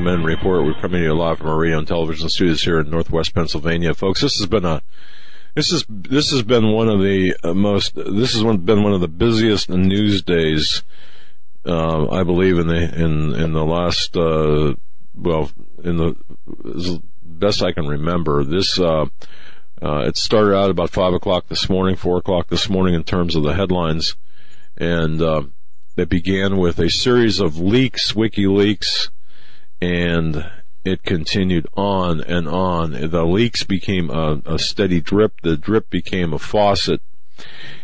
Hagmann Report. We're coming to you live from our radio and television studios here in Northwest Pennsylvania, folks. This has been a this is this has been one of the uh, most this has been one of the busiest news days, uh, I believe in the in in the last uh, well in the best I can remember. This uh, uh, it started out about five o'clock this morning, four o'clock this morning in terms of the headlines, and uh, it began with a series of leaks, WikiLeaks and it continued on and on. The leaks became a, a, steady drip. The drip became a faucet.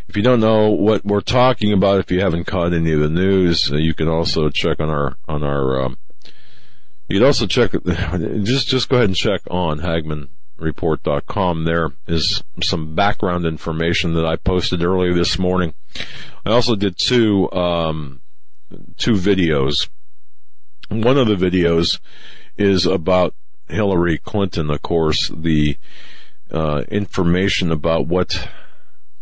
If you don't know what we're talking about, if you haven't caught any of the news, uh, you can also check on our on our. Um, you can also check. Just just go ahead and check on HagmannReport.com. There is some background information that I posted earlier this morning. I also did two um, two videos one of the videos is about Hillary Clinton, of course, the uh, information about what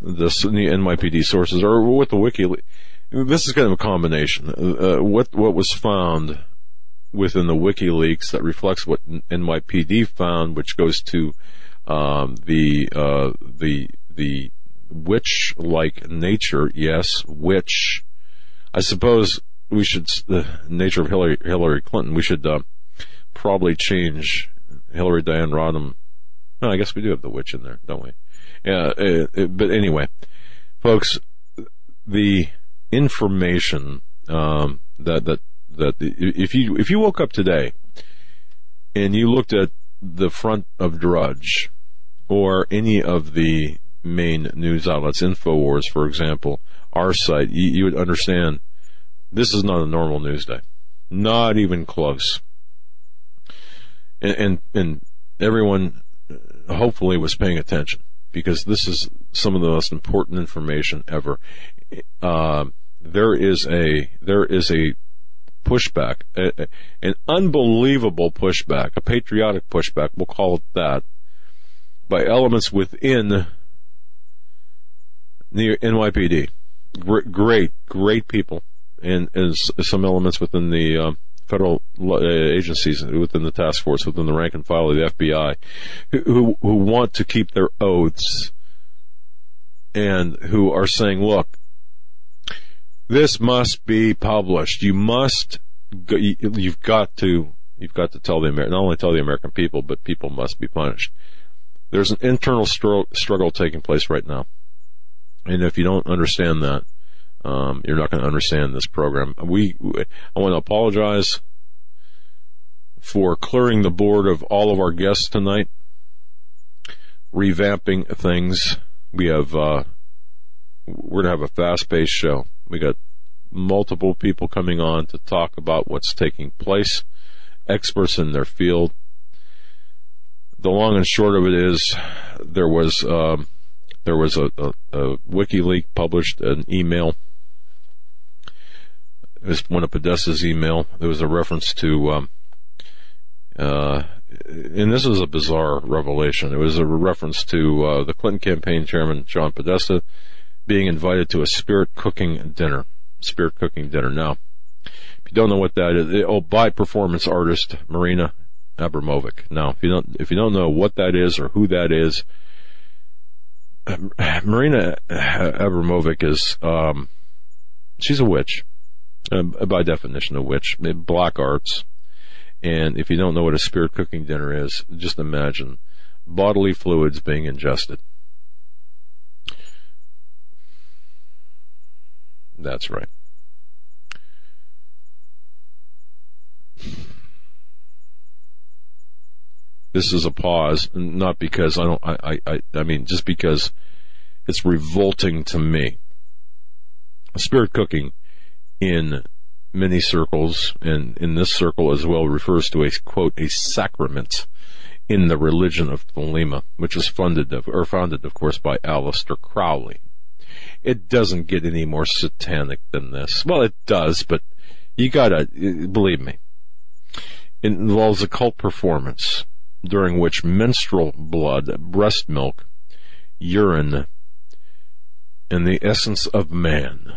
the, NYPD sources or what the WikiLeaks. This is kind of a combination. Uh, what what was found within the WikiLeaks that reflects what NYPD found, which goes to um, the uh, the the witch-like nature. Yes, witch. I suppose we should the nature of Hillary Hillary Clinton. We should uh, probably change Hillary Diane Rodham. I guess we do have the witch in there, don't we? Yeah. Uh, uh, but anyway, folks, the information um, that that that if you if you woke up today and you looked at the front of Drudge or any of the main news outlets, Infowars, for example, our site, you, you would understand this is not a normal news day. Not even close. And, and, and everyone uh, hopefully was paying attention because this is some of the most important information ever. Uh, there is a, there is a pushback, a, an unbelievable pushback, a patriotic pushback, we'll call it that, by elements within the NYPD. Great, great people and, and some elements within the uh, federal uh, agencies, within the task force, within the rank and file of the FBI, who who want to keep their oaths, and who are saying, "Look, this must be published. You must. You've got to. You've got to tell the Amer- not only tell the American people, but people must be punished." There's an internal struggle taking place right now, and if you don't understand that, um, you're not going to understand this program. We, I want to apologize for clearing the board of all of our guests tonight, revamping things. We have, uh, we're going to have a fast-paced show. We got multiple people coming on to talk about what's taking place, experts in their field. The long and short of it is, there was um, there was a, a, a WikiLeaks published an email was one of Podesta's email. There was a reference to, um, uh, and this is a bizarre revelation. It was a reference to uh, the Clinton campaign chairman John Podesta being invited to a spirit cooking dinner. Spirit cooking dinner. Now, if you don't know what that is, oh, by performance artist Marina Abramovic. Now, if you don't if you don't know what that is or who that is, Marina Abramovic is um, she's a witch uh, by definition of which black arts. And if you don't know what a spirit cooking dinner is, just imagine bodily fluids being ingested. That's right. This is a pause, not because I don't, I, I, I mean, just because it's revolting to me. Spirit cooking in many circles, and in this circle as well, refers to a quote a sacrament in the religion of Thelema, which is funded of, or founded, of course, by Aleister Crowley. It doesn't get any more satanic than this. Well, it does, but you gotta believe me. It involves a cult performance during which menstrual blood, breast milk, urine, and the essence of man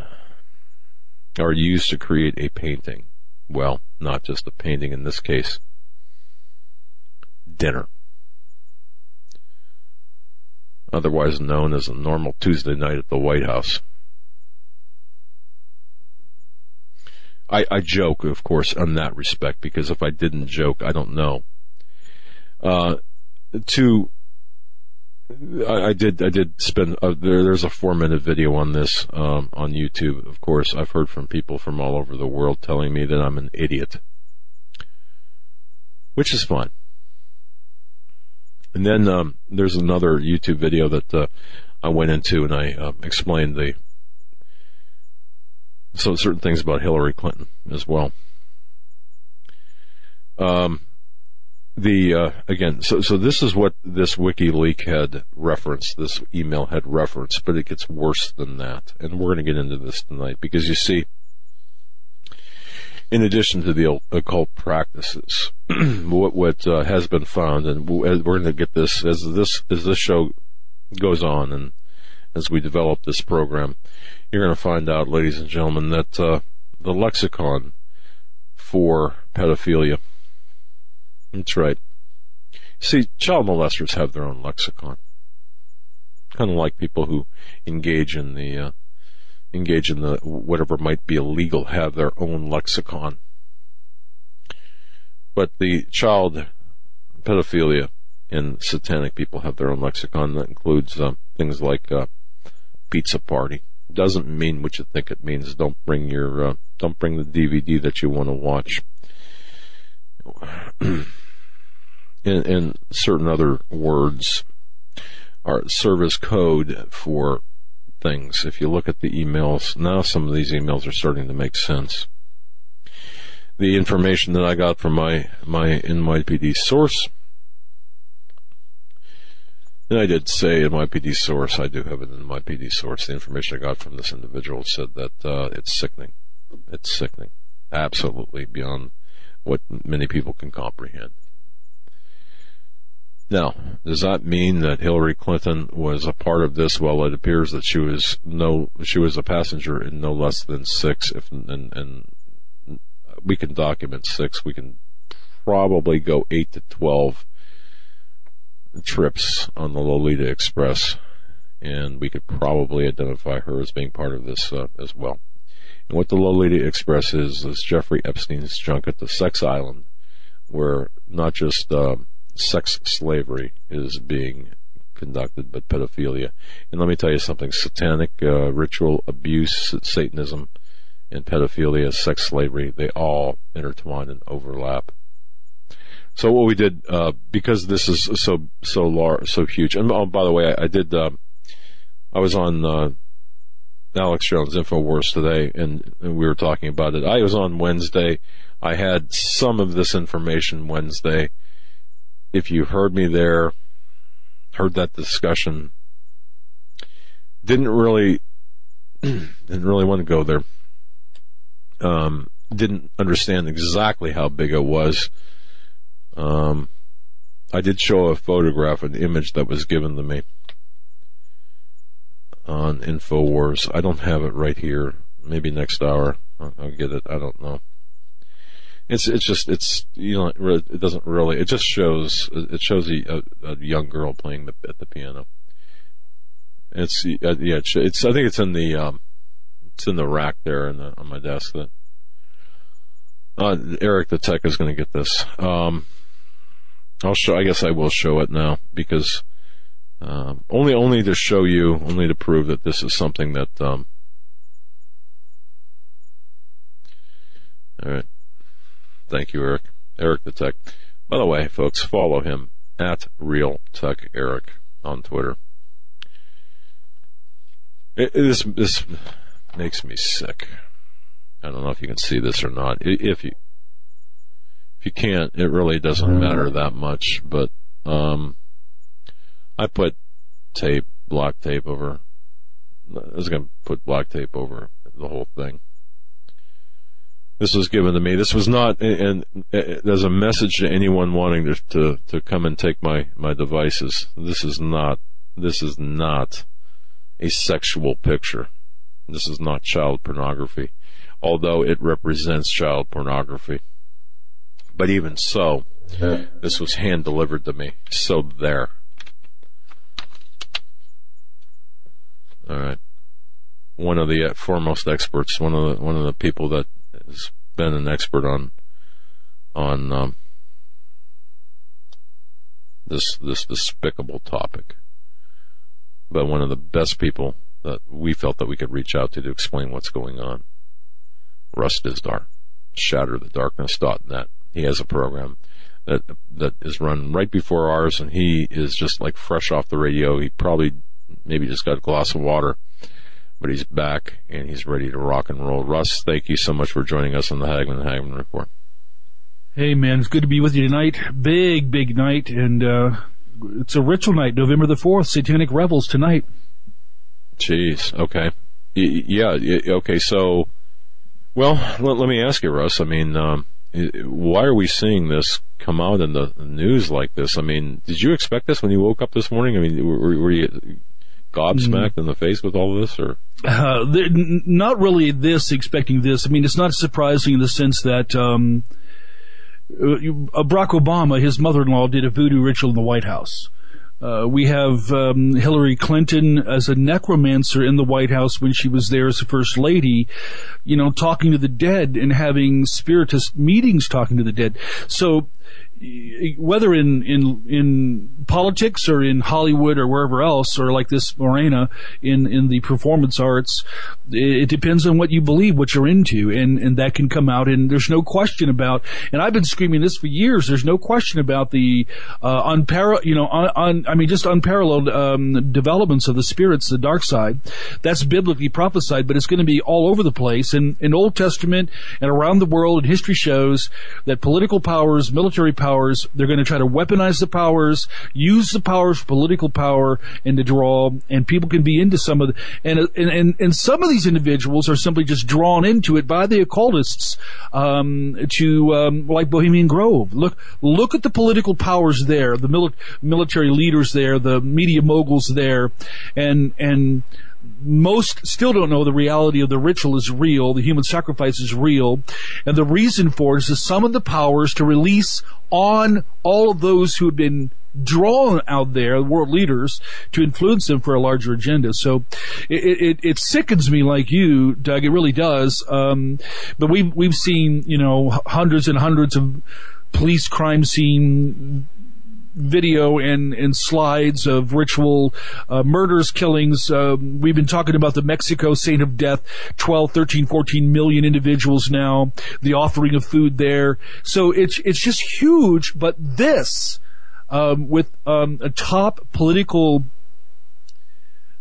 are used to create a painting. Well, not just a painting in this case. Dinner. Otherwise known as a normal Tuesday night at the White House. I, I joke, of course, in that respect, because if I didn't joke, I don't know. Uh, to I, I, did. I did spend. Uh, there, there's a four minute video on this um, on YouTube. Of course, I've heard from people from all over the world telling me that I'm an idiot, which is fine. And then um, there's another YouTube video that uh, I went into, and I uh, explained the so certain things about Hillary Clinton as well. Um, the uh, again, so so this is what this WikiLeaks had referenced. This email had referenced, but it gets worse than that, and we're going to get into this tonight because you see, in addition to the occult practices, what what uh, has been found, and we're going to get this as this as this show goes on, and as we develop this program, you're going to find out, ladies and gentlemen, that uh, the lexicon for pedophilia that's right. See, child molesters have their own lexicon. Kind of like people who engage in the, uh, engage in the, whatever might be illegal have their own lexicon. But the child pedophilia and satanic people have their own lexicon that includes uh, things like uh, pizza party. Doesn't mean what you think it means. Don't bring your uh, don't bring the DVD that you want to watch. and, and certain other words are service code for things. If you look at the emails, now some of these emails are starting to make sense. The information that I got from my, my NYPD source, and I did say NYPD source, I do have an NYPD source. The information I got from this individual said that, uh, it's sickening. It's sickening. Absolutely beyond what many people can comprehend. Now, does that mean that Hillary Clinton was a part of this? Well, it appears that she was no, she was a passenger in no less than six. If and, and we can document six, we can probably go eight to twelve trips on the Lolita Express, and we could probably identify her as being part of this uh, as well. And what the Lolita Express is is Jeffrey Epstein's junket to Sex Island, where not just uh, sex slavery is being conducted, but pedophilia. And let me tell you something: satanic uh, ritual abuse, Satanism, and pedophilia, sex slavery—they all intertwine and overlap. So what we did, uh, because this is so so large, so huge, and oh, by the way, I, I did. Uh, I was on uh, Alex Jones Infowars today, and, and we were talking about it. I was on Wednesday. I had some of this information Wednesday if you heard me there, heard that discussion, didn't really, didn't really want to go there. Um, didn't understand exactly how big it was. Um, I did show a photograph, an image that was given to me on Infowars. I don't have it right here. Maybe next hour I'll, get it. I don't know. It's it's just it's you know it doesn't really it just shows it shows a, a young girl playing the, at the piano. It's yeah it's, it's I think it's in the um it's in the rack there the, on my desk that uh, Eric the tech is going to get this. Um, I'll show. I guess I will show it now because um, only only to show you, only to prove that this is something that. Um, all right. Thank you, Eric. Eric the Tech. By the way, folks, follow him at Real Tech Eric on Twitter. It, this this makes me sick. I don't know if you can see this or not. If you if you can't, it really doesn't matter that much. But um, I put tape, block tape over. I was going to put block tape over the whole thing. This was given to me. This was not, and, and there's a message to anyone wanting to, to to come and take my my devices. This is not. This is not a sexual picture. This is not child pornography, although it represents child pornography. But even so, this was hand delivered to me. So there. All right. One of the foremost experts, one of the one of the people that has been an expert on on um, this this despicable topic, but one of the best people that we felt that we could reach out to to explain what's going on. Russ Dizdar, ShatterTheDarkness.net. He has a program that that is run right before ours, and he is just like fresh off the radio. He probably maybe just got a glass of water, but he's back and he's ready to rock and roll. Russ, thank you so much for joining us on the Hagmann Hagmann Report. Hey man, it's good to be with you tonight. Big, big night, and uh, it's a ritual night, November the fourth. Satanic revels tonight. Jeez. Okay. Yeah. Okay. So, well, let, let, me ask you, Russ. I mean, um, why are we seeing this come out in the news like this? I mean, did you expect this when you woke up this morning? I mean, were, were you gobsmacked mm. in the face with all this, or? Uh, not really. This expecting this. I mean, it's not surprising in the sense that. Um, uh, Barack Obama, his mother-in-law, did a voodoo ritual in the White House. Uh, we have um, Hillary Clinton as a necromancer in the White House when she was there as the first lady, you know, talking to the dead and having spiritist meetings talking to the dead. So whether in, in, in politics or in Hollywood or wherever else, or like this Marina in, in the performance arts, it, depends on what you believe, what you're into, and, and that can come out. And there's no question about, and I've been screaming this for years, there's no question about the, uh, unparalleled, you know, un, un, I mean, just unparalleled, um, developments of the spirits, the dark side. That's biblically prophesied, but it's going to be all over the place. And in Old Testament and around the world, and history shows that political powers, military powers, powers. They're going to try to weaponize the powers, use the powers for political power and to draw, and people can be into some of the, and, and, and, and some of these individuals are simply just drawn into it by the occultists, um, to, um, like Bohemian Grove. Look, look at the political powers there, the mili- military leaders there, the media moguls there, and, and, most still don't know the reality of the ritual is real, the human sacrifice is real, and the reason for it is to summon the powers to release on all of those who have been drawn out there, world leaders, to influence them for a larger agenda. So it, it, it sickens me like you, Doug. It really does. Um, but we've, we've seen, you know, hundreds and hundreds of police crime scene video and, and slides of ritual uh, murders, killings. Uh, we've been talking about the Mexico Saint of Death, 12, 13, 14 million individuals now, the offering of food there. So it's, it's just huge, but this, um, with um, a top political,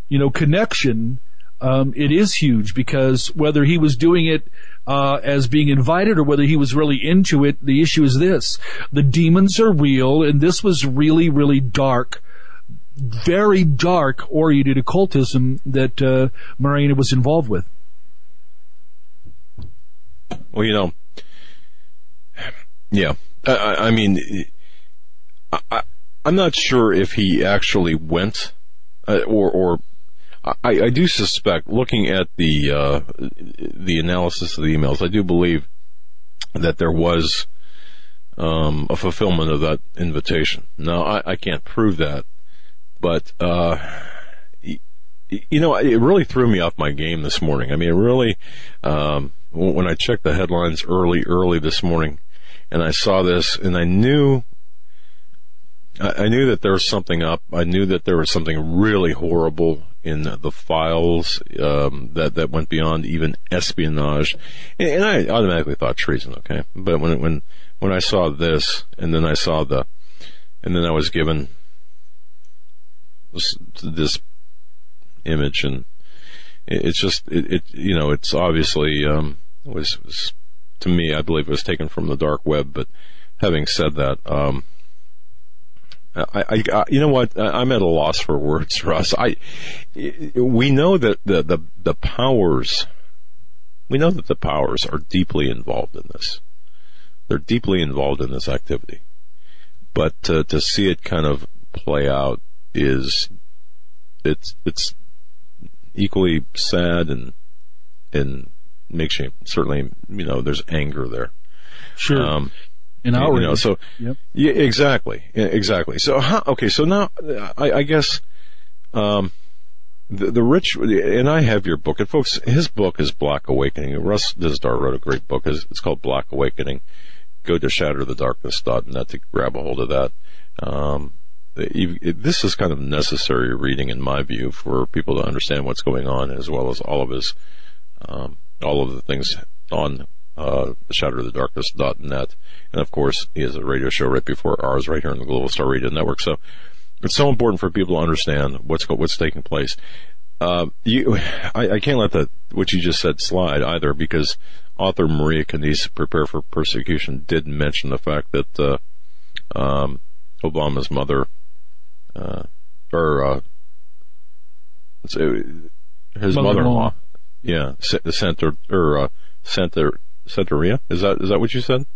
you know, connection, um, it is huge because whether he was doing it uh, as being invited or whether he was really into it. The issue is this: the demons are real, and this was really, really dark, very dark oriented occultism that uh, Marina was involved with. Well, you know, yeah, I, I mean, I, am not sure if he actually went uh, or or I, I do suspect, looking at the uh, the analysis of the emails, I do believe that there was um, a fulfillment of that invitation. Now, I, I can't prove that, but uh, you know, it really threw me off my game this morning. I mean, it really, um, when I checked the headlines early, early this morning, and I saw this, and I knew I knew that there was something up. I knew that there was something really horrible in the files um, that that went beyond even espionage, and, and, I automatically thought treason. Okay, but when when when I saw this, and then I saw the, and then I was given this, this image, and it, it's just it, it, you know it's obviously um, was, was to me, I believe, it was taken from the dark web. But having said that, um, I, I, you know what? I'm at a loss for words, Russ. I, we know that the, the, the powers, we know that the powers are deeply involved in this. They're deeply involved in this activity. But to, to see it kind of play out is, it's, it's equally sad and, and makes you certainly, you know, there's anger there. Sure. Um, and outrage. You know, so yep. yeah, exactly, exactly. So how, okay, so now I, I guess um, the, the rich, and I have your book, and folks, his book is Black Awakening. Russ Dizdar wrote a great book. It's called Black Awakening. Go to shatterthedarkness.net to grab a hold of that. Um, this is kind of necessary reading, in my view, for people to understand what's going on, as well as all of his, um, all of the things on uh, shatterthedarkness.net. And of course, he has a radio show right before ours right here on the Global Star Radio Network. So it's so important for people to understand what's, what's taking place. Uh, you, I, I, can't let that, what you just said slide either because author Maria Canisse, Prepare for Persecution, did mention the fact that, uh, um, Obama's mother, uh, or, uh, his mother-in-law, yeah, sent her, or, uh, sent her, Santeria? Is that is that what you said?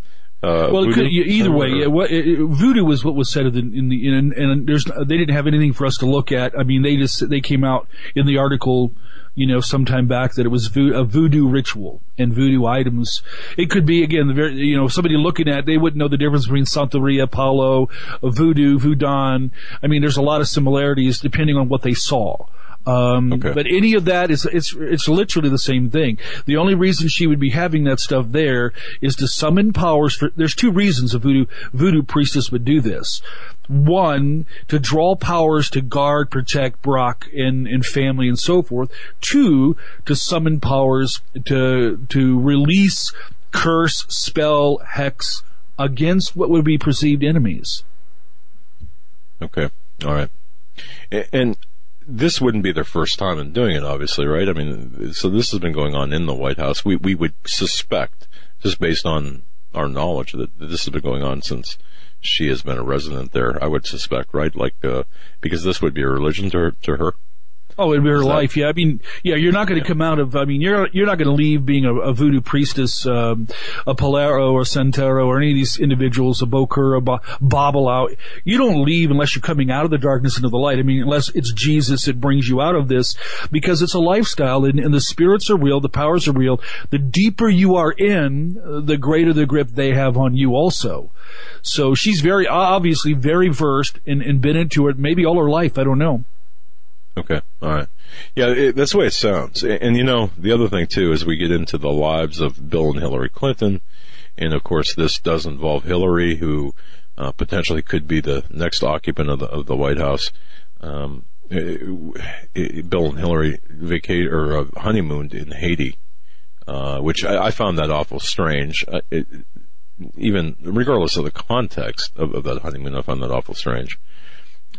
Uh, well, could, either way, yeah, what, it, voodoo was what was said in, in the in, and there's they didn't have anything for us to look at. I mean, they just they came out in the article, you know, sometime back that it was vo- a voodoo ritual and voodoo items. It could be again, the very you know somebody looking at they wouldn't know the difference between Santeria, Palo, voodoo, voodoo. I mean, there's a lot of similarities depending on what they saw. Um, okay. But any of that is it's it's literally the same thing. The only reason she would be having that stuff there is to summon powers. For there's two reasons a voodoo voodoo priestess would do this. One, to draw powers to guard, protect Brock and, and family and so forth. Two, to summon powers to to release curse, spell, hex against what would be perceived enemies. Okay. All right. And this wouldn't be their first time in doing it, obviously, right? I mean, so this has been going on in the White House. We we would suspect, just based on our knowledge, that this has been going on since she has been a resident there. I would suspect, right? Like, uh, because this would be a religion to her, to her. Oh, in her life, yeah. I mean, yeah, you're not going to yeah. come out of. I mean, you're you're not going to leave being a, a voodoo priestess, um, a Palero or Santero or any of these individuals, a Bokor, a Bo- Bobble out. You don't leave unless you're coming out of the darkness into the light. I mean, unless it's Jesus that brings you out of this, because it's a lifestyle, and, and the spirits are real, the powers are real. The deeper you are in, the greater the grip they have on you, also. So she's very obviously very versed and, and been into it maybe all her life. I don't know. Okay. All right. Yeah, it, that's the way it sounds. And, and, you know, the other thing too is we get into the lives of Bill and Hillary Clinton, and of course this does involve Hillary, who uh, potentially could be the next occupant of the of the White House. Um, it, it, Bill and Hillary vacate or uh, honeymooned in Haiti, uh, which I, I, found that awful strange. Uh, even regardless of the context of, of that honeymoon, I found that awful strange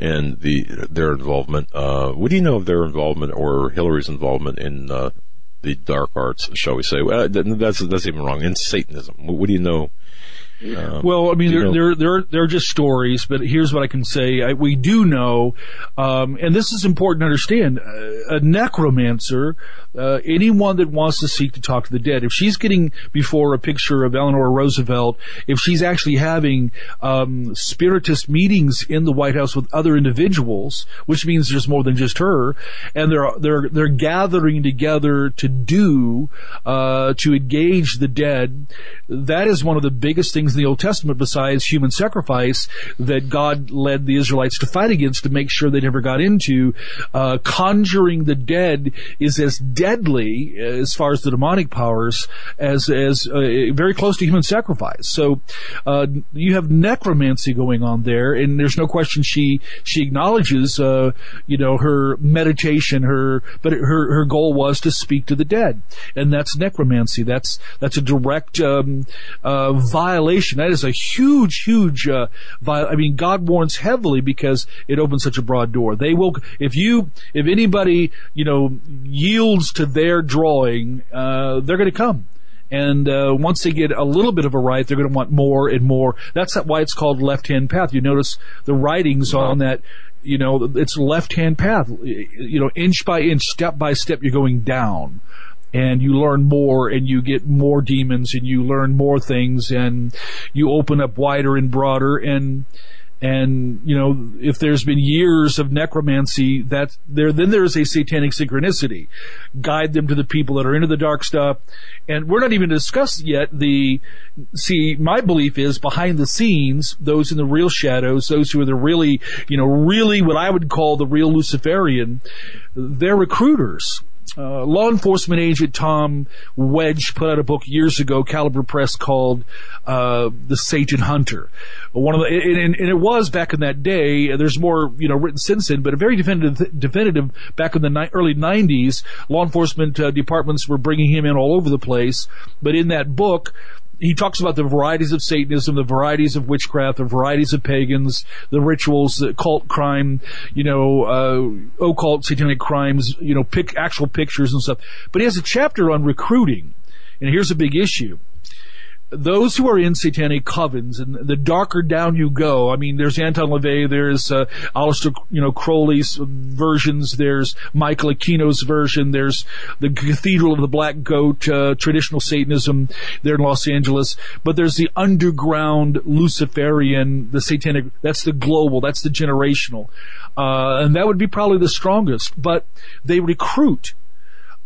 and the their involvement. Uh, what do you know of their involvement or Hillary's involvement in uh, the dark arts? Shall we say? Uh, that's that's even wrong. In Satanism, what do you know um, well, I mean, they're, they're, they're, they're just stories, but here's what I can say. I, we do know, um, and this is important to understand, uh, a necromancer, uh, anyone that wants to seek to talk to the dead, if she's getting before a picture of Eleanor Roosevelt, if she's actually having, um, spiritist meetings in the White House with other individuals, which means there's more than just her, and they're, they're, they're gathering together to do, uh, to engage the dead, that is one of the biggest things in the Old Testament besides human sacrifice that God led the Israelites to fight against to make sure they never got into. Uh, conjuring the dead is as deadly uh, as far as the demonic powers as as uh, very close to human sacrifice. So uh, you have necromancy going on there, and there's no question she she acknowledges uh, you know her meditation, her but her her goal was to speak to the dead, and that's necromancy. That's that's a direct um, uh, violation that is a huge, huge. Uh, viol- I mean, God warns heavily because it opens such a broad door. They will, if you, if anybody, you know, yields to their drawing, uh, they're going to come And uh, once they get a little bit of a right, they're going to want more and more. That's why it's called left hand path. You notice the writings on that. You know, it's left hand path. You know, inch by inch, step by step, you're going down and you learn more and you get more demons and you learn more things and you open up wider and broader and and you know if there's been years of necromancy that there then there is a satanic synchronicity. Guide them to the people that are into the dark stuff. And we're not even discussed yet the see my belief is behind the scenes those in the real shadows those who are the really you know really what i would call the real luciferian they're recruiters uh, law enforcement agent Tom Wedge put out a book years ago, Calibre Press, called uh, "The Satan Hunter." One of the, and, and, it was back in that day. There's more, you know, written since then, but a very definitive, definitive back in the ni- early '90s. Law enforcement uh, departments were bringing him in all over the place, but in that book, he talks about the varieties of Satanism, the varieties of witchcraft, the varieties of pagans, the rituals, the cult crime, you know, uh, occult satanic crimes, you know, pick actual pictures and stuff. But he has a chapter on recruiting, and here's a big issue those who are in satanic covens, and the darker down you go, I mean, there's Anton LaVey, there's uh, Aleister, you know, Crowley's versions, there's Michael Aquino's version, there's the Cathedral of the Black Goat, uh, traditional Satanism there in Los Angeles, but there's the underground Luciferian, the satanic, that's the global, that's the generational, uh, and that would be probably the strongest, but they recruit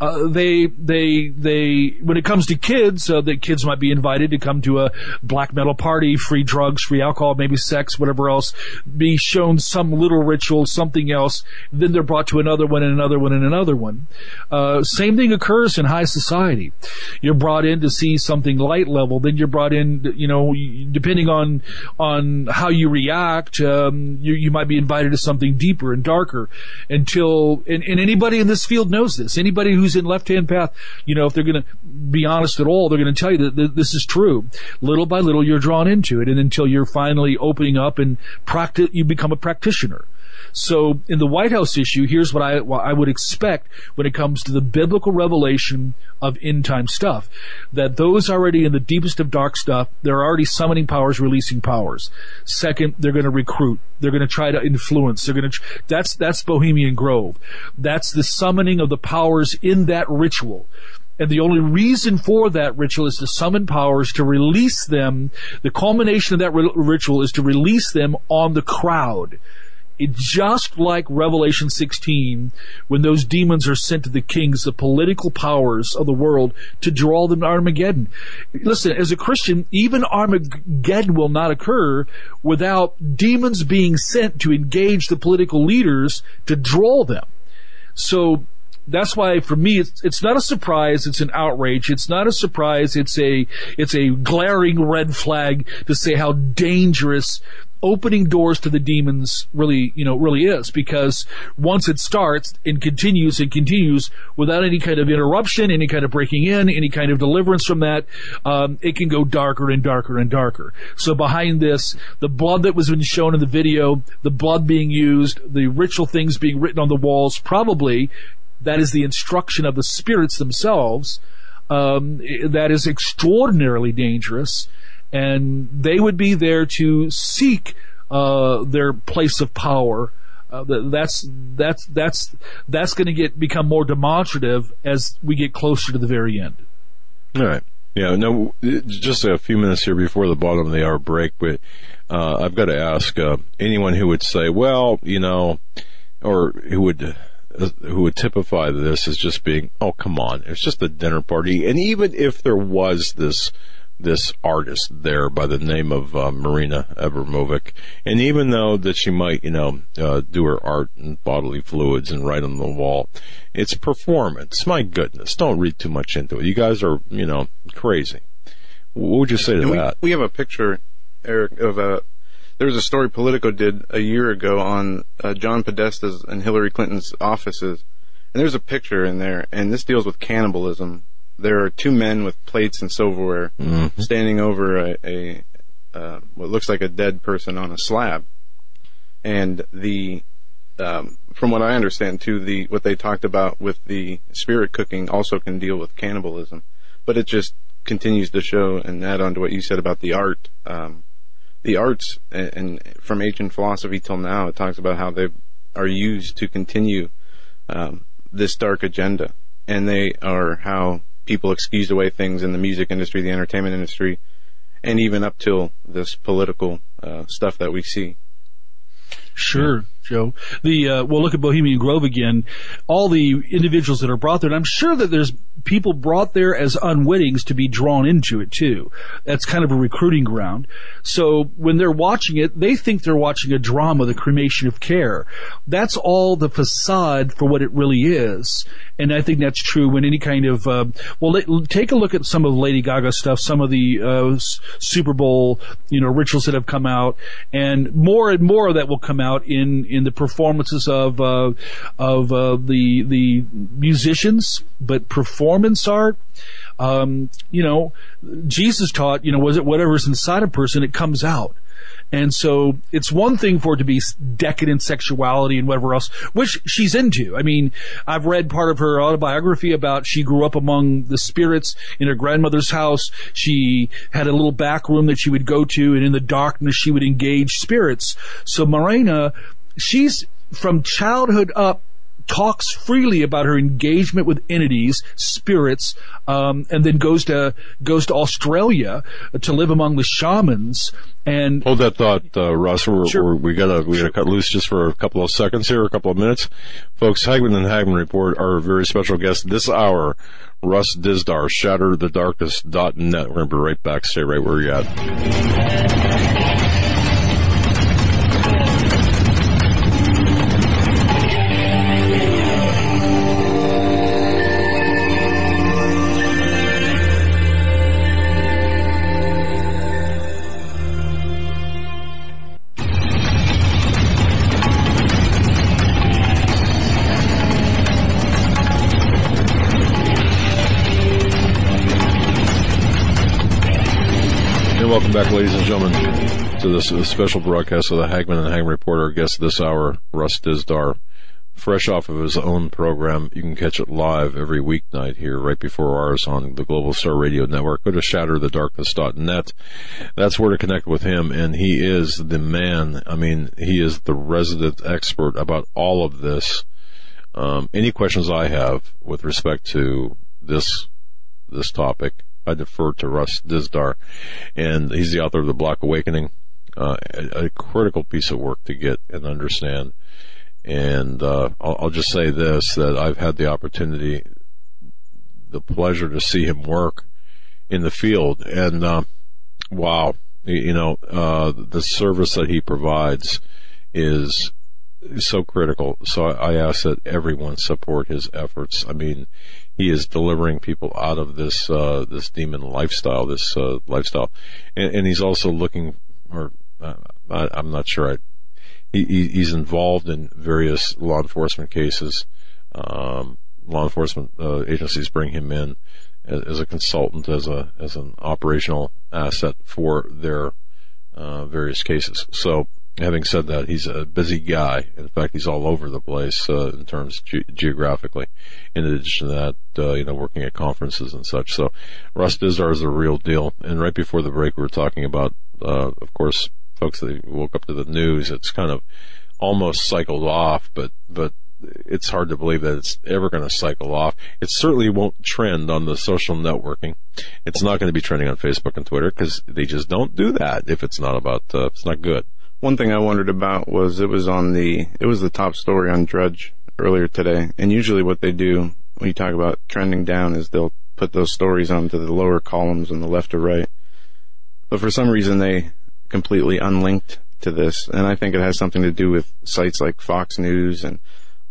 uh, they they they when it comes to kids, uh, the kids might be invited to come to a black metal party, free drugs, free alcohol, maybe sex, whatever else. Be shown some little ritual, something else. Then they're brought to another one and another one and another one. Uh, same thing occurs in high society. You're brought in to see something light level, then you're brought in. You know, depending on on how you react, um, you you might be invited to something deeper and darker. Until and, and anybody in this field knows this. Anybody who who's in left hand path, you know, if they're going to be honest at all, they're going to tell you that this is true. Little by little, you're drawn into it, and until you're finally opening up and practice, you become a practitioner. So in the White House issue, here's what I, what I would expect when it comes to the biblical revelation of end time stuff. That those already in the deepest of dark stuff, they're already summoning powers, releasing powers. Second, they're going to recruit. They're going to try to influence. They're going to, that's, that's Bohemian Grove. That's the summoning of the powers in that ritual. And the only reason for that ritual is to summon powers to release them. The culmination of that ritual is to release them on the crowd it, just like Revelation 16, when those demons are sent to the kings, the political powers of the world, to draw them to Armageddon. Listen, as a Christian, even Armageddon will not occur without demons being sent to engage the political leaders to draw them. So that's why for me it's, it's not a surprise it's an outrage it's not a surprise it's a it's a glaring red flag to say how dangerous opening doors to the demons really, you know, really is because once it starts and continues and continues without any kind of interruption, any kind of breaking in, any kind of deliverance from that, um, it can go darker and darker and darker. So behind this, the blood that was been shown in the video, the blood being used, the ritual things being written on the walls, probably that is the instruction of the spirits themselves. Um, that is extraordinarily dangerous and they would be there to seek uh, their place of power. Uh, that's that's that's that's going to get become more demonstrative as we get closer to the very end. All right. Yeah. No. Just a few minutes here before the bottom of the hour break, but uh, I've got to ask uh, anyone who would say, well, you know, or who would uh, who would typify this as just being, oh, come on, it's just a dinner party, and even if there was this this artist there by the name of uh, Marina Abramovic. And even though that she might, you know, uh, do her art in bodily fluids and write on the wall, it's performance. My goodness, don't read too much into it. You guys are, you know, crazy. What would you say to we, that? We have a picture, Eric, of a. There was a story Politico did a year ago on uh, John Podesta's and Hillary Clinton's offices, and there's a picture in there, and this deals with cannibalism there are two men with plates and silverware mm-hmm. standing over a, a uh, what looks like a dead person on a slab, and the um, from what I understand too, the what they talked about with the spirit cooking also can deal with cannibalism, but it just continues to show and add on to what you said about the art. Um, the arts and, and from ancient philosophy till now, it talks about how they are used to continue um, this dark agenda, and they are how people excuse away things in the music industry, the entertainment industry, and even up till this political uh, stuff that we see. Sure, Joe. The uh, well, look at Bohemian Grove again. All the individuals that are brought there, and I'm sure that there's people brought there as unwittings to be drawn into it too. That's kind of a recruiting ground. So when they're watching it, they think they're watching a drama, the cremation of care. That's all the facade for what it really is. And I think that's true when any kind of, uh, well, take a look at some of Lady Gaga stuff, some of the, uh, Super Bowl, you know, rituals that have come out and more and more that will come out in, in the performances of, uh, of, uh, the, the musicians, but performance art. Um, you know, Jesus taught, you know, was it whatever's inside a person, it comes out. And so it's one thing for it to be decadent sexuality and whatever else, which she's into. I mean, I've read part of her autobiography about she grew up among the spirits in her grandmother's house. She had a little back room that she would go to and in the darkness she would engage spirits. So Marina, she's from childhood up talks freely about her engagement with entities, spirits, um, and then goes to goes to Australia to live among the shamans. And hold that thought, uh, Russ. We're, sure. we're, we gotta we gotta cut loose just for a couple of seconds here, a couple of minutes, folks. Hagmann and Hagmann report our very special guest this hour, Russ Dizdar, ShatterTheDarkness.net. We're gonna be right back. Stay right where you're at. Back, ladies and gentlemen, to this special broadcast of the Hagmann and Hagmann Report. Our guest this hour, Russ Dizdar, fresh off of his own program. You can catch it live every weeknight here, right before ours on the Global Star Radio Network. Go to shatterthedarkness.net. That's where to connect with him, and he is the man. I mean, he is the resident expert about all of this. Um, any questions I have with respect to this this topic, I defer to Russ Dizdar, and he's the author of the Black Awakening, uh, a, a, critical piece of work to get and understand. And uh, I'll, I'll, just say this: that I've had the opportunity, the pleasure to see him work in the field, and uh, wow, you know, uh, the service that he provides is so critical. So I ask that everyone support his efforts. I mean, he is delivering people out of this uh, this demon lifestyle, this uh, lifestyle, and, and, he's also looking, or uh, I, am not sure. I, he, he's involved in various law enforcement cases. Um, law enforcement uh, agencies bring him in as, as, a consultant, as a as an operational asset for their uh, various cases. So having said that, he's a busy guy. In fact, he's all over the place uh, in terms ge- geographically. In addition to that, uh, you know, working at conferences and such. So, Russ Dizdar is a real deal. And right before the break, we were talking about, uh, of course, folks that woke up to the news. It's kind of almost cycled off, but but it's hard to believe that it's ever going to cycle off. It certainly won't trend on the social networking. It's not going to be trending on Facebook and Twitter because they just don't do that if it's not about, uh, it's not good. One thing I wondered about was it was on the it was the top story on Drudge earlier today, and usually what they do when you talk about trending down is they'll put those stories onto the lower columns on the left or right. But for some reason they completely unlinked to this, and I think it has something to do with sites like Fox News and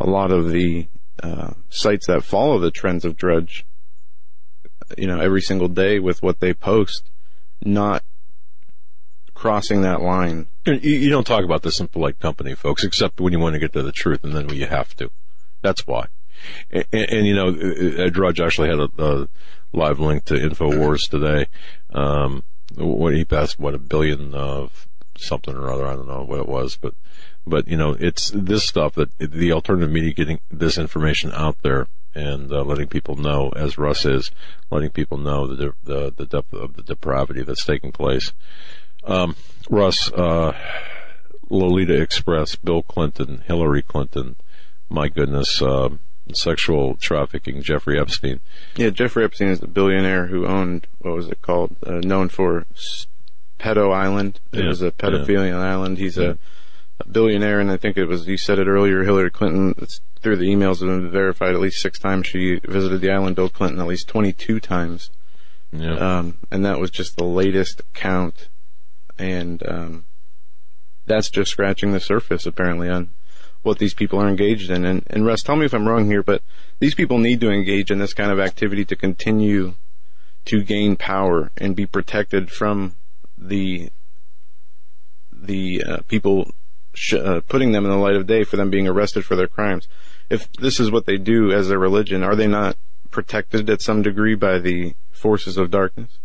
a lot of the uh, sites that follow the trends of Drudge. You know, every single day with what they post, not crossing that line. You, you don't talk about this in polite company, folks, except when you want to get to the truth, and then when you have to. That's why. And, and, and you know, Ed Drudge actually had a, a live link to Infowars today. Um, he passed what a billion of something or other, I don't know what it was, but but you know, it's this stuff that the alternative media getting this information out there and uh, letting people know, as Russ is, letting people know the the, the depth of the depravity that's taking place. Um, Russ, uh, Lolita Express, Bill Clinton, Hillary Clinton, my goodness, uh, sexual trafficking, Jeffrey Epstein. Yeah, Jeffrey Epstein is the billionaire who owned what was it called? Uh, known for Pedo Island. It Yeah, was a pedophilia island. He's a, a billionaire, and I think it was. You said it earlier. Hillary Clinton. It's through the emails have been verified at least six times. She visited the island. Bill Clinton at least twenty-two times. Yeah. Um, and that was just the latest count, and um, that's just scratching the surface apparently on what these people are engaged in. And, and Russ, tell me if I'm wrong here, but these people need to engage in this kind of activity to continue to gain power and be protected from the the uh, people sh- uh, putting them in the light of day for them being arrested for their crimes. If this is what they do as their religion, are they not protected at some degree by the forces of darkness?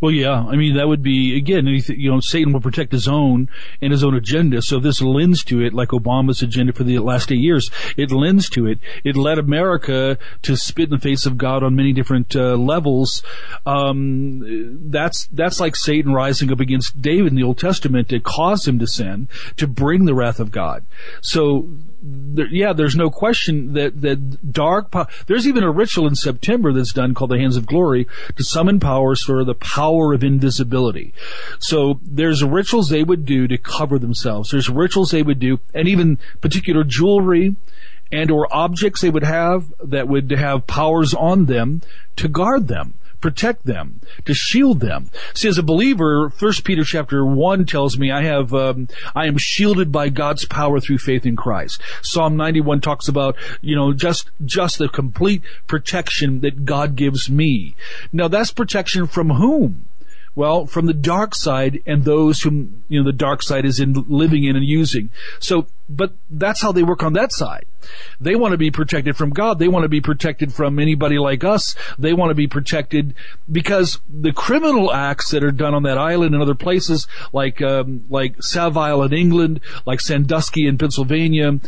Well, yeah. I mean, that would be again. You know, Satan will protect his own and his own agenda. So this lends to it, like Obama's agenda for the last eight years. It lends to it. It led America to spit in the face of God on many different uh, levels. Um, that's that's like Satan rising up against David in the Old Testament to cause him to sin, to bring the wrath of God. So there, yeah, there's no question that that dark. Po- there's even a ritual in September that's done called the Hands of Glory to summon powers for the power of invisibility. So there's rituals they would do to cover themselves. There's rituals they would do, and even particular jewelry and or objects they would have that would have powers on them to guard them protect them, to shield them. See, as a believer, First Peter chapter one tells me I have, um, I am shielded by God's power through faith in Christ. Psalm 91 talks about, you know, just, just the complete protection that God gives me. Now that's protection from whom? Well, from the dark side and those whom, you know, the dark side is in living in and using. So, but that's how they work on that side. They want to be protected from God. They want to be protected from anybody like us. They want to be protected because the criminal acts that are done on that island and other places, like um, like Savile in England, like Sandusky in Pennsylvania,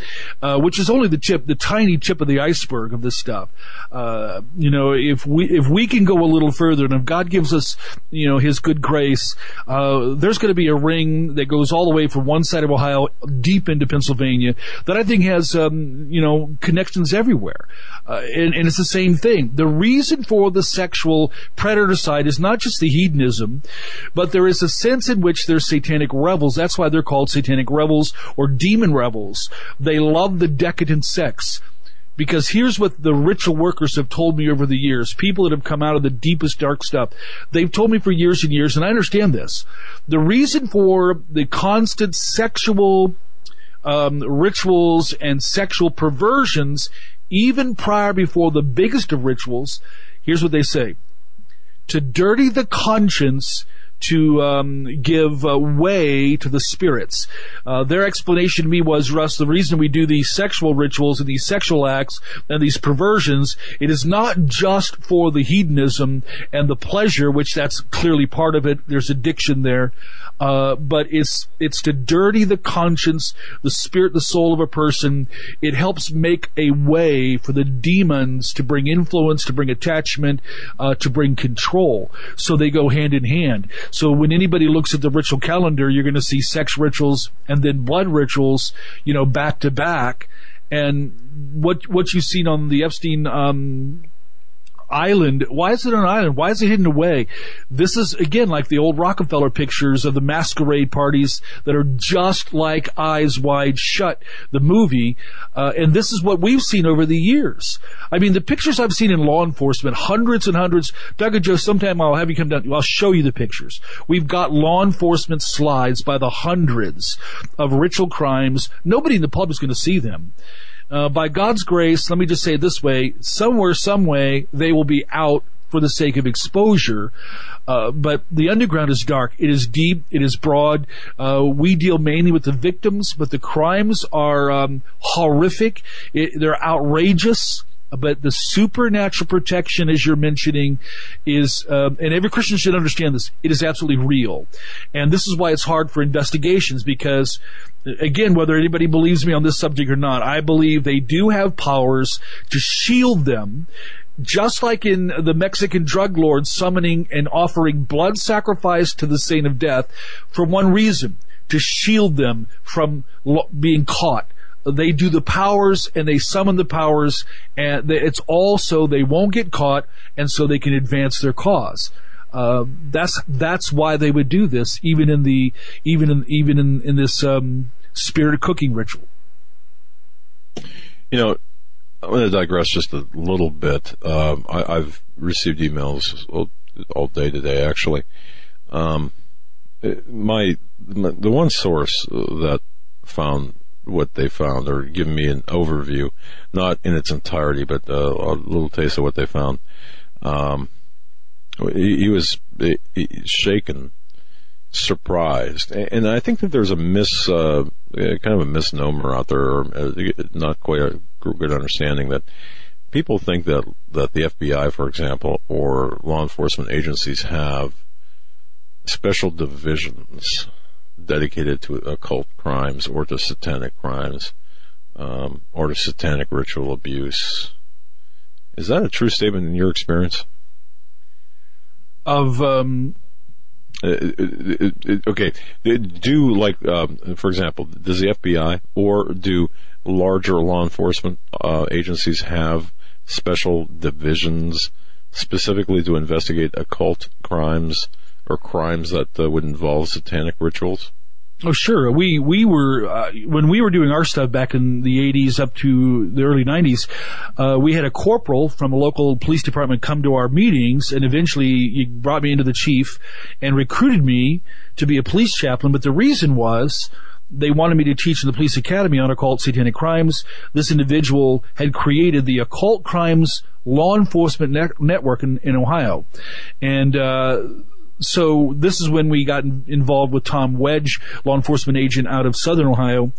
uh, which is only the tip, the tiny chip of the iceberg of this stuff. Uh, you know, if we if we can go a little further, and if God gives us, you know, His good grace, uh, there's going to be a ring that goes all the way from one side of Ohio deep into Pennsylvania that I think has, um, you know, connections everywhere. Uh, and, and it's the same thing. The reason for the sexual predator side is not just the hedonism, but there is a sense in which they're satanic rebels. That's why they're called satanic rebels or demon rebels. They love the decadent sex. Because here's what the ritual workers have told me over the years. People that have come out of the deepest dark stuff. They've told me for years and years, and I understand this. The reason for the constant sexual um, rituals and sexual perversions, even prior before the biggest of rituals, here's what they say. To dirty the conscience to um, give uh, way to the spirits. Uh, their explanation to me was, Russ, the reason we do these sexual rituals and these sexual acts and these perversions, it is not just for the hedonism and the pleasure, which that's clearly part of it. There's addiction there. Uh, but it's it's to dirty the conscience, the spirit, the soul of a person. It helps make a way for the demons to bring influence, to bring attachment, uh, to bring control. So they go hand in hand. So when anybody looks at the ritual calendar, you're going to see sex rituals and then blood rituals, you know, back to back. And what what you've seen on the Epstein um, island. Why is it an island? Why is it hidden away? This is again like the old Rockefeller pictures of the masquerade parties that are just like Eyes Wide Shut, the movie. Uh, and this is what we've seen over the years. I mean, the pictures I've seen in law enforcement, hundreds and hundreds. Doug and Joe, sometime I'll have you come down. I'll show you the pictures. We've got law enforcement slides by the hundreds of ritual crimes. Nobody in the public is going to see them. Uh, by God's grace, let me just say it this way: somewhere, some way, they will be out for the sake of exposure. Uh, but the underground is dark. It is deep. It is broad. Uh, we deal mainly with the victims, but the crimes are um, horrific. It, they're outrageous. But the supernatural protection, as you're mentioning, is, um, and every Christian should understand this, it is absolutely real. And this is why it's hard for investigations because, again, whether anybody believes me on this subject or not, I believe they do have powers to shield them just like in the Mexican drug lords summoning and offering blood sacrifice to the saint of death for one reason, to shield them from being caught they do the powers and they summon the powers and it's all so they won't get caught and so they can advance their cause. Uh, that's that's why they would do this, even in the even in even in, in this um, spirit of cooking ritual. You know, I'm going to digress just a little bit. Um, I, have received emails all, all, day today, actually. Um, my, my, the one source that found what they found or give me an overview, not in its entirety, but uh, a little taste of what they found. Um, he, he, was he, shaken, surprised, and I think that there's a mis, uh, kind of a misnomer out there, or uh, not quite a good understanding that people think that that the FBI, for example, or law enforcement agencies have special divisions dedicated to occult crimes or to satanic crimes um, or to satanic ritual abuse. Is that a true statement in your experience? Of um, uh, uh, uh, okay, do like um, for example, does the FBI or do larger law enforcement uh, agencies have special divisions specifically to investigate occult crimes? Or crimes that uh, would involve satanic rituals? Oh, sure. We we were uh, when we were doing our stuff back in the '80s up to the early '90s. Uh, we had a corporal from a local police department come to our meetings, and eventually he brought me into the chief and recruited me to be a police chaplain. But the reason was they wanted me to teach in the police academy on occult satanic crimes. This individual had created the occult crimes law enforcement ne- network in, in Ohio, and uh, so this is when we got involved with Tom Wedge, law enforcement agent out of Southern Ohio,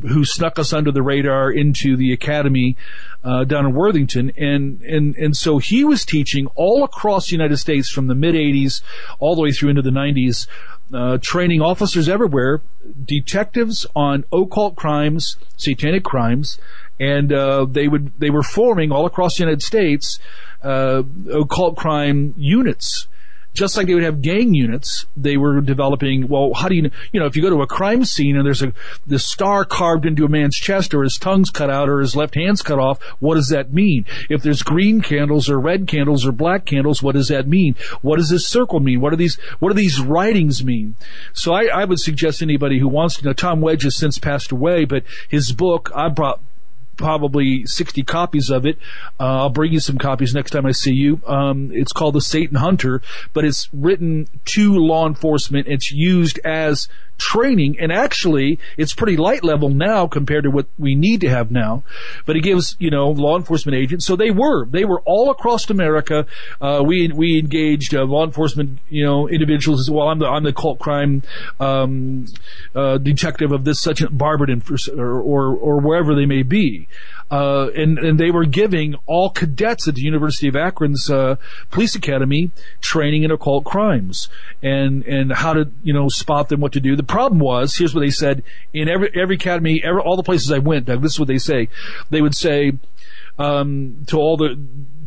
who snuck us under the radar into the academy uh, down in Worthington, and and and so he was teaching all across the United States from the mid '80s all the way through into the '90s. Uh, training officers everywhere, detectives on occult crimes, satanic crimes, and uh, they would they were forming all across the United States uh, occult crime units just like they would have gang units, they were developing, well, how do you, you know, if you go to a crime scene and there's a, the star carved into a man's chest or his tongue's cut out or his left hand's cut off, what does that mean? If there's green candles or red candles or black candles, what does that mean? What does this circle mean? What do these, what do these writings mean? So I, I would suggest anybody who wants to know, Tom Wedge has since passed away, but his book, I brought, probably 60 copies of it. Uh, I'll bring you some copies next time I see you. Um, it's called The Satan Hunter, but it's written to law enforcement. It's used as training, and actually, it's pretty light level now compared to what we need to have now. But it gives, you know, law enforcement agents. So they were, they were all across America. Uh, we we engaged uh, law enforcement, you know, individuals well. I'm the I'm the cult crime um, uh, detective of this such Barberton or, or or wherever they may be. Uh, and and they were giving all cadets at the University of Akron's uh, police academy training in occult crimes and and how to you know spot them, what to do. The problem was, here's what they said in every every academy, every, all the places I went. Doug, this is what they say. They would say um, to all the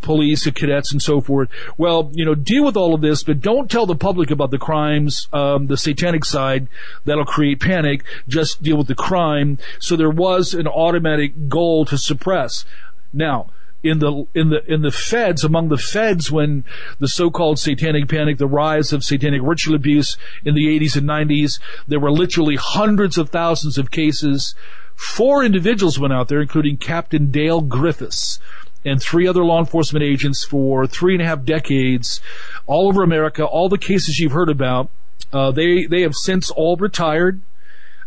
police and cadets and so forth. Well, you know, deal with all of this, but don't tell the public about the crimes, um, the satanic side. That'll create panic. Just deal with the crime. So there was an automatic goal to suppress. Now, in the in the in the feds among the feds when the so-called satanic panic the rise of satanic ritual abuse in the 80s and 90s there were literally hundreds of thousands of cases four individuals went out there including captain dale griffis and three other law enforcement agents for three and a half decades all over America. All the cases you've heard about, uh, they they have since all retired.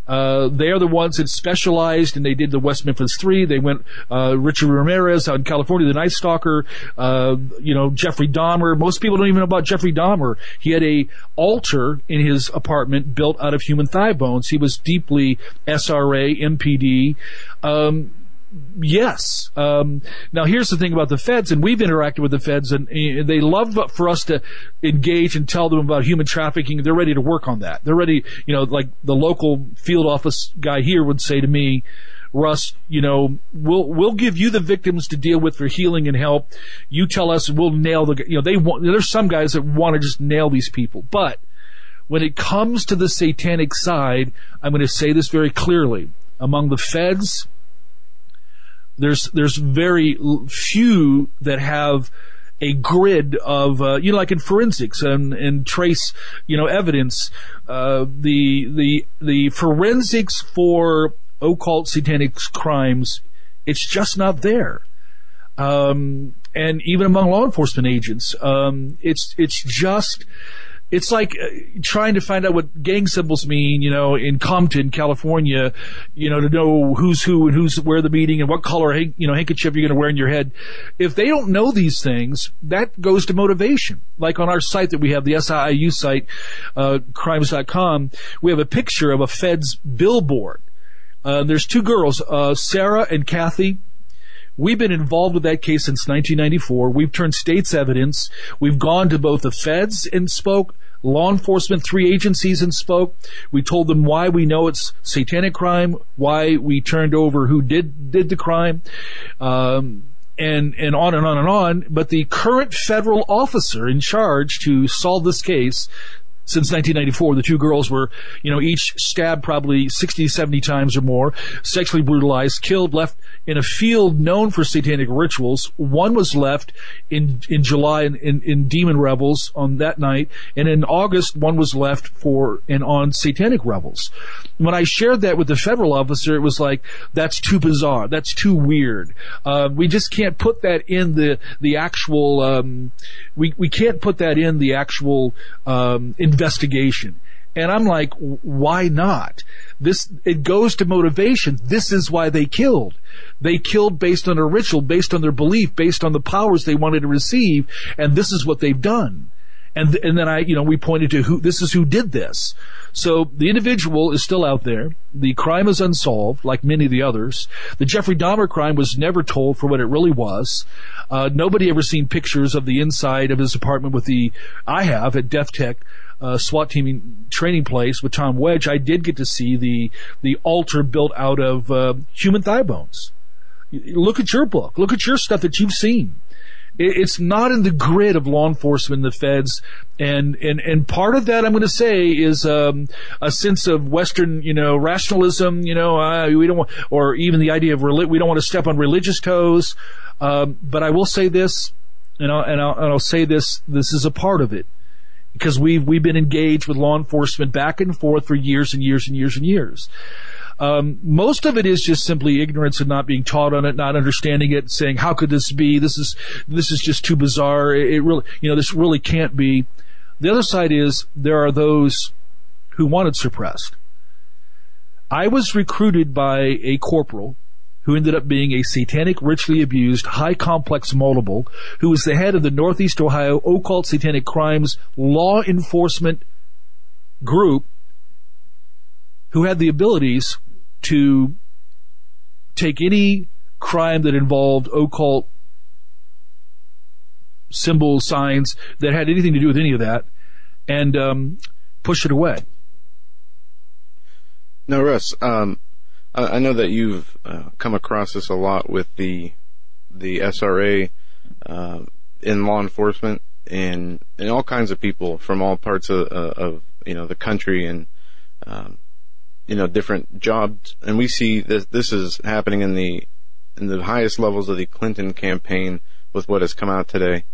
Uh, they are the ones that specialized and they did the West Memphis Three. They went, uh, Richard Ramirez out in California, the Night Stalker, uh, you know, Jeffrey Dahmer. Most people don't even know about Jeffrey Dahmer. He had a altar in his apartment built out of human thigh bones. He was deeply SRA, MPD. Um, yes. Um, now here's the thing about the feds, and we've interacted with the feds, and uh, they love for us to engage and tell them about human trafficking. They're ready to work on that. They're ready, you know, like the local field office guy here would say to me, Russ, you know, we'll we'll give you the victims to deal with for healing and help. You tell us, we'll nail the. You know, they want. There's some guys that want to just nail these people, but when it comes to the satanic side, I'm going to say this very clearly. Among the feds, there's there's very few that have a grid of uh, you know like in forensics and, and trace you know evidence uh, the the the forensics for occult satanic crimes it's just not there. Um, and even among law enforcement agents um, it's it's just it's like uh, trying to find out what gang symbols mean, you know, in Compton, California, you know, to know who's who and who's where the meeting and what color, you know, handkerchief you're going to wear in your head. If they don't know these things, that goes to motivation. Like on our site that we have, the SIU site, uh, crimes.com, we have a picture of a Fed's billboard. Uh, there's two girls, uh, Sarah and Kathy. We've been involved with that case since 1994. We've turned state's evidence. We've gone to both the feds and spoke, law enforcement, three agencies and spoke. We told them why we know it's satanic crime, why we turned over who did did the crime, um, and and on and on and on. But the current federal officer in charge to solve this case since 1994. The two girls were, you know, each stabbed probably 60, 70 times or more, sexually brutalized, killed, left in a field known for satanic rituals. One was left in in July in, in, in demon revels on that night, and in August one was left for and on satanic revels. When I shared that with the federal officer, it was like that's too bizarre, that's too weird. Uh, we just can't put that in the the actual. Um, we we can't put that in the actual um, investigation. And I'm like, why not? This, it goes to motivation. This is why they killed. They killed based on a ritual, based on their belief, based on the powers they wanted to receive, and this is what they've done. And, and then I, you know, we pointed to who, this is who did this. So the individual is still out there. The crime is unsolved, like many of the others. The Jeffrey Dahmer crime was never told for what it really was. Uh, nobody ever seen pictures of the inside of his apartment with the, I have at Death Tech, uh, SWAT team training place with Tom Wedge, I did get to see the the altar built out of uh, human thigh bones. Look at your book. Look at your stuff that you've seen. It's not in the grid of law enforcement, the feds, and and and part of that I'm going to say is um, a sense of Western, you know, rationalism. You know, uh, we don't want, or even the idea of reli- we don't want to step on religious toes. Um, but I will say this, and I'll, and I'll, and I'll say this: this is a part of it because we've we've been engaged with law enforcement back and forth for years and years and years and years. Um, most of it is just simply ignorance and not being taught on it, not understanding it, saying, "How could this be? This is this is just too bizarre. It, it really, you know, this really can't be." The other side is there are those who want it suppressed. I was recruited by a corporal who ended up being a satanic, ritually abused, high complex multiple, who was the head of the Northeast Ohio Occult Satanic Crimes Law Enforcement Group, who had the abilities to take any crime that involved occult symbols, signs that had anything to do with any of that, and um, push it away. No, Russ. Um, I know that you've uh, come across this a lot with the the SRA uh, in law enforcement and and all kinds of people from all parts of, uh, of you know the country and um, you know different jobs. And we see that this is happening in the in the highest levels of the Clinton campaign with what has come out today.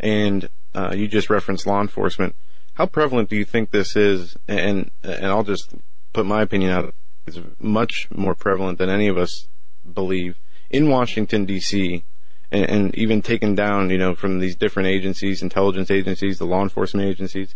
And uh, you just referenced law enforcement. How prevalent do you think this is? And and I'll just put my opinion out is much more prevalent than any of us believe in Washington D.C. And, and, even taken down, you know, from these different agencies, intelligence agencies, the law enforcement agencies,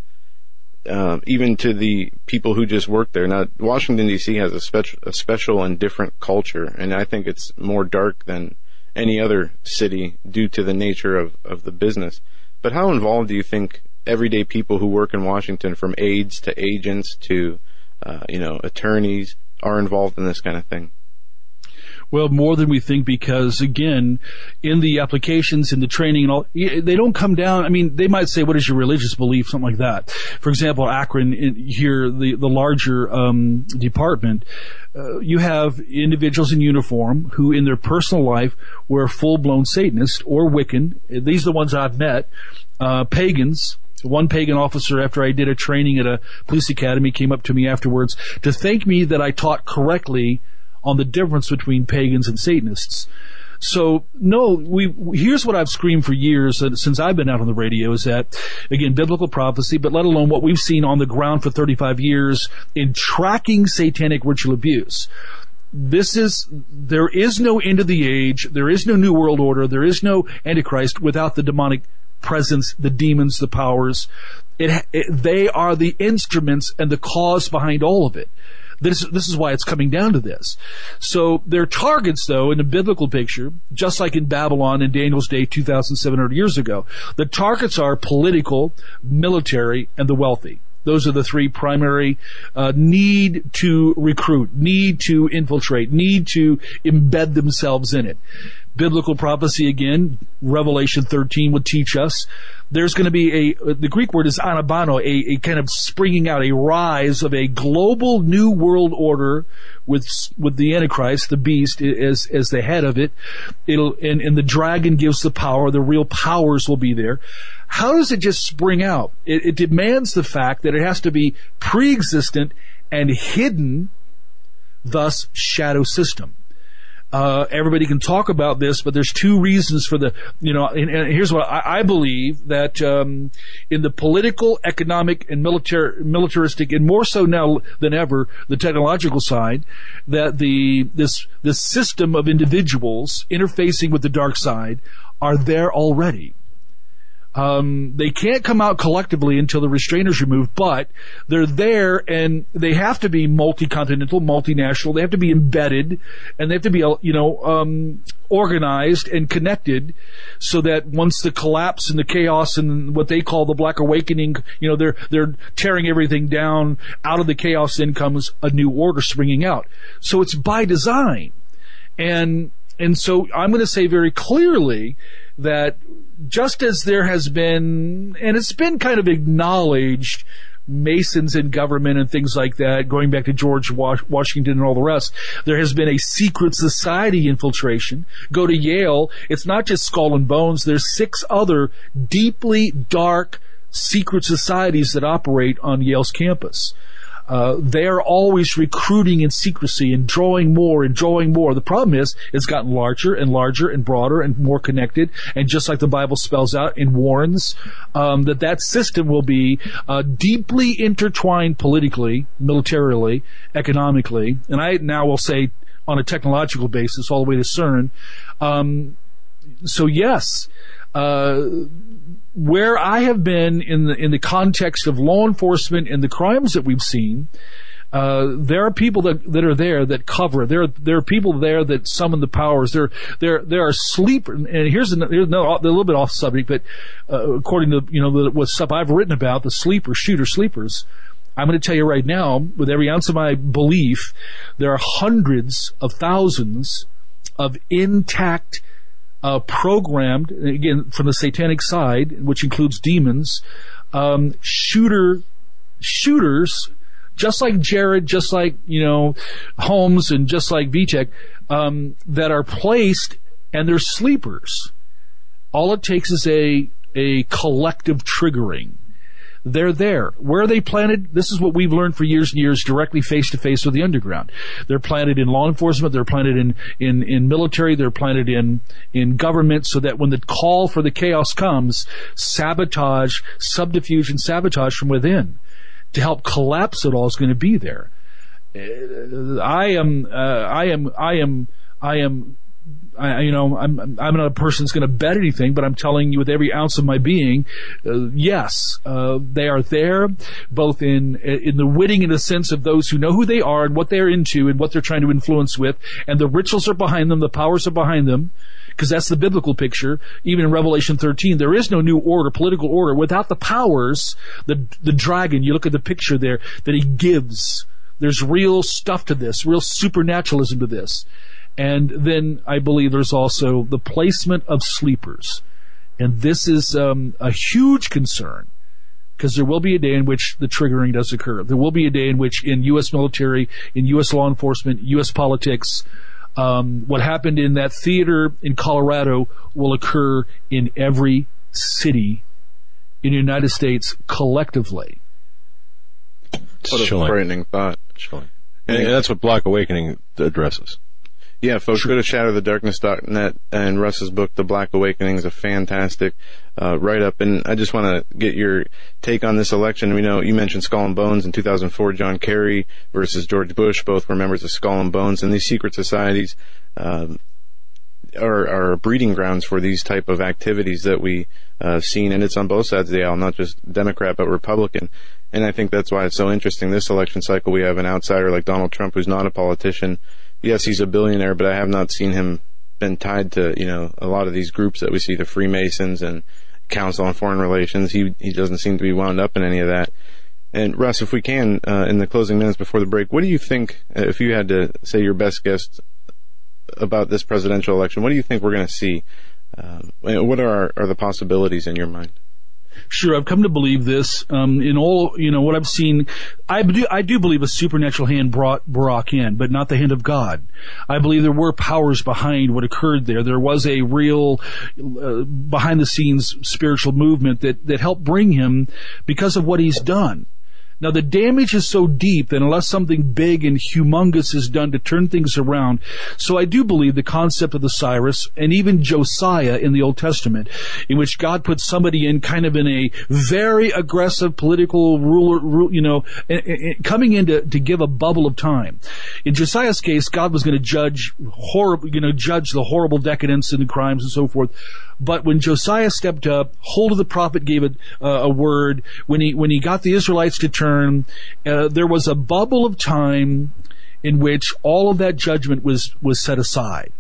uh, even to the people who just work there. Now, Washington D.C. has a special, a special and different culture, and I think it's more dark than any other city due to the nature of, of the business. But how involved do you think everyday people who work in Washington, from aides to agents to, uh, you know, attorneys, are involved in this kind of thing? Well, more than we think because again, in the applications, in the training and all, they don't come down. I mean, they might say, what is your religious belief? Something like that. For example, Akron here, the, the larger, um, department, uh, you have individuals in uniform who in their personal life were full-blown Satanists or Wiccan. These are the ones I've met. Uh, pagans, one pagan officer after I did a training at a police academy came up to me afterwards to thank me that I taught correctly on the difference between pagans and Satanists. So no, we here's what I've screamed for years uh, since I've been out on the radio is that again biblical prophecy, but let alone what we've seen on the ground for 35 years in tracking satanic ritual abuse. This is there is no end of the age, there is no new world order, there is no antichrist without the demonic presence, the demons, the powers. It, it, they are the instruments and the cause behind all of it. This, this is why it's coming down to this. So their targets, though, in the biblical picture, just like in Babylon in Daniel's day 2,700 years ago, the targets are political, military, and the wealthy. Those are the three primary uh, need to recruit, need to infiltrate, need to embed themselves in it. Biblical prophecy again, Revelation 13 would teach us there's going to be a, the Greek word is anabano, a, a kind of springing out, a rise of a global new world order with, with the Antichrist, the beast, as, as the head of it. It'll, and, and the dragon gives the power, the real powers will be there. How does it just spring out? It, it demands the fact that it has to be pre-existent and hidden, thus shadow system. Uh, everybody can talk about this, but there's two reasons for the, you know, and, and here's what I, I believe that um, in the political, economic, and military, militaristic, and more so now than ever, the technological side, that the this this system of individuals interfacing with the dark side are there already. Um, they can't come out collectively until the restrainers removed, but they're there and they have to be multi-continental, multinational. They have to be embedded and they have to be, you know, um, organized and connected so that once the collapse and the chaos and what they call the black awakening, you know, they're, they're tearing everything down out of the chaos then comes a new order springing out. So it's by design. And, and so I'm going to say very clearly that just as there has been, and it's been kind of acknowledged, Masons in government and things like that, going back to George Washington and all the rest, there has been a secret society infiltration. Go to Yale, it's not just skull and bones, there's six other deeply dark secret societies that operate on Yale's campus. Uh, they are always recruiting in secrecy and drawing more and drawing more. The problem is it's gotten larger and larger and broader and more connected. And just like the Bible spells out and warns um, that that system will be uh, deeply intertwined politically, militarily, economically, and I now will say on a technological basis all the way to CERN. Um, so yes. Uh, where I have been in the in the context of law enforcement and the crimes that we've seen, uh, there are people that, that are there that cover. There there are people there that summon the powers. There there there are sleeper. And here's, a, here's a little bit off subject, but uh, according to you know the, what stuff I've written about the sleeper shooter sleepers. I'm going to tell you right now, with every ounce of my belief, there are hundreds of thousands of intact uh, programmed again from the satanic side, which includes demons, um, shooter shooters, just like Jared, just like you know Holmes, and just like Vitek, um, that are placed and they're sleepers. All it takes is a a collective triggering they're there. Where are they planted? This is what we've learned for years and years directly face to face with the underground. They're planted in law enforcement, they're planted in, in, in military, they're planted in, in government so that when the call for the chaos comes, sabotage, subterfuge and sabotage from within to help collapse it all is going to be there. Uh, I am, uh, I am, I am, I am I, you know, I'm, I'm not a person that's going to bet anything, but I'm telling you with every ounce of my being, uh, yes, uh, they are there, both in in the witting in the sense of those who know who they are and what they're into and what they're trying to influence with, and the rituals are behind them, the powers are behind them, because that's the biblical picture. Even in Revelation 13, there is no new order, political order, without the powers. The the dragon, you look at the picture there that he gives. There's real stuff to this, real supernaturalism to this And then I believe there's also the placement of sleepers. And this is um, a huge concern because there will be a day in which the triggering does occur. There will be a day in which in U.S. military, in U.S. law enforcement, U.S. politics, um, what happened in that theater in Colorado will occur in every city in the United States collectively. What a frightening thought. Chilling. And, and that's what Black Awakening addresses. Yeah, folks, go to shatterthedarkness.net and Russ's book, The Black Awakening, is a fantastic uh, write-up. And I just want to get your take on this election. We know you mentioned Skull and Bones in 2004, John Kerry versus George Bush. Both were members of Skull and Bones, and these secret societies um, are, are breeding grounds for these type of activities that we uh, seen, and it's on both sides of the aisle, not just Democrat but Republican. And I think that's why it's so interesting. This election cycle, we have an outsider like Donald Trump, who's not a politician. Yes, he's a billionaire, but I have not seen him been tied to you know a lot of these groups that we see, the Freemasons and Council on Foreign Relations. He he doesn't seem to be wound up in any of that. And Russ, if we can, uh, in the closing minutes before the break, what do you think? Uh, if you had to say your best guess about this presidential election, what do you think we're going to see? Um, what are are the possibilities in your mind? Sure, I've come to believe this. Um, in all, you know, what I've seen, I do, I do believe a supernatural hand brought Barack in, but not the hand of God. I believe there were powers behind what occurred there. There was a real, uh, behind the scenes spiritual movement that, that helped bring him because of what he's done. Now the damage is so deep that unless something big and humongous is done to turn things around, so I do believe the concept of the Cyrus and even Josiah in the Old Testament, in which God put somebody in kind of in a very aggressive political ruler, you know, coming in to, to give a bubble of time. In Josiah's case, God was going to judge horrible, you know, judge the horrible decadence and the crimes and so forth. But when Josiah stepped up, Huldah the prophet gave it uh, a word. When he when he got the Israelites to turn, uh, there was a bubble of time in which all of that judgment was was set aside.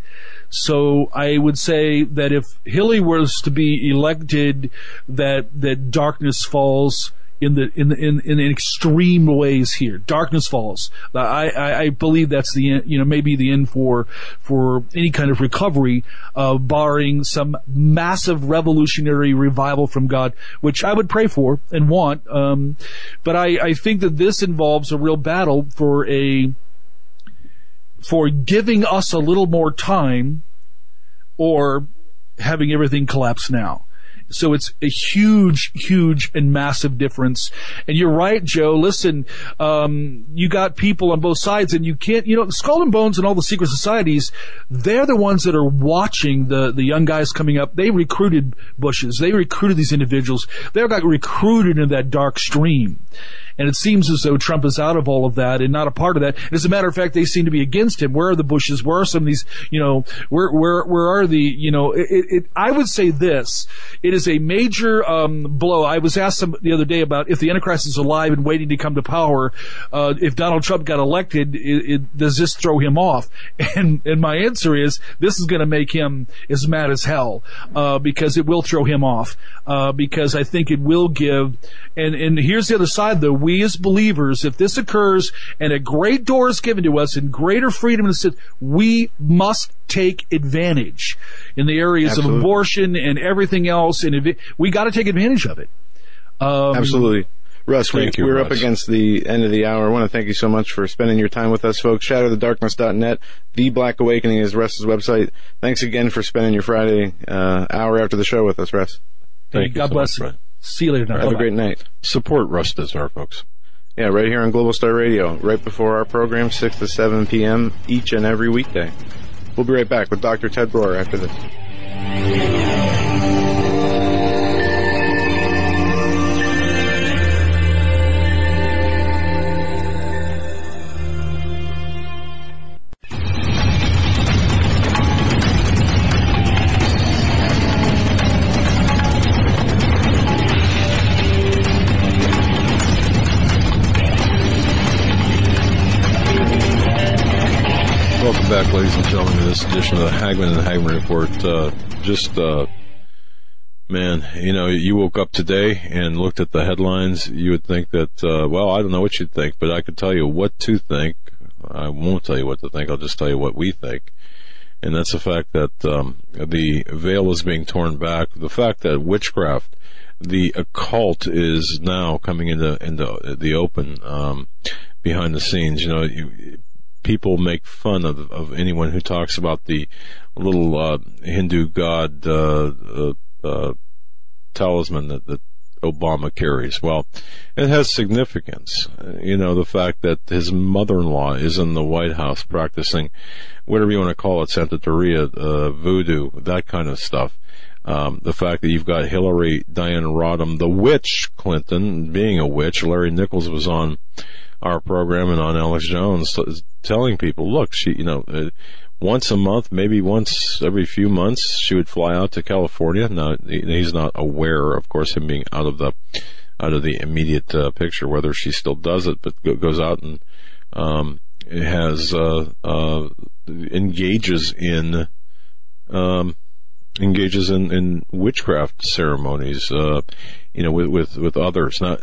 So I would say that if Hillary was to be elected, that that darkness falls in the in in in extreme ways here. Darkness falls. I, I I believe that's the end, you know maybe the end for for any kind of recovery, uh, barring some massive revolutionary revival from God, which I would pray for and want. Um, but I I think that this involves a real battle for a for giving us a little more time or having everything collapse now. So it's a huge, huge and massive difference. And you're right, Joe. Listen, um, you got people on both sides and you can't, you know, Skull and Bones and all the secret societies, they're the ones that are watching the, the young guys coming up. They recruited Bushes. They recruited these individuals. They got recruited into that dark stream. And it seems as though Trump is out of all of that and not a part of that. And as a matter of fact, they seem to be against him. Where are the Bushes? Where are some of these, you know, where, where, where are the, you know, it, it, I would say this. It is a major, um, blow. I was asked some, the other day about if the Antichrist is alive and waiting to come to power, uh, if Donald Trump got elected, it, it, does this throw him off? And, and my answer is this is going to make him as mad as hell, uh, because it will throw him off, uh, because I think it will give, and, and here's the other side though we as believers, if this occurs and a great door is given to us and greater freedom is said, we must take advantage in the areas Absolutely. of abortion and everything else. And if we got to take advantage of it. Um, Absolutely. Russ, we, you, we're up against the end of the hour. I want to thank you so much for spending your time with us, folks. Shatterthedarkness.net. The Black Awakening is Russ's website. Thanks again for spending your Friday uh, hour after the show with us, Russ. Thank you God so bless. much, Brett. See you later. Have a Bye-bye. great night. Support Russ Dizdar, folks. Yeah, right here on Global Star Radio, right before our program, 6 to 7 p.m. each and every weekday. We'll be right back with Dr. Ted Broer after this. This edition of the Hagmann and the Hagmann Report. Uh, just, uh, man, you know, you woke up today and looked at the headlines. You would think that, uh, well, I don't know what you'd think, but I could tell you what to think I won't tell you what to think. I'll just tell you what we think. And that's the fact that um, the veil is being torn back. The fact that witchcraft, the occult, is now coming into into the open um, behind the scenes. You know, you, people make fun of of anyone who talks about the little uh, Hindu god uh, uh, uh talisman that, that Obama carries. Well, it has significance. You know, the fact that his mother-in-law is in the White House practicing whatever you want to call it, Santeria, uh, voodoo, that kind of stuff. Um, the fact that you've got Hillary, Diane Rodham, the witch Clinton, being a witch. Larry Nichols was on our program and on Alex Jones telling people, look, she, you know, uh, once a month, maybe once every few months, she would fly out to California. Now he's not aware, of course, him being out of the out of the immediate uh, picture whether she still does it, but goes out and um, has uh, uh, engages in um, engages in, in witchcraft ceremonies, uh, you know, with, with, with others. Now,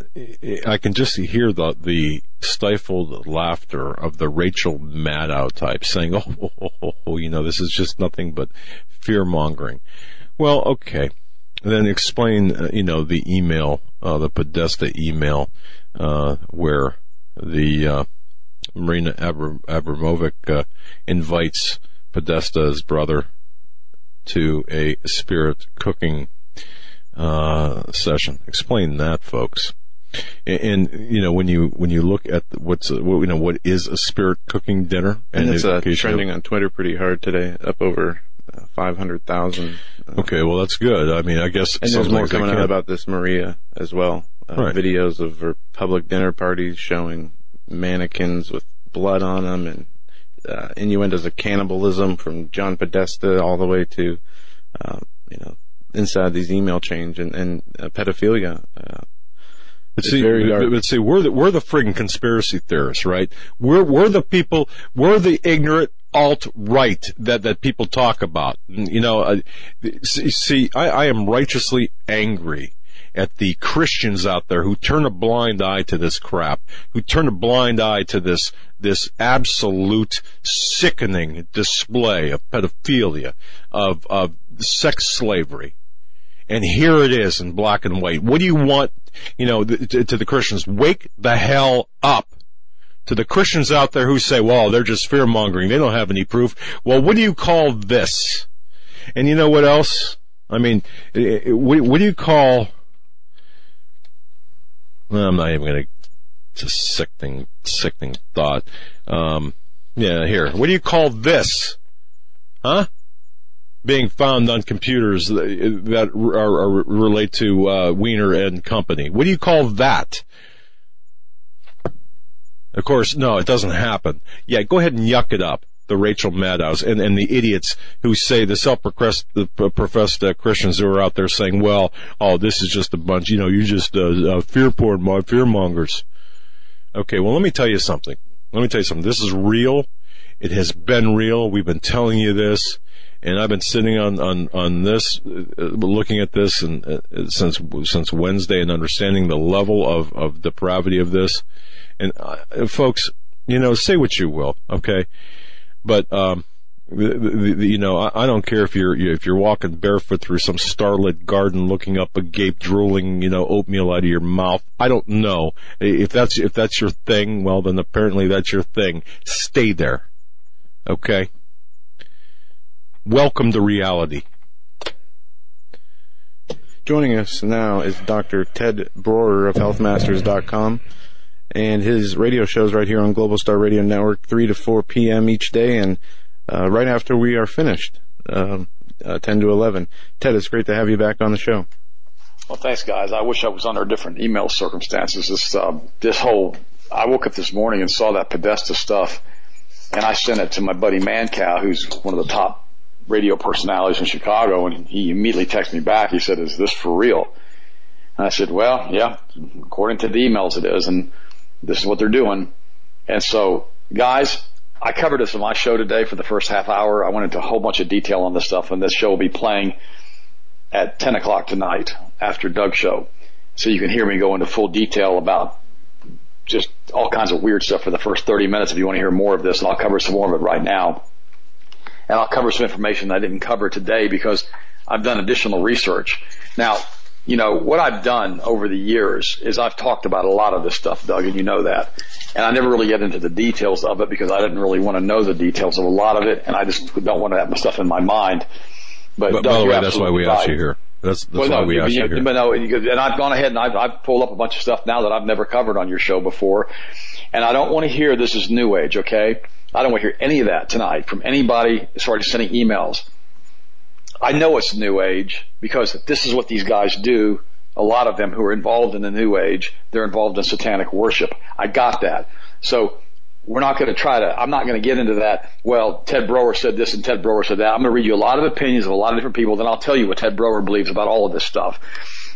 I can just hear the, the stifled laughter of the Rachel Maddow type saying, oh, oh, oh, oh, you know, this is just nothing but fear mongering. Well, okay. then explain, uh, you know, the email, uh, the Podesta email, uh, where the, uh, Marina Abram- Abramovic, uh, invites Podesta's brother to a spirit cooking uh, session. Explain that, folks. And, and, you know when you when you look at what's a, what, you know what is a spirit cooking dinner, and, and it's uh, trending on Twitter pretty hard today, up over uh, five hundred thousand. Uh, okay, well that's good. I mean, I guess and there's more coming out about this Marina as well. Uh, right. Videos of her public dinner parties showing mannequins with blood on them and uh, innuendos of cannibalism from John Podesta all the way to, uh, you know, inside these email chains and, and uh, pedophilia. Uh, but see, but see, we're the, we're the friggin' conspiracy theorists, right? We're, we're the people, we're the ignorant alt-right that, that people talk about. You know, uh, see, see I, I am righteously angry at the Christians out there who turn a blind eye to this crap, who turn a blind eye to this, this absolute sickening display of pedophilia, of, of sex slavery. And here it is in black and white. What do you want, you know, to, to the Christians? Wake the hell up to the Christians out there who say, well, they're just fear mongering. They don't have any proof. Well, what do you call this? And you know what else? I mean, what, do you call I'm not even going to. It's a sickening, sickening thought. Um, yeah, here. What do you call this? Huh? Being found on computers that are, are relate to uh, Weiner and Company. What do you call that? Of course, no, it doesn't happen. Yeah, go ahead and yuck it up the Rachel Maddows and, and the idiots who say the self-professed professed uh, Christians who are out there saying, well, oh, this is just a bunch, you know, you just uh, uh, fear porn, fear mongers. Okay, well, let me tell you something. Let me tell you something. This is real. It has been real. We've been telling you this, and I've been sitting on on on this, uh, looking at this, and uh, since since Wednesday, and understanding the level of of depravity of this. And uh, folks, you know, say what you will, okay but um, the, the, the, you know, I, I, don't care if you're if you're walking barefoot through some starlit garden, looking up a gape, drooling, you know, oatmeal out of your mouth. I don't know if that's if that's your thing. Well, then apparently that's your thing. Stay there, okay? Welcome to reality. Joining us now is Dr. Ted Broer of HealthMasters.com and his radio shows right here on Global Star Radio Network, 3 to 4 p.m. each day, and uh, right after we are finished, um, uh, 10 to 11. Ted, it's great to have you back on the show. Well, thanks, guys. I wish I was under different email circumstances. This, uh, this whole, I woke up this morning and saw that Podesta stuff, and I sent it to my buddy Mancow, who's one of the top radio personalities in Chicago, and he immediately texted me back. He said, "Is this for real?" And I said, "Well, yeah, according to the emails, it is." And this is what they're doing. And so, guys, I covered this in my show today for the first half hour. I went into a whole bunch of detail on this stuff, and this show will be playing at 10 o'clock tonight after Doug's show. So you can hear me go into full detail about just all kinds of weird stuff for the first 30 minutes if you want to hear more of this, and I'll cover some more of it right now. And I'll cover some information that I didn't cover today because I've done additional research. Now, you know, what I've done over the years is I've talked about a lot of this stuff, Doug, and you know that. And I never really get into the details of it because I didn't really want to know the details of a lot of it, and I just don't want to have my stuff in my mind. But, but Doug, by the way, that's why we right. asked you here. That's, that's well, why no, we asked you, you here. But no, and I've gone ahead and I've, I've pulled up a bunch of stuff now that I've never covered on your show before. And I don't want to hear this is New Age, okay? I don't want to hear any of that tonight from anybody as far as sending emails. I know it's New Age because this is what these guys do. A lot of them who are involved in the New Age, they're involved in satanic worship. I got that. So we're not going to try to, I'm not going to get into that. Well, Ted Broer said this and Ted Broer said that. I'm going to read you a lot of opinions of a lot of different people, then I'll tell you what Ted Broer believes about all of this stuff.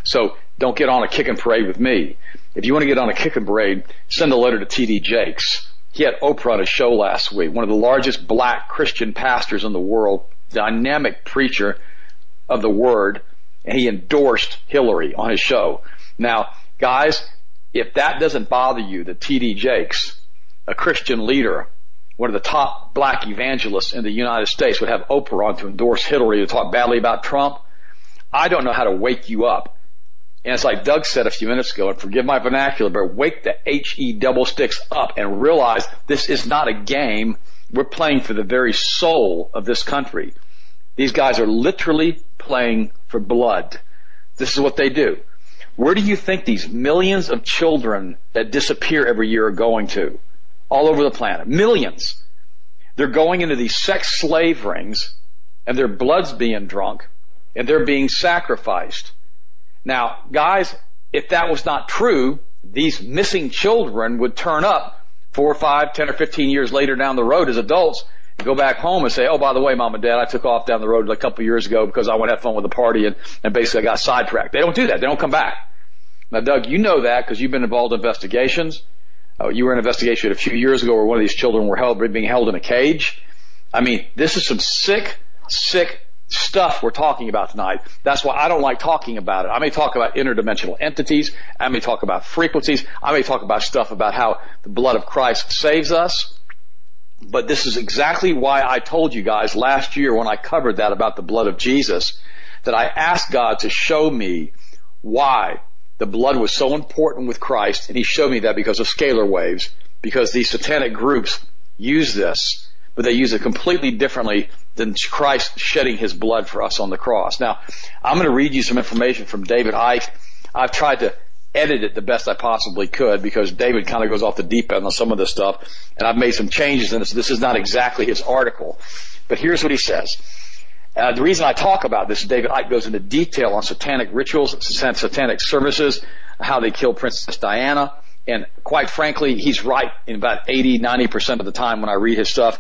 So don't get on a kick and parade with me. If you want to get on a kick and parade, send a letter to T.D. Jakes. He had Oprah on his show last week, one of the largest black Christian pastors in the world, dynamic preacher of the word, and he endorsed Hillary on his show. Now, guys, if that doesn't bother you, the T.D. Jakes, a Christian leader, one of the top black evangelists in the United States, would have Oprah on to endorse Hillary to talk badly about Trump, I don't know how to wake you up. And it's like Doug said a few minutes ago, and forgive my vernacular, but wake the HE double sticks up and realize this is not a game. We're playing for the very soul of this country. These guys are literally playing for blood. This is what they do. Where do you think these millions of children that disappear every year are going to? All over the planet. Millions. They're going into these sex slave rings and their blood's being drunk and they're being sacrificed. Now, guys, if that was not true, these missing children would turn up four, or five, ten, or fifteen years later down the road as adults go back home and say, oh, by the way, mom and dad, I took off down the road a couple years ago because I went to have fun with the party and, and basically I got sidetracked. They don't do that. They don't come back. Now, Doug, you know that because you've been involved in investigations. Uh, you were in an investigation a few years ago where one of these children were held, being held in a cage. I mean, this is some sick, sick stuff we're talking about tonight. That's why I don't like talking about it. I may talk about interdimensional entities. I may talk about frequencies. I may talk about stuff about how the blood of Christ saves us. But this is exactly why I told you guys last year when I covered that about the blood of Jesus that I asked God to show me why the blood was so important with Christ. And he showed me that because of scalar waves, because these satanic groups use this, but they use it completely differently than Christ shedding his blood for us on the cross. Now, I'm going to read you some information from David Icke. I've tried to edit it the best I possibly could because David kind of goes off the deep end on some of this stuff, and I've made some changes in this. This is not exactly his article, but here's what he says. Uh, the reason I talk about this, David Icke goes into detail on satanic rituals, satanic services, how they kill Princess Diana, and quite frankly, he's right in about 80, 90% of the time when I read his stuff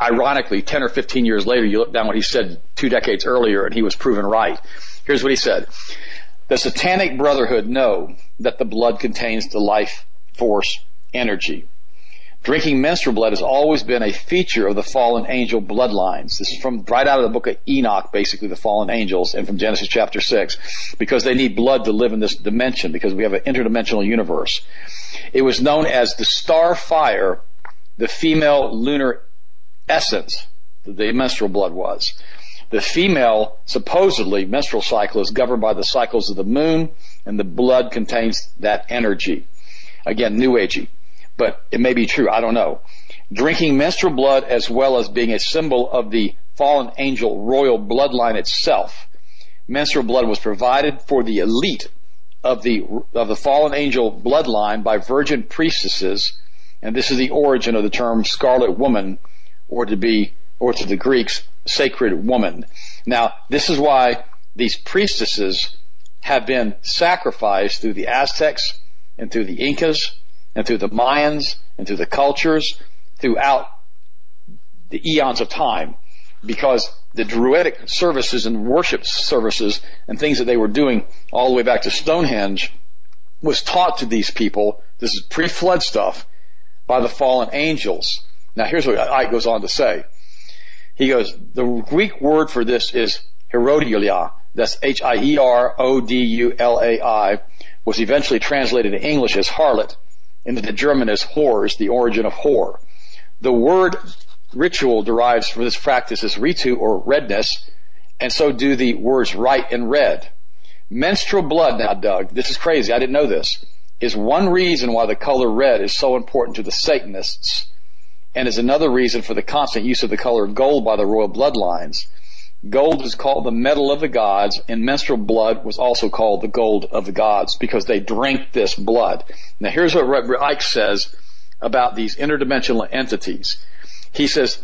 ironically, 10 or 15 years later, you look down what he said two decades earlier and he was proven right. Here's what he said. The satanic brotherhood know that the blood contains the life force energy. Drinking menstrual blood has always been a feature of the fallen angel bloodlines. This is from right out of the book of Enoch, basically the fallen angels, and from Genesis chapter 6, because they need blood to live in this dimension, because we have an interdimensional universe. It was known as the star fire, the female lunar essence the menstrual blood was. The female, supposedly, menstrual cycle is governed by the cycles of the moon, and the blood contains that energy. Again, new agey. But it may be true, I don't know. Drinking menstrual blood as well as being a symbol of the fallen angel royal bloodline itself. Menstrual blood was provided for the elite of the, of the fallen angel bloodline by virgin priestesses, and this is the origin of the term scarlet woman or to be, or to the Greeks, sacred woman. Now, this is why these priestesses have been sacrificed through the Aztecs and through the Incas and through the Mayans and through the cultures throughout the eons of time because the druidic services and worship services and things that they were doing all the way back to Stonehenge was taught to these people. This is pre-flood stuff by the fallen angels. Now here's what Icke goes on to say. He goes, the Greek word for this is Herodulia. That's H-I-E-R-O-D-U-L-A-I, was eventually translated in English as harlot, and the German is Hors, the origin of whore. The word ritual derives from this practice as ritu or redness, and so do the words right and red. Menstrual blood now, Doug, this is crazy, I didn't know this, is one reason why the color red is so important to the Satanists, and is another reason for the constant use of the color gold by the royal bloodlines. Gold is called the metal of the gods, and menstrual blood was also called the gold of the gods because they drank this blood. Now here's what Icke says about these interdimensional entities. He says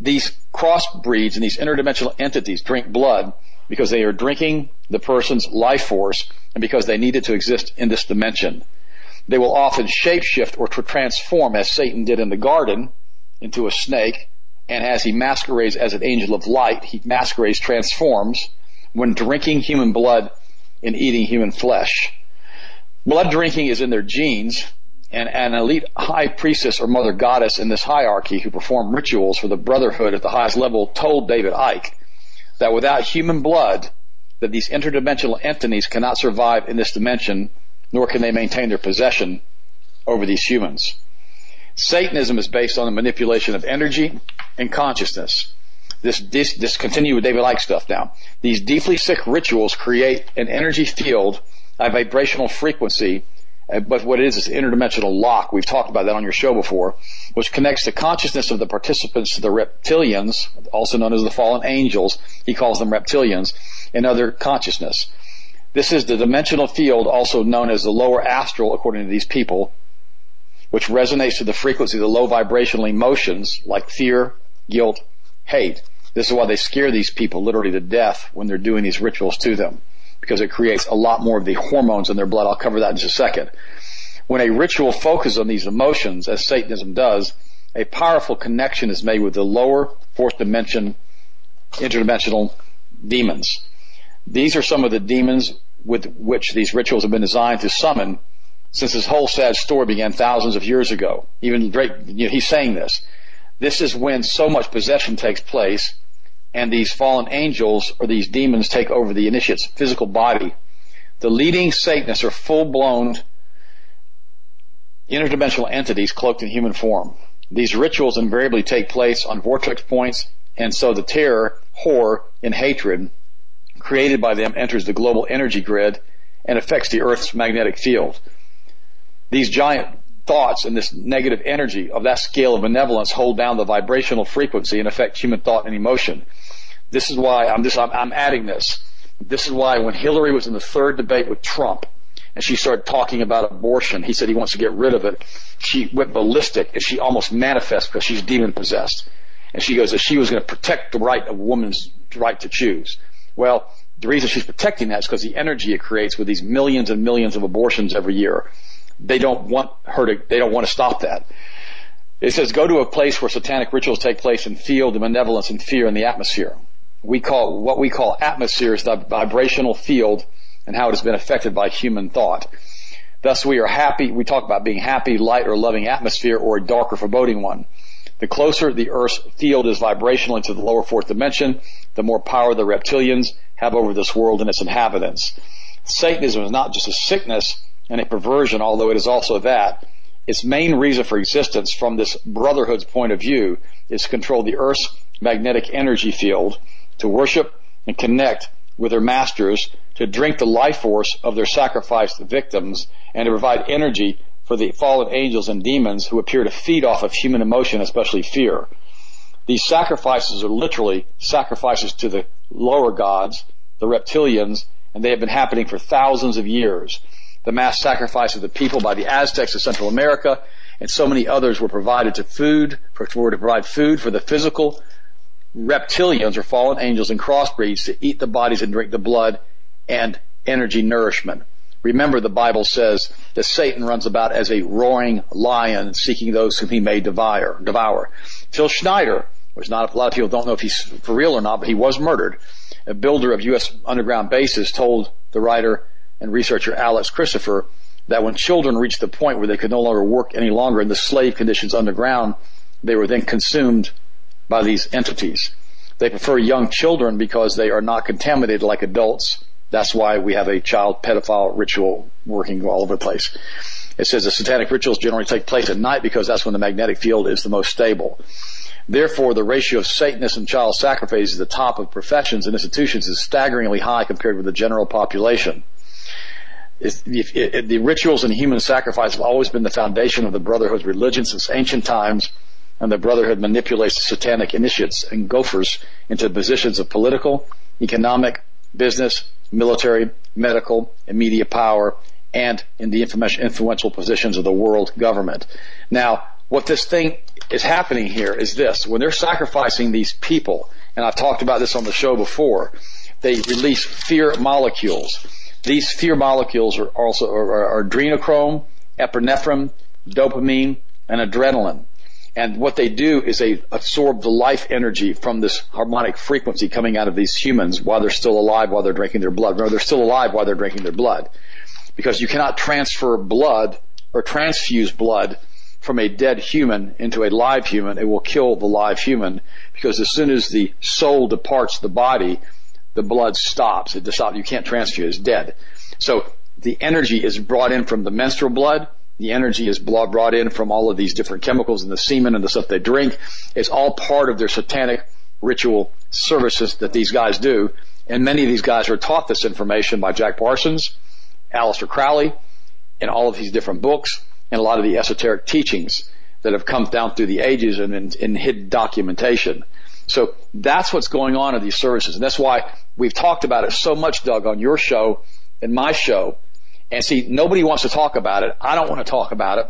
these crossbreeds and these interdimensional entities drink blood because they are drinking the person's life force and because they need it to exist in this dimension. They will often shapeshift or transform as Satan did in the garden into a snake and as he masquerades as an angel of light, he masquerades, transforms when drinking human blood and eating human flesh. Blood drinking is in their genes, and an elite high priestess or mother goddess in this hierarchy who performed rituals for the brotherhood at the highest level told David Icke that without human blood, that these interdimensional entities cannot survive in this dimension, nor can they maintain their possession over these humans. Satanism is based on the manipulation of energy and consciousness. This, this, this continue with David Icke stuff now. These deeply sick rituals create an energy field, a vibrational frequency, uh, but what it is is interdimensional lock. We've talked about that on your show before, which connects the consciousness of the participants to the reptilians, also known as the fallen angels. He calls them reptilians, and other consciousness. This is the dimensional field, also known as the lower astral, according to these people, which resonates to the frequency of the low vibrational emotions like fear, guilt, hate. This is why they scare these people literally to death when they're doing these rituals to them because it creates a lot more of the hormones in their blood. I'll cover that in just a second. When a ritual focuses on these emotions, as Satanism does, a powerful connection is made with the lower fourth dimension, interdimensional demons. These are some of the demons with which these rituals have been designed to summon since this whole sad story began thousands of years ago. Even Drake, you know, he's saying this. This is when so much possession takes place and these fallen angels or these demons take over the initiate's physical body. The leading Satanists are full blown interdimensional entities cloaked in human form. These rituals invariably take place on vortex points and so the terror, horror, and hatred created by them enters the global energy grid and affects the Earth's magnetic field these giant thoughts and this negative energy of that scale of benevolence hold down the vibrational frequency and affect human thought and emotion. This is why I'm just, I'm, I'm adding this. This is why when Hillary was in the third debate with Trump and she started talking about abortion, he said he wants to get rid of it. She went ballistic and she almost manifests because she's demon possessed. And she goes that she was going to protect the right of woman's right to choose. Well, the reason she's protecting that is because the energy it creates with these millions and millions of abortions every year they don't want her to, they don't want to stop that. It says, go to a place where satanic rituals take place and feel the malevolence and fear in the atmosphere. We call, what we call atmosphere is the vibrational field and how it has been affected by human thought. Thus we are happy, we talk about being happy, light, or loving atmosphere or a dark or foreboding one. The closer the Earth's field is vibrational into the lower fourth dimension, the more power the reptilians have over this world and its inhabitants. Satanism is not just a sickness, and a perversion, although it is also that. Its main reason for existence from this brotherhood's point of view is to control the Earth's magnetic energy field, to worship and connect with their masters, to drink the life force of their sacrificed victims, and to provide energy for the fallen angels and demons who appear to feed off of human emotion, especially fear. These sacrifices are literally sacrifices to the lower gods, the reptilians, and they have been happening for thousands of years the mass sacrifice of the people by the Aztecs of Central America, and so many others were provided to food, for, were to provide food for the physical reptilians or fallen angels and crossbreeds to eat the bodies and drink the blood and energy nourishment. Remember the Bible says that Satan runs about as a roaring lion seeking those whom he may devour. devour. Phil Schneider, which not a lot of people don't know if he's for real or not, but he was murdered. A builder of U.S. underground bases told the writer and researcher Alex Christopher that when children reached the point where they could no longer work any longer in the slave conditions underground, they were then consumed by these entities. They prefer young children because they are not contaminated like adults. That's why we have a child pedophile ritual working all over the place. It says the satanic rituals generally take place at night because that's when the magnetic field is the most stable. Therefore, the ratio of Satanists and child sacrifice at the top of professions and institutions is staggeringly high compared with the general population. The rituals and human sacrifice have always been the foundation of the Brotherhood's religion since ancient times, and the Brotherhood manipulates satanic initiates and gophers into positions of political, economic, business, military, medical, and media power, and in the influential positions of the world government. Now, what this thing is happening here is this. When they're sacrificing these people, and I've talked about this on the show before, they release fear molecules. These fear molecules are also are, are adrenochrome, epinephrine, dopamine, and adrenaline. And what they do is they absorb the life energy from this harmonic frequency coming out of these humans while they're still alive while they're drinking their blood. Remember, they're still alive while they're drinking their blood. Because you cannot transfer blood or transfuse blood from a dead human into a live human. It will kill the live human because as soon as the soul departs the body, the blood stops. It stops. You can't transfuse. It's dead. So the energy is brought in from the menstrual blood the energy is brought in from all of these different chemicals and the semen and the stuff they drink. It's all part of their satanic ritual services that these guys do. And many of these guys are taught this information by Jack Parsons, Aleister Crowley, and all of these different books and a lot of the esoteric teachings that have come down through the ages and in, in hidden documentation. So that's what's going on in these services. And that's why we've talked about it so much, Doug, on your show and my show and see, nobody wants to talk about it. I don't want to talk about it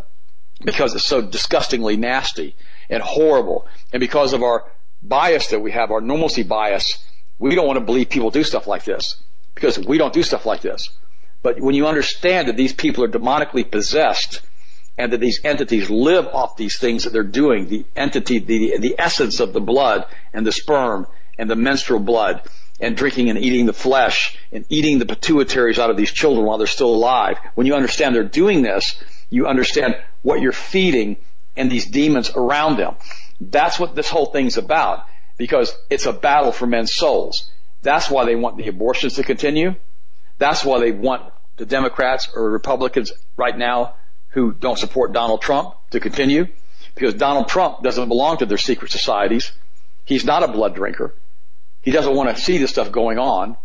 because it's so disgustingly nasty and horrible. And because of our bias that we have, our normalcy bias, we don't want to believe people do stuff like this because we don't do stuff like this. But when you understand that these people are demonically possessed and that these entities live off these things that they're doing, the entity, the, the essence of the blood and the sperm and the menstrual blood and drinking and eating the flesh and eating the pituitaries out of these children while they're still alive. When you understand they're doing this, you understand what you're feeding and these demons around them. That's what this whole thing's about because it's a battle for men's souls. That's why they want the abortions to continue. That's why they want the Democrats or Republicans right now who don't support Donald Trump to continue because Donald Trump doesn't belong to their secret societies. He's not a blood drinker. He doesn't want to see this stuff going on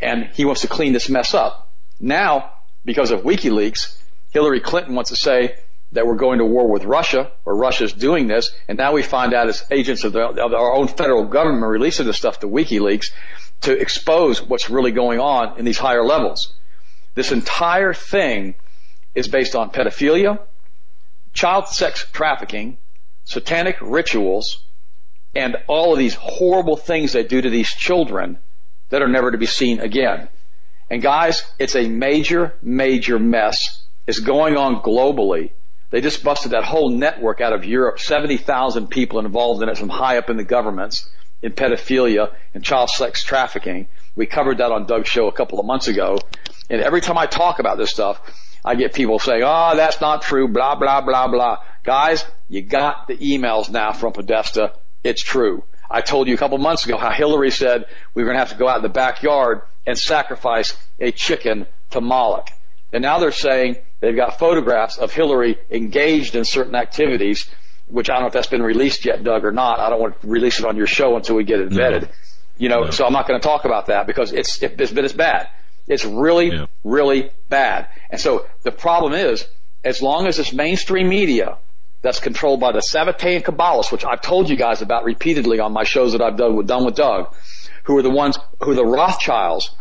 and he wants to clean this mess up. Now, because of WikiLeaks, Hillary Clinton wants to say that we're going to war with Russia or Russia's doing this. And now we find out as agents of, the, of our own federal government releasing this stuff to WikiLeaks to expose what's really going on in these higher levels. This entire thing is based on pedophilia, child sex trafficking, satanic rituals, and all of these horrible things they do to these children that are never to be seen again. And guys, it's a major, major mess. It's going on globally. They just busted that whole network out of Europe, 70,000 people involved in it from high up in the governments in pedophilia and child sex trafficking. We covered that on Doug's show a couple of months ago. And every time I talk about this stuff, I get people saying, oh, ah, that's not true, blah, blah, blah, blah. Guys, you got the emails now from Podesta it's true. I told you a couple months ago how Hillary said we were going to have to go out in the backyard and sacrifice a chicken to Moloch. And now they're saying they've got photographs of Hillary engaged in certain activities, which I don't know if that's been released yet, Doug, or not. I don't want to release it on your show until we get it vetted. No. You know, no. so I'm not going to talk about that because it's, it's, but it's bad. It's really, yeah. really bad. And so the problem is, as long as this mainstream media that's controlled by the Sabbatean Kabbalists, which I've told you guys about repeatedly on my shows that I've done with, done with Doug, who are the ones, who are the Rothschilds,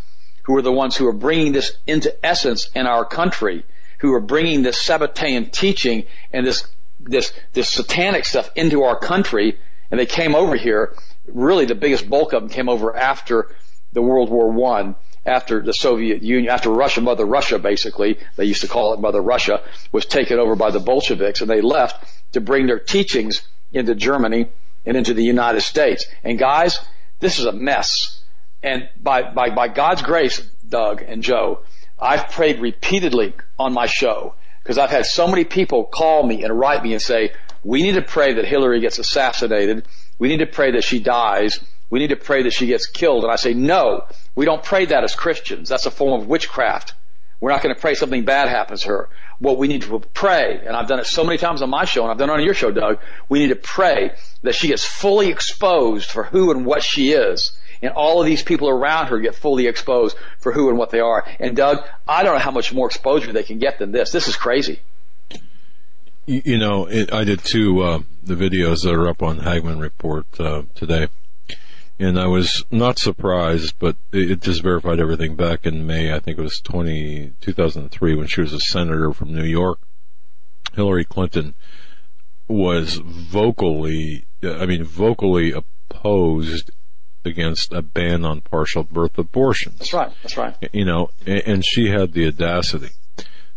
who are the ones who are bringing this into essence in our country, who are bringing this Sabbatean teaching and this, this, this satanic stuff into our country, and they came over here, really the biggest bulk of them came over after the World War One after the Soviet Union, after Russia, Mother Russia basically, they used to call it Mother Russia, was taken over by the Bolsheviks and they left to bring their teachings into Germany and into the United States. And guys, this is a mess. And by, by, by God's grace, Doug and Joe, I've prayed repeatedly on my show because I've had so many people call me and write me and say, we need to pray that Hillary gets assassinated. We need to pray that she dies. We need to pray that she gets killed. And I say, no, we don't pray that as Christians. That's a form of witchcraft. We're not going to pray something bad happens to her. What we need to pray, and I've done it so many times on my show, and I've done it on your show, Doug, we need to pray that she gets fully exposed for who and what she is. And all of these people around her get fully exposed for who and what they are. And Doug, I don't know how much more exposure they can get than this. This is crazy. You, know, it, I did two, uh, the videos that are up on Hagmann Report, uh, today and I was not surprised, but it just verified everything back in May. I think it was 20, 2003 when she was a senator from New York. Hillary Clinton was vocally, I mean, vocally opposed against a ban on partial birth abortions. That's right. That's right. You know, and she had the audacity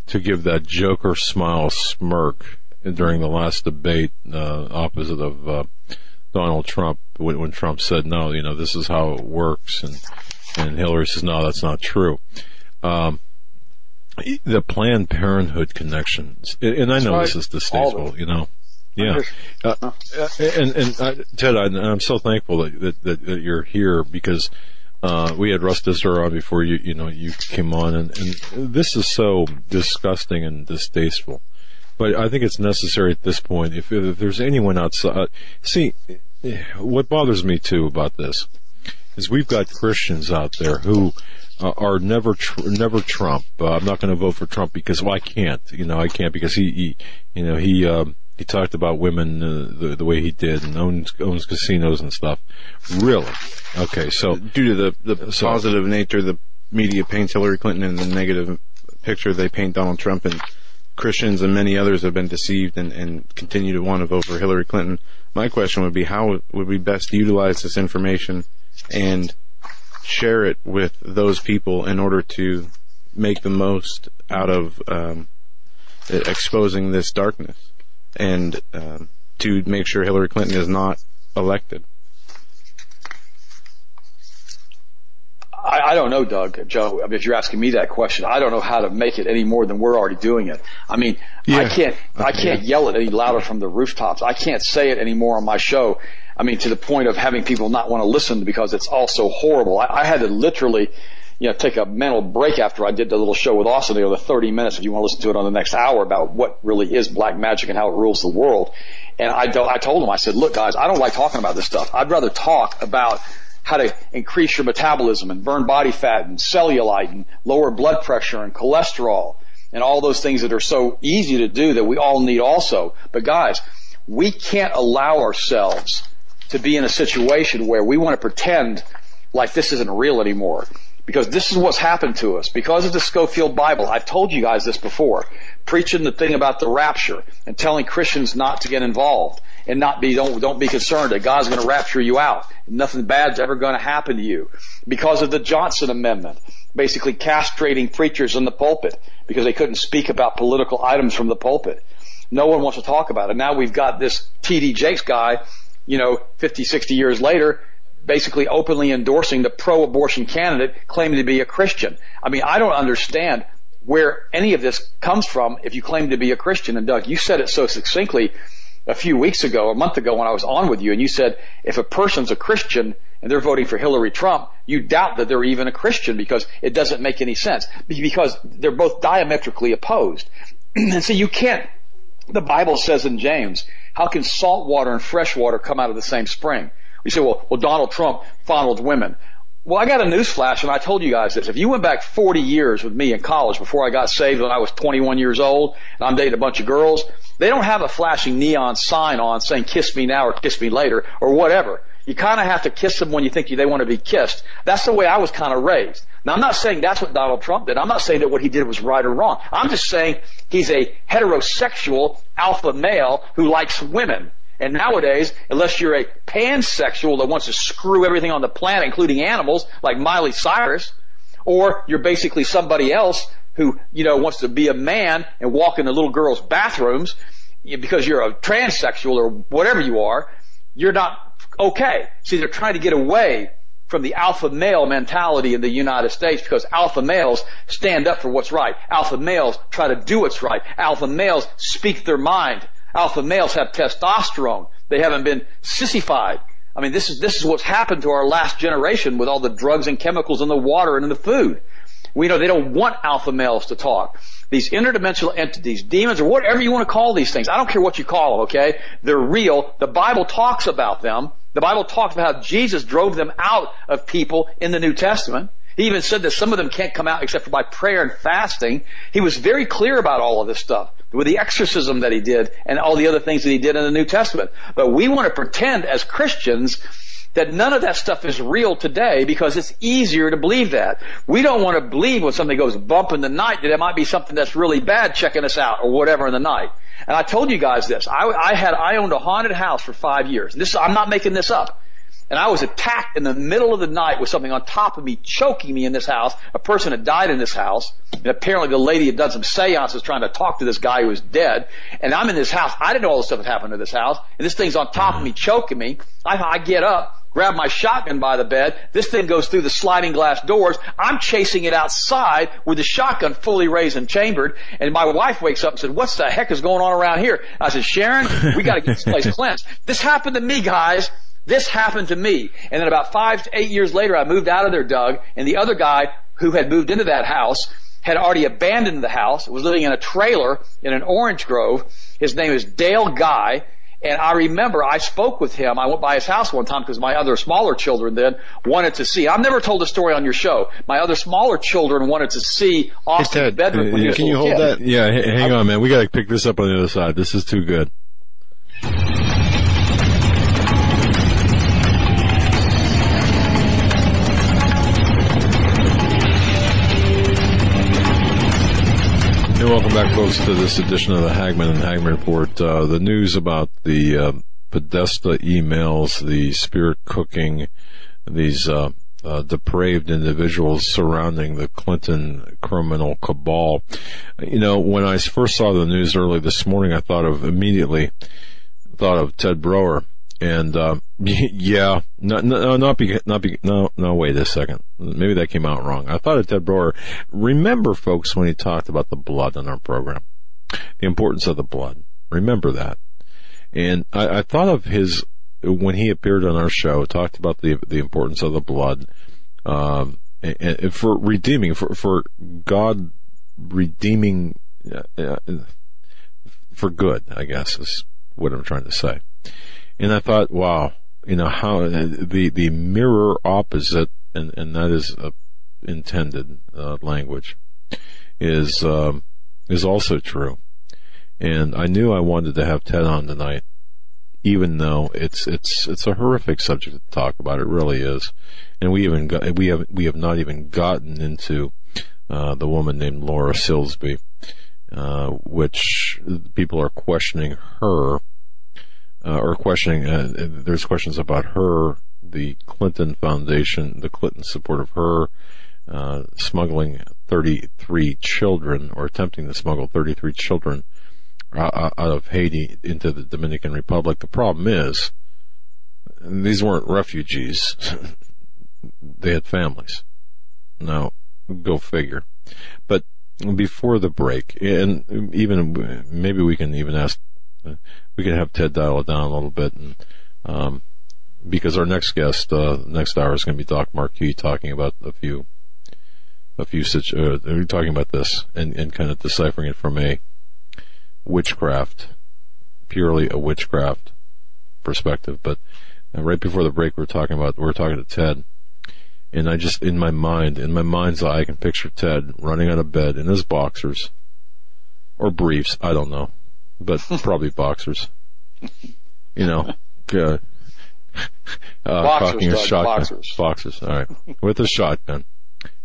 to give that Joker smile smirk during the last debate uh, opposite of uh, Donald Trump when, when Trump said, no, you know, this is how it works. And, and Hillary says, no, that's not true. Um, the Planned Parenthood connections, and I know right. this is distasteful, you know. Yeah, uh, and and uh, Ted, I, am so thankful that, that, that you're here because uh, we had Russ Dizdar on before you you know you came on, and, and this is so disgusting and distasteful. But I think it's necessary at this point. If, if there's anyone outside, see, what bothers me too about this is we've got Christians out there who uh, are never tr- never Trump. Uh, I'm not going to vote for Trump because well I can't. You know I can't because he, he you know he um, he talked about women uh, the the way he did and owns owns casinos and stuff. Really? Okay, so due to the the so, positive nature the media paints Hillary Clinton and the negative picture they paint Donald Trump and Christians and many others have been deceived and, and continue to want to vote for Hillary Clinton. My question would be how would we best utilize this information and share it with those people in order to make the most out of um, exposing this darkness and um, to make sure Hillary Clinton is not elected. I, I don't know, Doug, Joe. I mean, if you're asking me that question, I don't know how to make it any more than we're already doing it. I mean, yeah. I can't, I can't yeah. yell it any louder from the rooftops. I can't say it anymore on my show. I mean, to the point of having people not want to listen because it's all so horrible. I, I had to literally, you know, take a mental break after I did the little show with Austin, the 30 minutes, if you want to listen to it on the next hour about what really is black magic and how it rules the world. And I, I told him, I said, look guys, I don't like talking about this stuff. I'd rather talk about how to increase your metabolism and burn body fat and cellulite and lower blood pressure and cholesterol and all those things that are so easy to do that we all need also. But guys, we can't allow ourselves to be in a situation where we want to pretend like this isn't real anymore. Because this is what's happened to us. Because of the Scofield Bible, I've told you guys this before, preaching the thing about the rapture and telling Christians not to get involved and not be, don't, don't be concerned that God's going to rapture you out. Nothing bad's ever going to happen to you. Because of the Johnson Amendment, basically castrating preachers in the pulpit because they couldn't speak about political items from the pulpit. No one wants to talk about it. Now we've got this T.D. Jakes guy, you know, 50, 60 years later, basically openly endorsing the pro-abortion candidate claiming to be a Christian. I mean, I don't understand where any of this comes from if you claim to be a Christian. And Doug, you said it so succinctly a few weeks ago, a month ago when I was on with you, and you said if a person's a Christian and they're voting for Hillary Trump, you doubt that they're even a Christian because it doesn't make any sense because they're both diametrically opposed. and so you can't, the Bible says in James, how can salt water and fresh water come out of the same spring? You say, well, well, Donald Trump fondled women. Well, I got a news flash and I told you guys this. If you went back 40 years with me in college before I got saved when I was 21 years old and I'm dating a bunch of girls, they don't have a flashing neon sign on saying kiss me now or kiss me later or whatever. You kind of have to kiss them when you think they want to be kissed. That's the way I was kind of raised. Now I'm not saying that's what Donald Trump did. I'm not saying that what he did was right or wrong. I'm just saying he's a heterosexual alpha male who likes women. And nowadays, unless you're a pansexual that wants to screw everything on the planet, including animals, like Miley Cyrus, or you're basically somebody else who, you know, wants to be a man and walk in the little girls' bathrooms because you're a transsexual or whatever you are, you're not okay. See, they're trying to get away from the alpha male mentality in the United States because alpha males stand up for what's right. Alpha males try to do what's right. Alpha males speak their mind. Alpha males have testosterone. They haven't been sissified. I mean, this is, this is what's happened to our last generation with all the drugs and chemicals in the water and in the food. We know they don't want alpha males to talk. These interdimensional entities, demons, or whatever you want to call these things. I don't care what you call them, okay? They're real. The Bible talks about them. The Bible talks about how Jesus drove them out of people in the New Testament. He even said that some of them can't come out except for by prayer and fasting. He was very clear about all of this stuff with the exorcism that he did and all the other things that he did in the New Testament. But we want to pretend as Christians that none of that stuff is real today because it's easier to believe that. We don't want to believe when something goes bump in the night that it might be something that's really bad checking us out or whatever in the night. And I told you guys this. I, I had, I owned a haunted house for five years. This, I'm not making this up. And I was attacked in the middle of the night with something on top of me, choking me in this house. A person had died in this house. And apparently the lady had done some seances trying to talk to this guy who was dead. And I'm in this house. I didn't know all the stuff that happened to this house. And this thing's on top of me, choking me. I, I get up, grab my shotgun by the bed. This thing goes through the sliding glass doors. I'm chasing it outside with the shotgun fully raised and chambered. And my wife wakes up and said, what's the heck is going on around here? I said, Sharon, we gotta get this place cleansed. This happened to me, guys. This happened to me. And then about five to eight years later, I moved out of there, Doug, and the other guy who had moved into that house had already abandoned the house, was living in a trailer in an orange grove. His name is Dale Guy. And I remember I spoke with him. I went by his house one time because my other smaller children then wanted to see. I've never told the story on your show. My other smaller children wanted to see Austin's Ted, bedroom. when he uh, was can you hold kid. that? Yeah, h- hang on, man. We got to pick this up on the other side. This is too good. Welcome back, folks, to this edition of the Hagmann and Hagmann Report. Uh, the news about the uh, Podesta emails, the spirit cooking, these uh, uh, depraved individuals surrounding the Clinton criminal cabal. You know, when I first saw the news early this morning, I thought of immediately thought of Ted Broer. And uh, yeah, no, no, not be, not be, no, no. Wait a second. Maybe that came out wrong. I thought of Ted Broer. Remember, folks, when he talked about the blood on our program, the importance of the blood. Remember that. And I, I thought of his when he appeared on our show, talked about the the importance of the blood, um, and, and for redeeming, for for God redeeming, uh, uh, for good. I guess is what I'm trying to say. And I thought, wow, you know how the the mirror opposite, and and that is uh, intended uh, language, is um, is also true. And I knew I wanted to have Ted on tonight, even though it's it's it's a horrific subject to talk about. It really is, and we even got, we have we have not even gotten into uh, the woman named Laura Silsby, uh, which people are questioning her uh, or questioning. Uh, there's questions about her, the Clinton Foundation, the Clinton support of her, uh, smuggling 33 children or attempting to smuggle 33 children uh, out of Haiti into the Dominican Republic. The problem is these weren't refugees; they had families. Now, go figure. But before the break, and even maybe we can even ask we can have Ted dial it down a little bit, and um, because our next guest, uh, next hour is going to be Doc Marquis talking about a few, a few situ- uh, talking about this and, and kind of deciphering it from a witchcraft, purely a witchcraft perspective. But uh, right before the break, we are talking about we are talking to Ted, and I just in my mind, in my mind's eye, I can picture Ted running out of bed in his boxers or briefs. I don't know but probably boxers. You know, uh, uh, Boxers, cocking a shotgun. boxers. Boxers, all right, with a shotgun,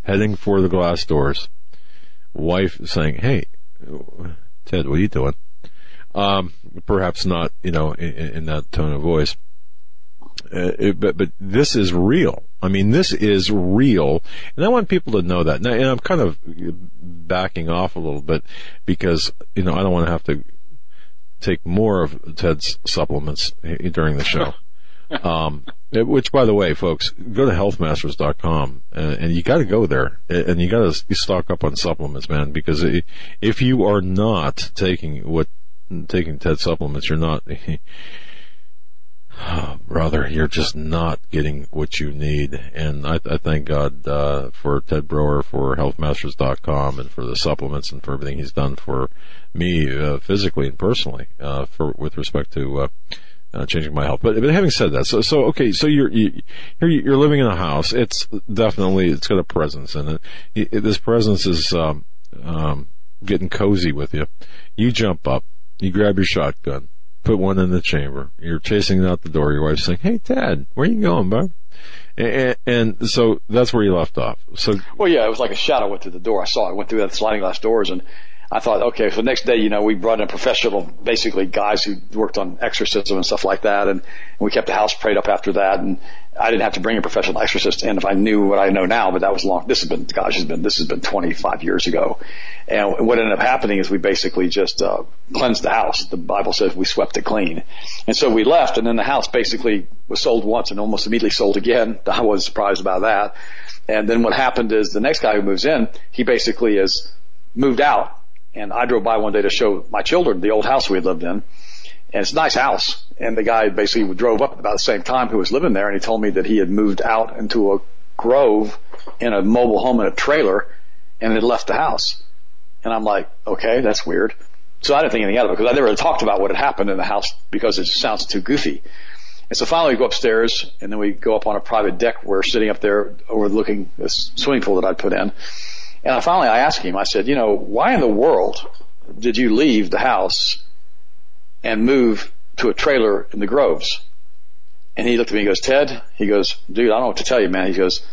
heading for the glass doors. Wife saying, "Hey, Ted, what are you doing?" Um, perhaps not, you know, in, in that tone of voice. Uh, it, but but this is real. I mean, this is real, and I want people to know that. Now, and I'm kind of backing off a little bit because you know I don't want to have to take more of Ted's supplements during the show. um, which, by the way, folks, go to healthmasters.com and, and you got to go there and you got to stock up on supplements, man, because if you are not taking what taking Ted supplements, you're not. Brother, you're just not getting what you need. And I, I thank God uh, for Ted Broer, for HealthMasters.com, and for the supplements and for everything he's done for me uh, physically and personally, uh, for with respect to uh, uh, changing my health. But, but having said that, so so okay, so you're you, are you are living in a house. It's definitely it's got a presence in it. it this presence is um, um, getting cozy with you. You jump up, you grab your shotgun put one in the chamber. You're chasing out the door. Your wife's saying, "Hey, Dad, where you going, bud?" And, and, so that's where you left off. So, well, yeah, it was like a shadow went through the door. I saw it. Went through that sliding glass doors, and I thought, okay, so the next day, you know, we brought in a professional, basically guys who worked on exorcism and stuff like that, and, and we kept the house prayed up after that, and I didn't have to bring a professional exorcist in if I knew what I know now, but that was long. This has been, gosh, has been, this has been 25 years ago. And what ended up happening is we basically just, uh, cleansed the house. The Bible says we swept it clean. And so we left and then the house basically was sold once and almost immediately sold again. I was surprised about that. And then what happened is the next guy who moves in, he basically has moved out and I drove by one day to show my children the old house we had lived in and it's a nice house. And the guy basically drove up about the same time who was living there and he told me that he had moved out into a grove in a mobile home in a trailer and had left the house. And I'm like, okay, that's weird. So I didn't think anything out of it because I never talked about what had happened in the house because it sounds too goofy. And so finally we go upstairs and then we go up on a private deck. We're sitting up there overlooking this swimming pool that I'd put in. And I finally I asked him, I said, you know, why in the world did you leave the house and move to a trailer in the Groves. And he looked at me and goes, Ted, he goes, dude, I don't know what to tell you, man. He goes,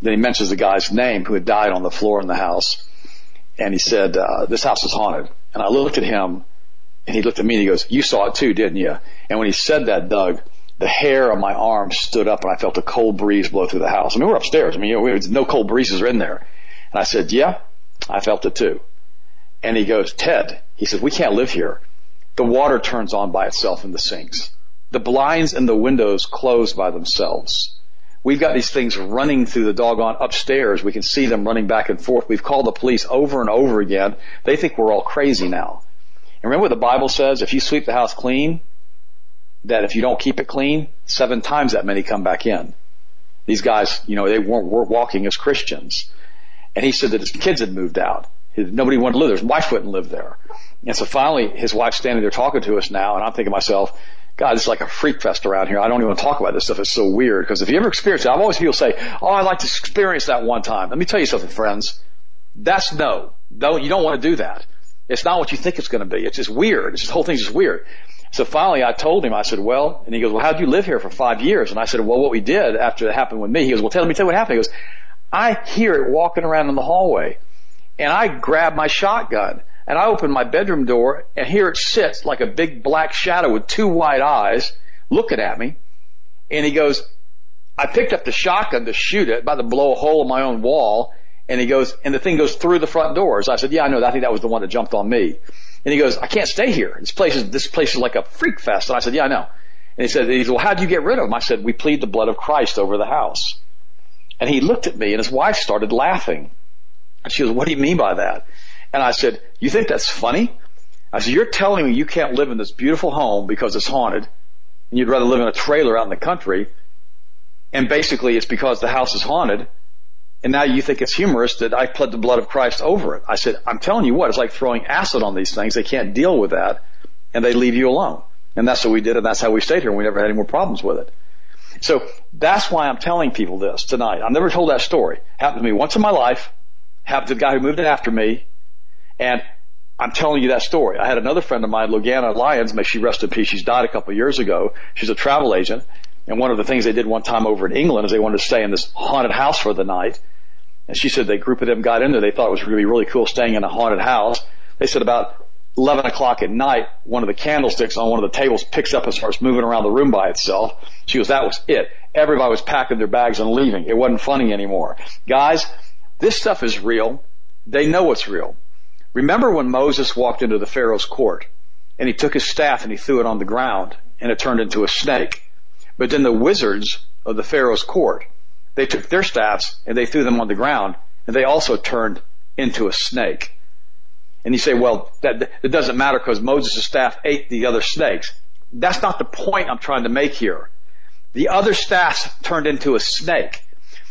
then he mentions the guy's name who had died on the floor in the house. And he said, uh, this house is haunted. And I looked at him and he looked at me and he goes, you saw it too, didn't you? And when he said that, Doug, the hair on my arm stood up and I felt a cold breeze blow through the house. I mean, we're upstairs. I mean, you know, no cold breezes are in there. And I said, yeah, I felt it too. And he goes, Ted, he says, we can't live here the water turns on by itself in the sinks. The blinds and the windows close by themselves. We've got these things running through the doggone upstairs. We can see them running back and forth. We've called the police over and over again. They think we're all crazy now. And remember what the Bible says? If you sweep the house clean, that if you don't keep it clean, seven times that many come back in. These guys, you know, they weren't, weren't walking as Christians. And he said that his kids had moved out. Nobody wanted to live there. His wife wouldn't live there. And so finally, his wife's standing there talking to us now, and I'm thinking to myself, God, it's like a freak fest around here. I don't even want to talk about this stuff. It's so weird. Because if you ever experience it, I've always people say, oh, I'd like to experience that one time. Let me tell you something, friends. That's no. Don't, you don't want to do that. It's not what you think it's going to be. It's just weird. It's just, the whole thing's just weird. So finally I told him, I said, well, and he goes, well, how'd you live here for five years? And I said, well, what we did after it happened with me, he goes, well, tell me, tell me what happened. He goes, I hear it walking around in the hallway and I grab my shotgun and I open my bedroom door and here it sits like a big black shadow with two white eyes looking at me. And he goes, I picked up the shotgun to shoot it, about to blow a hole in my own wall. And he goes, and the thing goes through the front doors. I said, yeah, I know. I think that was the one that jumped on me. And he goes, I can't stay here. This place is, this place is like a freak fest. And I said, yeah, I know. And he said, he said, well, how'd you get rid of him? I said, we plead the blood of Christ over the house. And he looked at me and his wife started laughing. And she goes, what do you mean by that? And I said, you think that's funny? I said, you're telling me you can't live in this beautiful home because it's haunted and you'd rather live in a trailer out in the country and basically it's because the house is haunted and now you think it's humorous that I pled the blood of Christ over it. I said, I'm telling you what, it's like throwing acid on these things. They can't deal with that and they leave you alone. And that's what we did and that's how we stayed here and we never had any more problems with it. So that's why I'm telling people this tonight. I've never told that story. Happened to me once in my life. Happened to the guy who moved in after me. And I'm telling you that story. I had another friend of mine, Logana Lyons, may she rest in peace. She's died a couple of years ago. She's a travel agent. And one of the things they did one time over in England is they wanted to stay in this haunted house for the night. And she said they group of them got in there. They thought it was going to be really cool staying in a haunted house. They said about 11 o'clock at night, one of the candlesticks on one of the tables picks up and starts moving around the room by itself. She goes, that was it. Everybody was packing their bags and leaving. It wasn't funny anymore. Guys, this stuff is real. They know it's real. Remember when Moses walked into the Pharaoh's court and he took his staff and he threw it on the ground and it turned into a snake. But then the wizards of the Pharaoh's court, they took their staffs and they threw them on the ground and they also turned into a snake. And you say, well, that, that doesn't matter because Moses' staff ate the other snakes. That's not the point I'm trying to make here. The other staffs turned into a snake.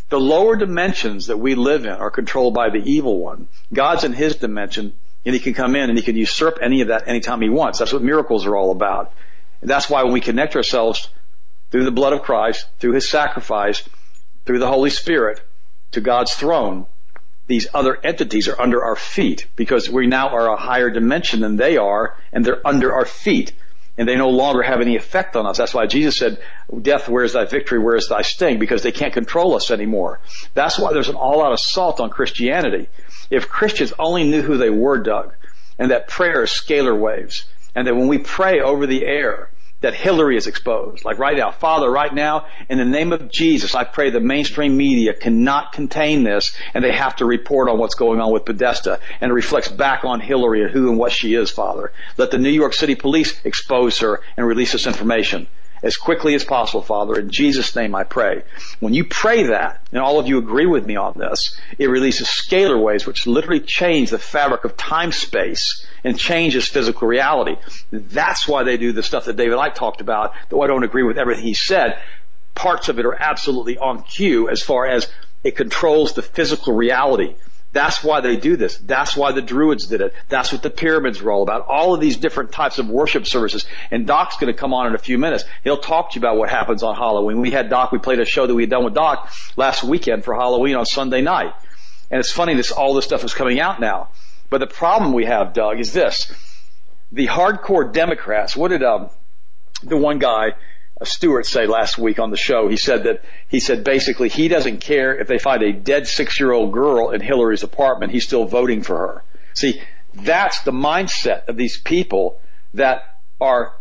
The lower dimensions that we live in are controlled by the evil one. God's in his dimension and he can come in and he can usurp any of that anytime he wants. That's what miracles are all about. And that's why when we connect ourselves through the blood of Christ, through his sacrifice, through the Holy Spirit to God's throne, these other entities are under our feet because we now are a higher dimension than they are and they're under our feet and they no longer have any effect on us. That's why Jesus said, death, where is thy victory? Where is thy sting? Because they can't control us anymore. That's why there's an all-out assault on Christianity. If Christians only knew who they were, Doug, and that prayer is scalar waves, and that when we pray over the air, that Hillary is exposed. Like right now, Father, right now, in the name of Jesus, I pray the mainstream media cannot contain this and they have to report on what's going on with Podesta and it reflects back on Hillary and who and what she is, Father. Let the New York City police expose her and release this information as quickly as possible, Father. In Jesus' name I pray. When you pray that, and all of you agree with me on this, it releases scalar waves which literally change the fabric of time space and changes physical reality. That's why they do the stuff that David Icke talked about, though I don't agree with everything he said. Parts of it are absolutely on cue as far as it controls the physical reality. That's why they do this. That's why the Druids did it. That's what the pyramids were all about. All of these different types of worship services. And Doc's going to come on in a few minutes. He'll talk to you about what happens on Halloween. We had Doc, we played a show that we had done with Doc last weekend for Halloween on Sunday night. And it's funny this, all this stuff is coming out now. But the problem we have, Doug, is this. The hardcore Democrats, what did, um, the one guy, Stewart say last week on the show. He said that he said basically he doesn't care if they find a dead six year old girl in Hillary's apartment. He's still voting for her. See, that's the mindset of these people that are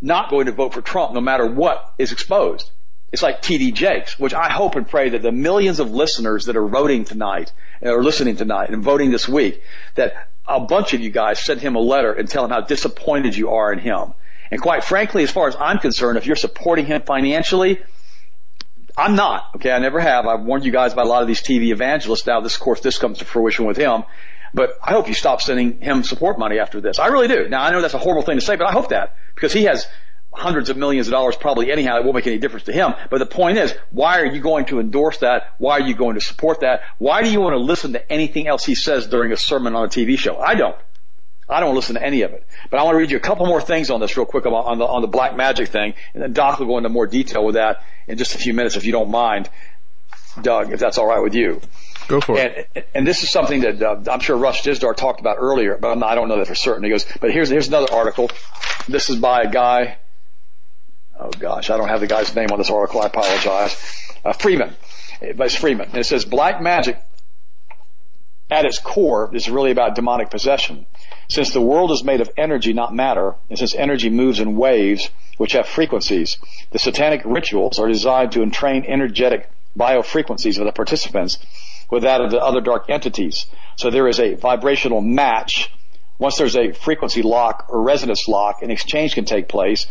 not going to vote for Trump no matter what is exposed. It's like TD Jakes, which I hope and pray that the millions of listeners that are voting tonight or listening tonight and voting this week, that a bunch of you guys send him a letter and tell him how disappointed you are in him and quite frankly, as far as I'm concerned, if you're supporting him financially, I'm not. Okay, I never have. I've warned you guys about a lot of these TV evangelists. Now, this of course, this comes to fruition with him. But I hope you stop sending him support money after this. I really do. Now, I know that's a horrible thing to say, but I hope that because he has hundreds of millions of dollars probably anyhow. It won't make any difference to him. But the point is, why are you going to endorse that? Why are you going to support that? Why do you want to listen to anything else he says during a sermon on a TV show? I don't. I don't want to listen to any of it. But I want to read you a couple more things on this real quick about, on the, on the black magic thing. And then Doc will go into more detail with that in just a few minutes if you don't mind. Doug, if that's all right with you. Go for it. And, and this is something that uh, I'm sure Russ Dizdar talked about earlier, but not, i don't know that for certain. He goes, but here's, here's another article. This is by a guy. Oh gosh, I don't have the guy's name on this article. I apologize. Uh, Freeman. Vice Freeman. And it says black magic at its core this is really about demonic possession. Since the world is made of energy, not matter, and since energy moves in waves, which have frequencies, the satanic rituals are designed to entrain energetic biofrequencies of the participants with that of the other dark entities. So there is a vibrational match. Once there's a frequency lock or resonance lock, an exchange can take place.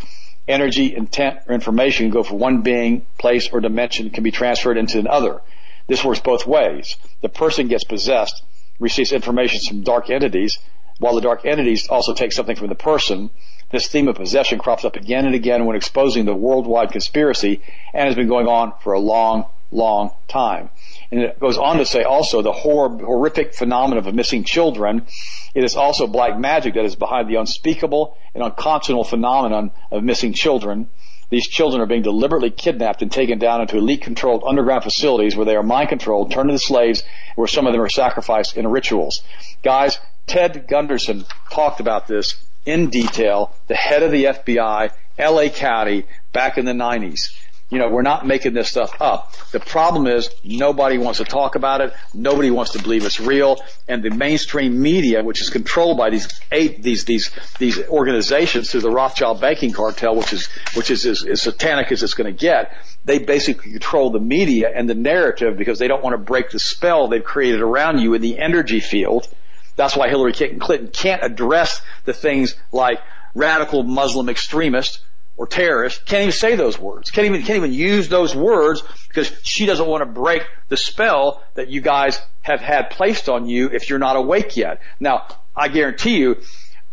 Energy, intent, or information can go from one being, place, or dimension can be transferred into another. This works both ways. The person gets possessed, receives information from dark entities, while the dark entities also take something from the person, this theme of possession crops up again and again when exposing the worldwide conspiracy and has been going on for a long, long time. And it goes on to say also the hor- horrific phenomenon of missing children. It is also black magic that is behind the unspeakable and unconscionable phenomenon of missing children. These children are being deliberately kidnapped and taken down into elite controlled underground facilities where they are mind controlled, turned into slaves, where some of them are sacrificed in rituals. Guys, Ted Gunderson talked about this in detail, the head of the FBI, LA County, back in the 90s. You know, we're not making this stuff up. The problem is nobody wants to talk about it. Nobody wants to believe it's real. And the mainstream media, which is controlled by these eight, these, these, these organizations through the Rothschild banking cartel, which is, which is as, as satanic as it's going to get, they basically control the media and the narrative because they don't want to break the spell they've created around you in the energy field that's why Hillary Clinton can't address the things like radical Muslim extremist or terrorist. Can't even say those words. Can't even, can't even use those words because she doesn't want to break the spell that you guys have had placed on you if you're not awake yet. Now, I guarantee you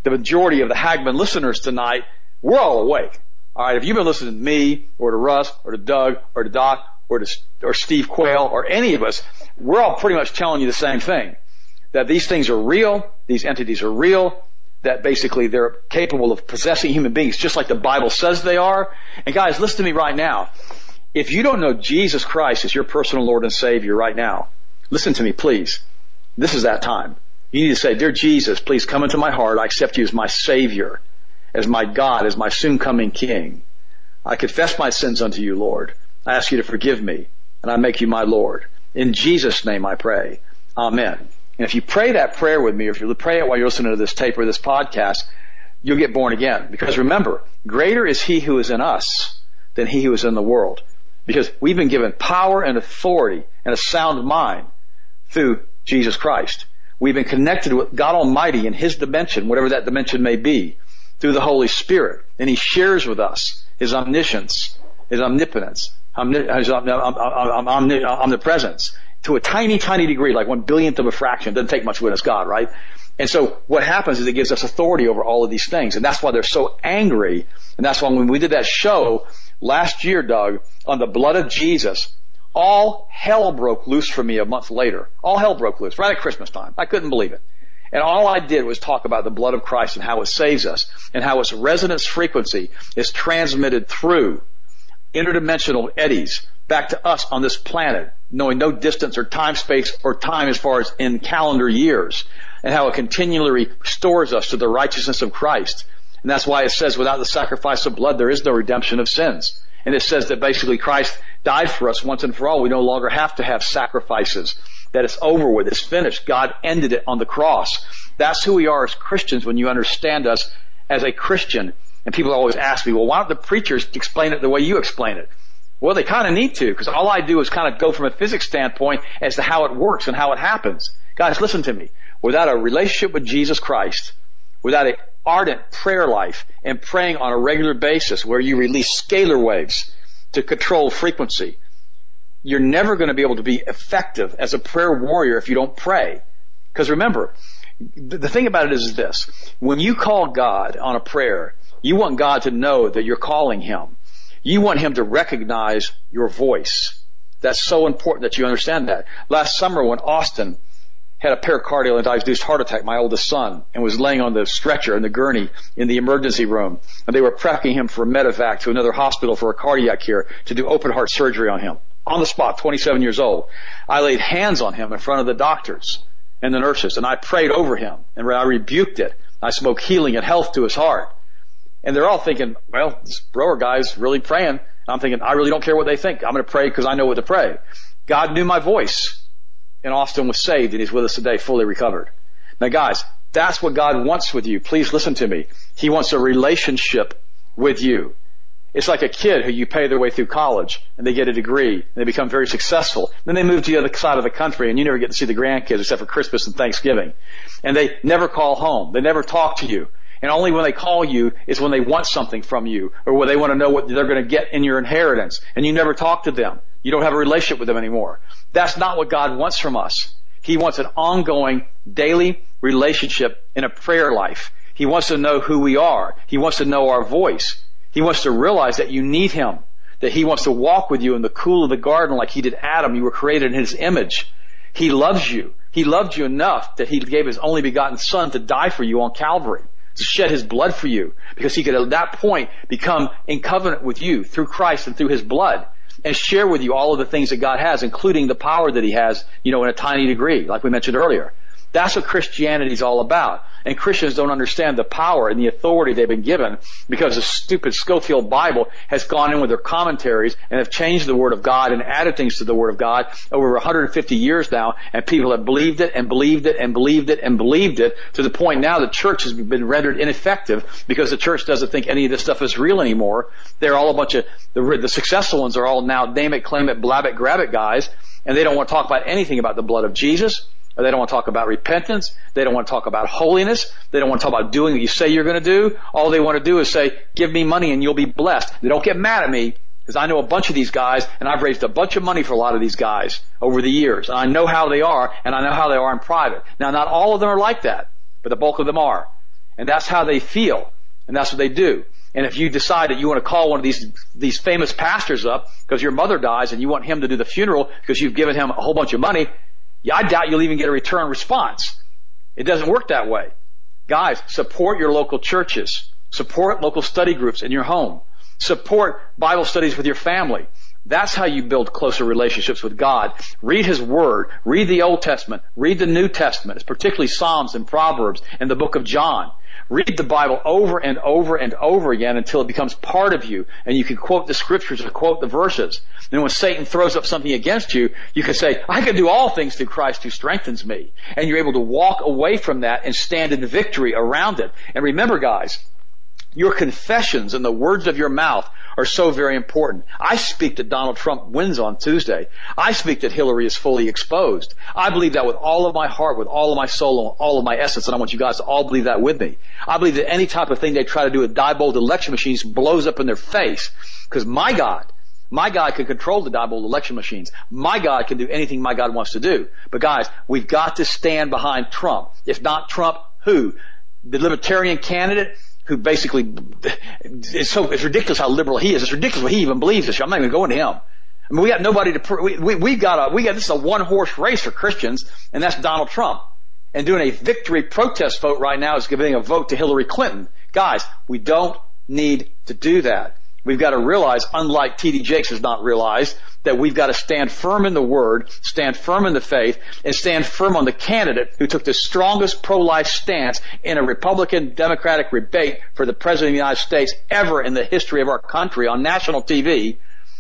the majority of the Hagmann listeners tonight We're all awake. All right. If you've been listening to me or to Russ or to Doug or to Doc or to or Steve Quayle or any of us, we're all pretty much telling you the same thing. That these things are real. These entities are real. That basically they're capable of possessing human beings just like the Bible says they are. And guys, listen to me right now. If you don't know Jesus Christ as your personal Lord and Savior right now, listen to me please. This is that time. You need to say, Dear Jesus, please come into my heart. I accept you as my Savior, as my God, as my soon coming King. I confess my sins unto you, Lord. I ask you to forgive me, and I make you my Lord. In Jesus' name I pray. Amen. And if you pray that prayer with me, or if you pray it while you're listening to this tape or this podcast, you'll get born again. Because remember, greater is He who is in us than He who is in the world. Because we've been given power and authority and a sound mind through Jesus Christ. We've been connected with God Almighty in His dimension, whatever that dimension may be, through the Holy Spirit. And He shares with us His omniscience, His omnipotence, His omnipresence to a tiny, tiny degree, like one billionth of a fraction. Doesn't take much witness God, right? And so what happens is it gives us authority over all of these things. And that's why they're so angry. And that's why when we did that show last year, Doug, on the blood of Jesus, all hell broke loose for me a month later. All hell broke loose right at Christmas time. I couldn't believe it. And all I did was talk about the blood of Christ and how it saves us and how its resonance frequency is transmitted through interdimensional eddies back to us on this planet, knowing no distance or time space or time as far as in calendar years and how it continually restores us to the righteousness of Christ. And that's why it says without the sacrifice of blood, there is no redemption of sins. And it says that basically Christ died for us once and for all. We no longer have to have sacrifices. That it's over with. It's finished. God ended it on the cross. That's who we are as Christians when you understand us as a Christian. And people always ask me, well, why don't the preachers explain it the way you explain it? Well, they kind of need to, because all I do is kind of go from a physics standpoint as to how it works and how it happens. Guys, listen to me. Without a relationship with Jesus Christ, without an ardent prayer life and praying on a regular basis where you release scalar waves to control frequency, you're never going to be able to be effective as a prayer warrior if you don't pray. Because remember, the thing about it is this. When you call God on a prayer, you want God to know that you're calling Him. You want Him to recognize your voice. That's so important that you understand that. Last summer when Austin had a pericardial and induced heart attack, my oldest son, and was laying on the stretcher in the gurney in the emergency room. And they were prepping him for medevac to another hospital for a cardiac care to do open heart surgery on him. On the spot, 27 years old. I laid hands on him in front of the doctors and the nurses and I prayed over him and I rebuked it. I spoke healing and health to his heart. And they're all thinking, well, this Broer guy's really praying. I'm thinking, I really don't care what they think. I'm going to pray because I know what to pray. God knew my voice and Austin was saved and he's with us today fully recovered. Now guys, that's what God wants with you. Please listen to me. He wants a relationship with you. It's like a kid who you pay their way through college and they get a degree and they become very successful. Then they move to the other side of the country and you never get to see the grandkids except for Christmas and Thanksgiving. And they never call home. They never talk to you. And only when they call you is when they want something from you or when they want to know what they're going to get in your inheritance. And you never talk to them. You don't have a relationship with them anymore. That's not what God wants from us. He wants an ongoing daily relationship in a prayer life. He wants to know who we are. He wants to know our voice. He wants to realize that you need Him. That He wants to walk with you in the cool of the garden like He did Adam. You were created in His image. He loves you. He loved you enough that He gave His only begotten Son to die for you on Calvary. To shed His blood for you. Because He could at that point become in covenant with you through Christ and through His blood and share with you all of the things that God has, including the power that He has, you know, in a tiny degree, like we mentioned earlier. That's what Christianity is all about. And Christians don't understand the power and the authority they've been given because the stupid Scofield Bible has gone in with their commentaries and have changed the Word of God and added things to the Word of God over 150 years now. And people have believed it and believed it and believed it and believed it to the point now the church has been rendered ineffective because the church doesn't think any of this stuff is real anymore. They're all a bunch of, the, the successful ones are all now name it, claim it, blab it, grab it guys. And they don't want to talk about anything about the blood of Jesus they don't want to talk about repentance. They don't want to talk about holiness. They don't want to talk about doing what you say you're going to do. All they want to do is say, give me money and you'll be blessed. They don't get mad at me because I know a bunch of these guys and I've raised a bunch of money for a lot of these guys over the years. And I know how they are and I know how they are in private. Now not all of them are like that, but the bulk of them are. And that's how they feel. And that's what they do. And if you decide that you want to call one of these, these famous pastors up because your mother dies and you want him to do the funeral because you've given him a whole bunch of money, yeah, I doubt you'll even get a return response. It doesn't work that way. Guys, support your local churches. Support local study groups in your home. Support Bible studies with your family. That's how you build closer relationships with God. Read His Word. Read the Old Testament. Read the New Testament, particularly Psalms and Proverbs and the book of John. Read the Bible over and over and over again until it becomes part of you and you can quote the scriptures or quote the verses. Then when Satan throws up something against you, you can say, I can do all things through Christ who strengthens me. And you're able to walk away from that and stand in victory around it. And remember guys, your confessions and the words of your mouth are so very important. I speak that Donald Trump wins on Tuesday. I speak that Hillary is fully exposed. I believe that with all of my heart, with all of my soul, and all of my essence, and I want you guys to all believe that with me. I believe that any type of thing they try to do with Diebold election machines blows up in their face. Because my God, my God can control the Diebold election machines. My God can do anything my God wants to do. But guys, we've got to stand behind Trump. If not Trump, who? The libertarian candidate who basically it's so it's ridiculous how liberal he is. It's ridiculous what he even believes this. I'm not even going to him. I mean, we got nobody to. We, we we've got a we got this is a one horse race for Christians, and that's Donald Trump. And doing a victory protest vote right now is giving a vote to Hillary Clinton. Guys, we don't need to do that. We've got to realize, unlike T.D. Jakes has not realized, that we've got to stand firm in the Word, stand firm in the faith, and stand firm on the candidate who took the strongest pro-life stance in a Republican Democratic debate for the President of the United States ever in the history of our country on national TV.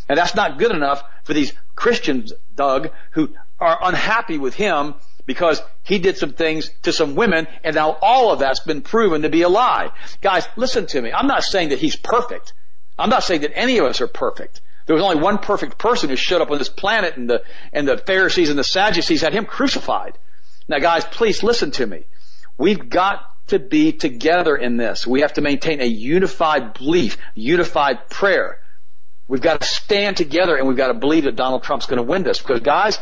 And that's not good enough for these Christians, Doug, who are unhappy with him because he did some things to some women and now all of that's been proven to be a lie. Guys, listen to me. I'm not saying that he's perfect. I'm not saying that any of us are perfect. There was only one perfect person who showed up on this planet and the, and the Pharisees and the Sadducees had him crucified. Now guys, please listen to me. We've got to be together in this. We have to maintain a unified belief, unified prayer. We've got to stand together and we've got to believe that Donald Trump's going to win this because guys,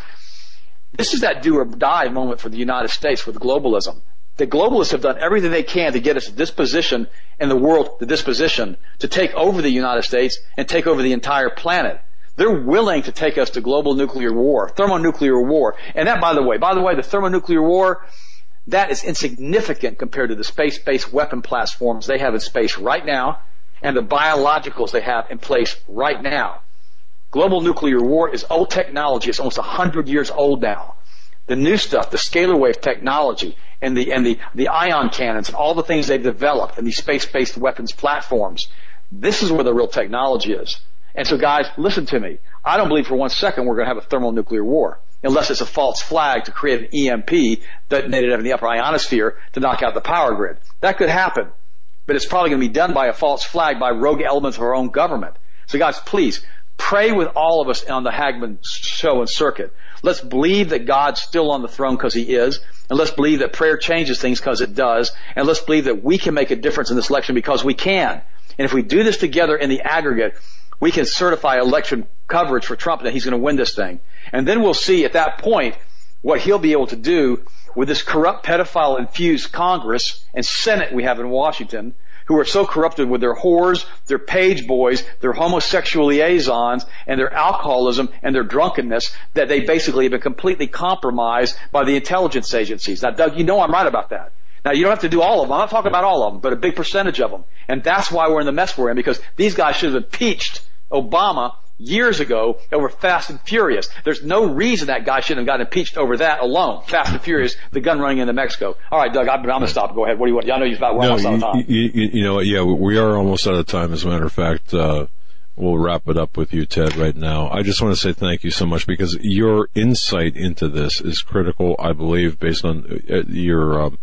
this is that do or die moment for the United States with globalism. The globalists have done everything they can to get us to this position in the world, the disposition to take over the United States and take over the entire planet. They're willing to take us to global nuclear war, thermonuclear war. And that, by the way, by the way, the thermonuclear war, that is insignificant compared to the space-based weapon platforms they have in space right now and the biologicals they have in place right now. Global nuclear war is old technology. It's almost 100 years old now. The new stuff, the scalar wave technology, and the and the the ion cannons and all the things they've developed and these space-based weapons platforms. This is where the real technology is. And so guys, listen to me. I don't believe for one second we're going to have a thermonuclear war unless it's a false flag to create an EMP detonated in the upper ionosphere to knock out the power grid. That could happen. But it's probably going to be done by a false flag by rogue elements of our own government. So guys, please pray with all of us on the Hagmann show and circuit. Let's believe that God's still on the throne because He is. And let's believe that prayer changes things because it does. And let's believe that we can make a difference in this election because we can. And if we do this together in the aggregate, we can certify election coverage for Trump that he's going to win this thing. And then we'll see at that point what he'll be able to do with this corrupt pedophile infused Congress and Senate we have in Washington who are so corrupted with their whores, their page boys, their homosexual liaisons, and their alcoholism and their drunkenness that they basically have been completely compromised by the intelligence agencies. Now, Doug, you know I'm right about that. Now, you don't have to do all of them. I'm not talking about all of them, but a big percentage of them. And that's why we're in the mess we're in because these guys should have impeached Obama years ago over Fast and Furious. There's no reason that guy shouldn't have gotten impeached over that alone. Fast and Furious, the gun running into Mexico. All right, Doug, I'm, I'm going to stop. Go ahead. What do you want? I know you're about no, almost out of time. You, you, you know, yeah, we are almost out of time. As a matter of fact, uh, we'll wrap it up with you, Ted, right now. I just want to say thank you so much because your insight into this is critical, I believe, based on uh, your, um,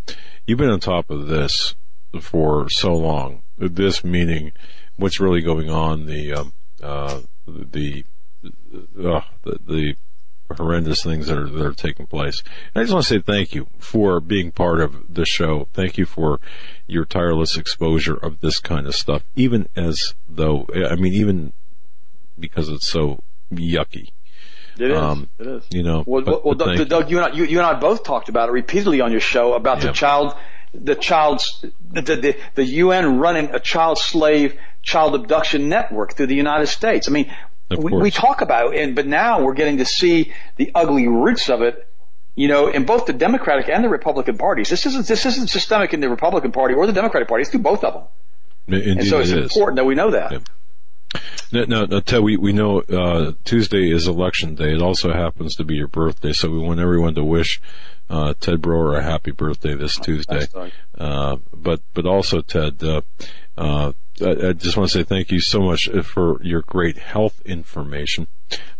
you've been on top of this for so long. This meaning what's really going on, the, um, uh, the uh, the, the horrendous things that are that are taking place. And I just want to say thank you for being part of the show. Thank you for your tireless exposure of this kind of stuff, even as though I mean, even because it's so yucky. It is. Um, it is. You know. Well, but- well, but Doug, you and I, you, you and I both talked about it repeatedly on your show about Yeah. the child, the child's, the, the, the UN running a child slave child abduction network through the United States. I mean, we, we, talk about it, and but now we're getting to see the ugly roots of it. You know, in both the Democratic and the Republican parties. This isn't this isn't systemic in the Republican Party or the Democratic Party. It's through both of them. Indeed and so it's it important that we know that. Yeah. No, no, no, Ted, we, we know, uh, Tuesday is election day. It also happens to be your birthday, so we want everyone to wish, uh, Ted Broer a happy birthday this Tuesday. Uh, but, but also, Ted, uh, uh, I, I just want to say thank you so much for your great health information.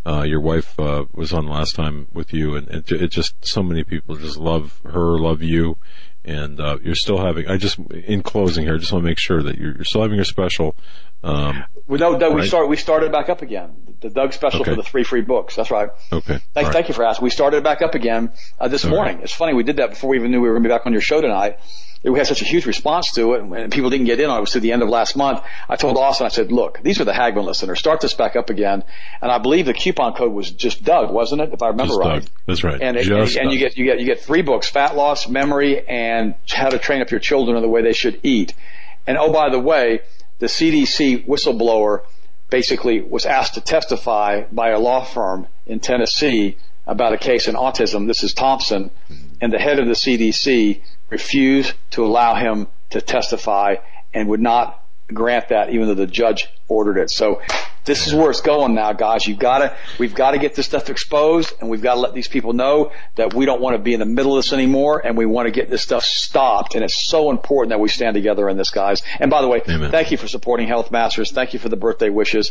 Uh, your wife, uh, was on last time with you and it, it just, so many people just love her, love you and uh, you're still having. I just, in closing here, I just want to make sure that you're, you're still having your special. Um, well, no, Doug, right? we start. We started back up again. The Doug special Okay. for the three free books. That's right. okay. Thank, All thank you for asking. We started it back up again uh, this All morning. It's funny we did that before we even knew we were going to be back on your show tonight. We had such a huge response to it, and people didn't get in on it. It was to the end of last month. I told Austin, I said, "Look, these are the Hagmann listeners. Start this back up again." And I believe the coupon code was just Doug, wasn't it? If I remember Just right. Doug. That's right. And, it, and, and you get you get you get three books: Fat Loss, Memory, and How to Train Up Your Children in the Way They Should Eat. And oh, by the way, the CDC whistleblower basically was asked to testify by a law firm in Tennessee about a case in autism. This is Thompson, and the head of the CDC refused to allow him to testify and would not grant that even though the judge ordered it. So this is where it's going now, guys. You've got to, we've got to get this stuff exposed and we've got to let these people know that we don't want to be in the middle of this anymore and we want to get this stuff stopped. And it's so important that we stand together in this, guys. And by the way, Amen. thank you for supporting Health Masters. Thank you for the birthday wishes.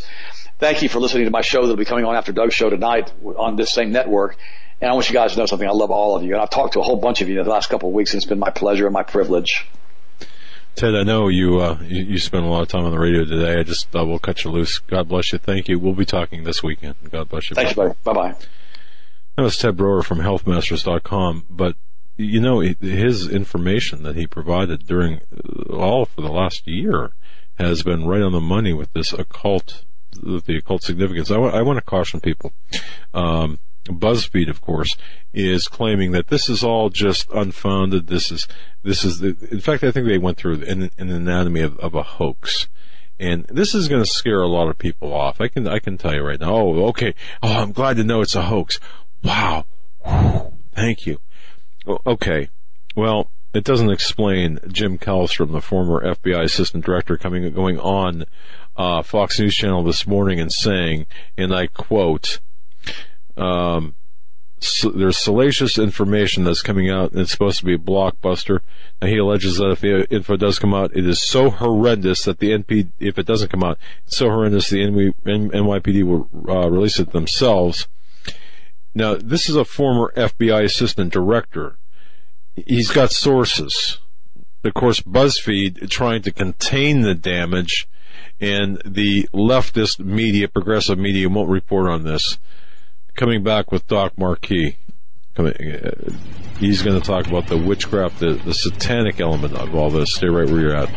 Thank you for listening to my show that'll be coming on after Doug's show tonight on this same network. And I want you guys to know something. I love all of you. And I've talked to a whole bunch of you in the last couple of weeks and it's been my pleasure and my privilege. Ted, I know you, uh, you, you spent a lot of time on the radio today. I just, uh, will cut you loose. God bless you. Thank you. We'll be talking this weekend. God bless you. Thank you, buddy. Bye bye. That was Ted Broer from healthmasters.com. But, you know, his information that he provided during uh, all for the last year has been right on the money with this occult, with the occult significance. I want to caution people. Um, BuzzFeed, of course, is claiming that this is all just unfounded. This is, this is the, in fact, I think they went through an, an anatomy of, of a hoax. And this is going to scare a lot of people off. I can, I can tell you right now. Oh, okay. Oh, I'm glad to know it's a hoax. Wow. Whew. Thank you. Okay. Well, it doesn't explain Jim Kallstrom, the former FBI assistant director, coming going on uh, Fox News Channel this morning and saying, and I quote, um, s- there's salacious information that's coming out it's supposed to be a blockbuster. And he alleges that if the info does come out, it is so horrendous that the NP, if it doesn't come out, it's so horrendous the NYPD will uh, release it themselves. Now, this is a former FBI assistant director. He's got sources. Of course, BuzzFeed trying to contain the damage and the leftist media, progressive media won't report on this coming back with Doc Marquis. Coming, uh, he's going to talk about the witchcraft, the, the satanic element of all this. Stay right where you're at.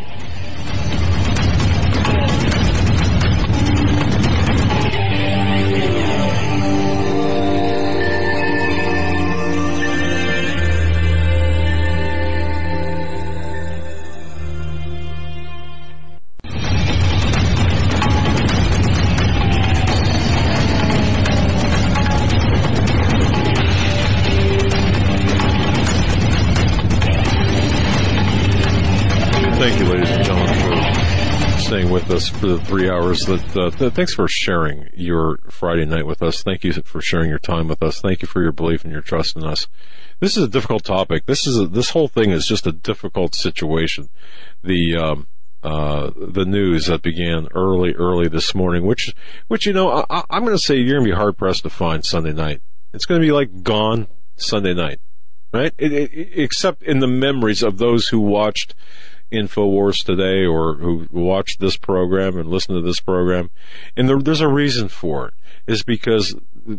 Us for the three hours. That uh, th- thanks for sharing your Friday night with us. Thank you for sharing your time with us. Thank you for your belief and your trust in us. This is a difficult topic. This is a, this whole thing is just a difficult situation. The um, uh, the news that began early, early this morning, which which you know I, I'm going to say you're going to be hard pressed to find Sunday night. It's going to be like gone Sunday night right? It, it, except in the memories of those who watched Infowars today or who watched this program and listened to this program. And there, there's a reason for it. Is because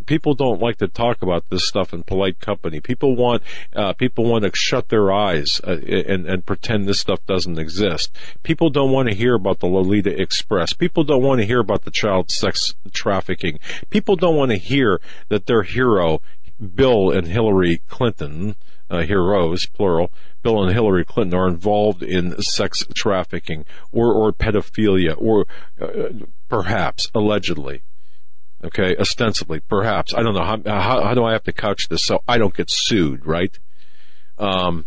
people don't like to talk about this stuff in polite company. People want uh, people want to shut their eyes uh, and and pretend this stuff doesn't exist. People don't want to hear about the Lolita Express. People don't want to hear about the child sex trafficking. People don't want to hear that their hero Bill and Hillary Clinton, uh, heroes, plural, Bill and Hillary Clinton are involved in sex trafficking or, or pedophilia or uh, perhaps allegedly. Okay, ostensibly, perhaps. I don't know. How, how, how do I have to couch this so I don't get sued, right? Um,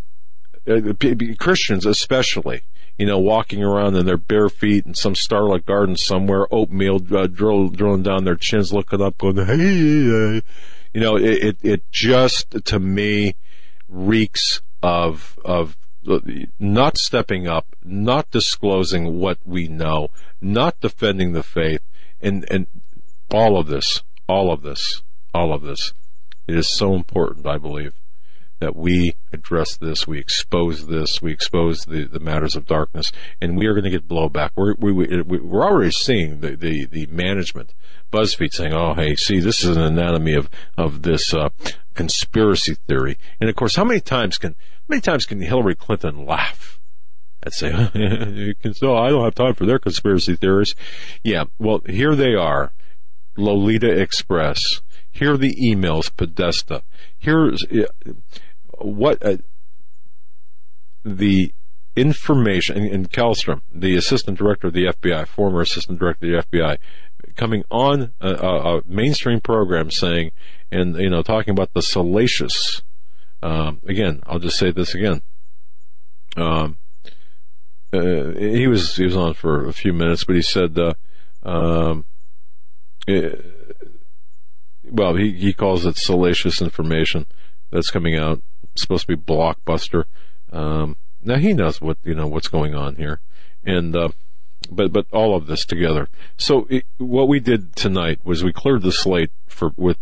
uh, Christians especially, you know, walking around in their bare feet in some starlit garden somewhere, oatmeal uh, drill, drilling down their chins, looking up, going, hey, hey. you know, it, it, it just, to me, reeks of, of not stepping up, not disclosing what we know, not defending the faith, and, and all of this, all of this, all of this. It is so important, I believe, that we address this, we expose this, we expose the, the matters of darkness, and we are going to get blowback. We're, we, we, we're already seeing the, the, the management, BuzzFeed saying, oh, hey, see, this is an anatomy of, of this, uh, conspiracy theory. And of course, how many times can, how many times can Hillary Clinton laugh? and say, no, I don't have time for their conspiracy theories. Yeah, well, here they are. Lolita Express. Here are the emails, Podesta. Here's, what uh, the information in Kallstrom, the assistant director of the FBI, former assistant director of the FBI, coming on a, a mainstream program saying, and you know, talking about the salacious. Um, again, I'll just say this again. Um, uh, he was he was on for a few minutes, but he said, uh, um, it, uh, well, he he calls it salacious information that's coming out supposed to be blockbuster. Um, now he knows what you know what's going on here, and uh, but but all of this together. So it, what we did tonight was we cleared the slate for with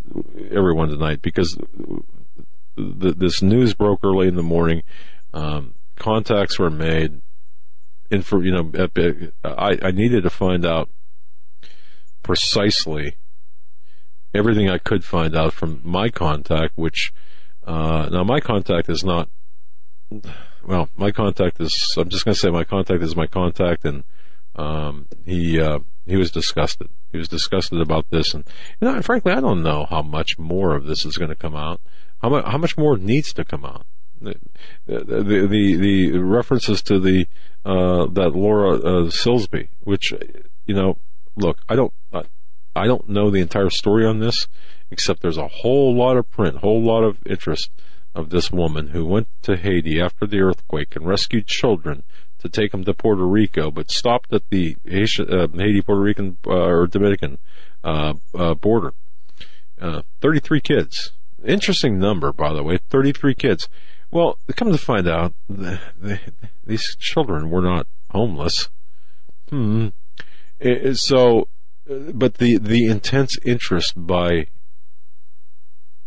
everyone tonight because the, this news broke early in the morning. Um, contacts were made, and for you know, I, I needed to find out precisely everything I could find out from my contact, which uh, now my contact is not, well, my contact is, I'm just going to say my contact is my contact and, um, he, uh, he was disgusted. He was disgusted about this and, you know, frankly, I don't know how much more of this is going to come out. How much, how much more needs to come out? The, the, the, the references to the, uh, that Laura, uh, Silsby, which, you know, look, I don't, I don't know the entire story on this except there's a whole lot of print, whole lot of interest of this woman who went to Haiti after the earthquake and rescued children to take them to Puerto Rico, but stopped at the uh, Haiti, Puerto Rican uh, or Dominican uh, uh border. Uh, 33 kids. Interesting number, by the way. 33 kids. Well, come to find out, the, the, these children were not homeless. Hmm. So, uh, but the the intense interest by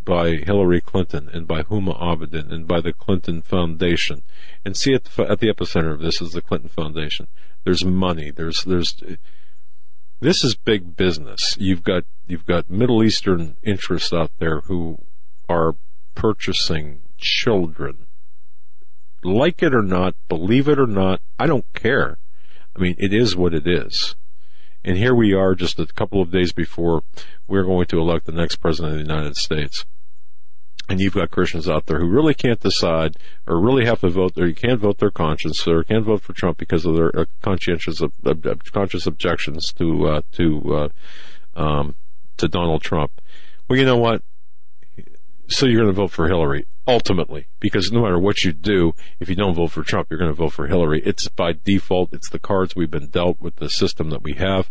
by Hillary Clinton and by Huma Abedin and by the Clinton Foundation. And see at the, at the epicenter of this is the Clinton Foundation. There's money. There's there's this is big business. You've got you've got Middle Eastern interests out there who are purchasing children. Like it or not, believe it or not, I don't care. I mean, it is what it is. And here we are just a couple of days before we're going to elect the next president of the United States. And you've got Christians out there who really can't decide or really have to vote or you can't vote their conscience or can't vote for Trump because of their uh, conscientious, conscious objections to, uh, to, uh, um, to Donald Trump. Well, you know what? So you're going to vote for Hillary ultimately, because no matter what you do, if you don't vote for Trump, you're going to vote for Hillary. It's by default. It's the cards we've been dealt with the system that we have.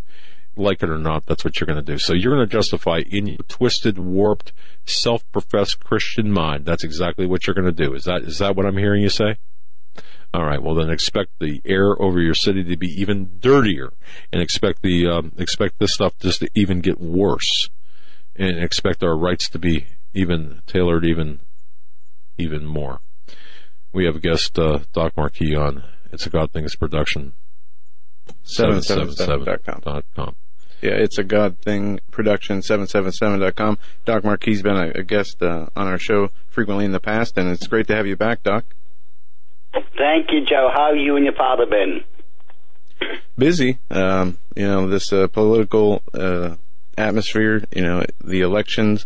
Like it or not, that's what you're going to do. So you're going to justify in your twisted, warped, self-professed Christian mind. That's exactly what you're going to do. Is that, is that what I'm hearing you say? All right. Well, then expect the air over your city to be even dirtier, and expect the um, expect this stuff just to even get worse, and expect our rights to be even tailored even even more. We have a guest, uh, Doc Marquis on. It's a God Things production. 777.com. Yeah, it's a God Thing production, 777.com. Doc Marquis has been a, a guest uh, on our show frequently in the past, and it's great to have you back, Doc. Thank you, Joe. How have you and your father been? Busy. Um, you know, this uh, political uh, atmosphere, you know, the elections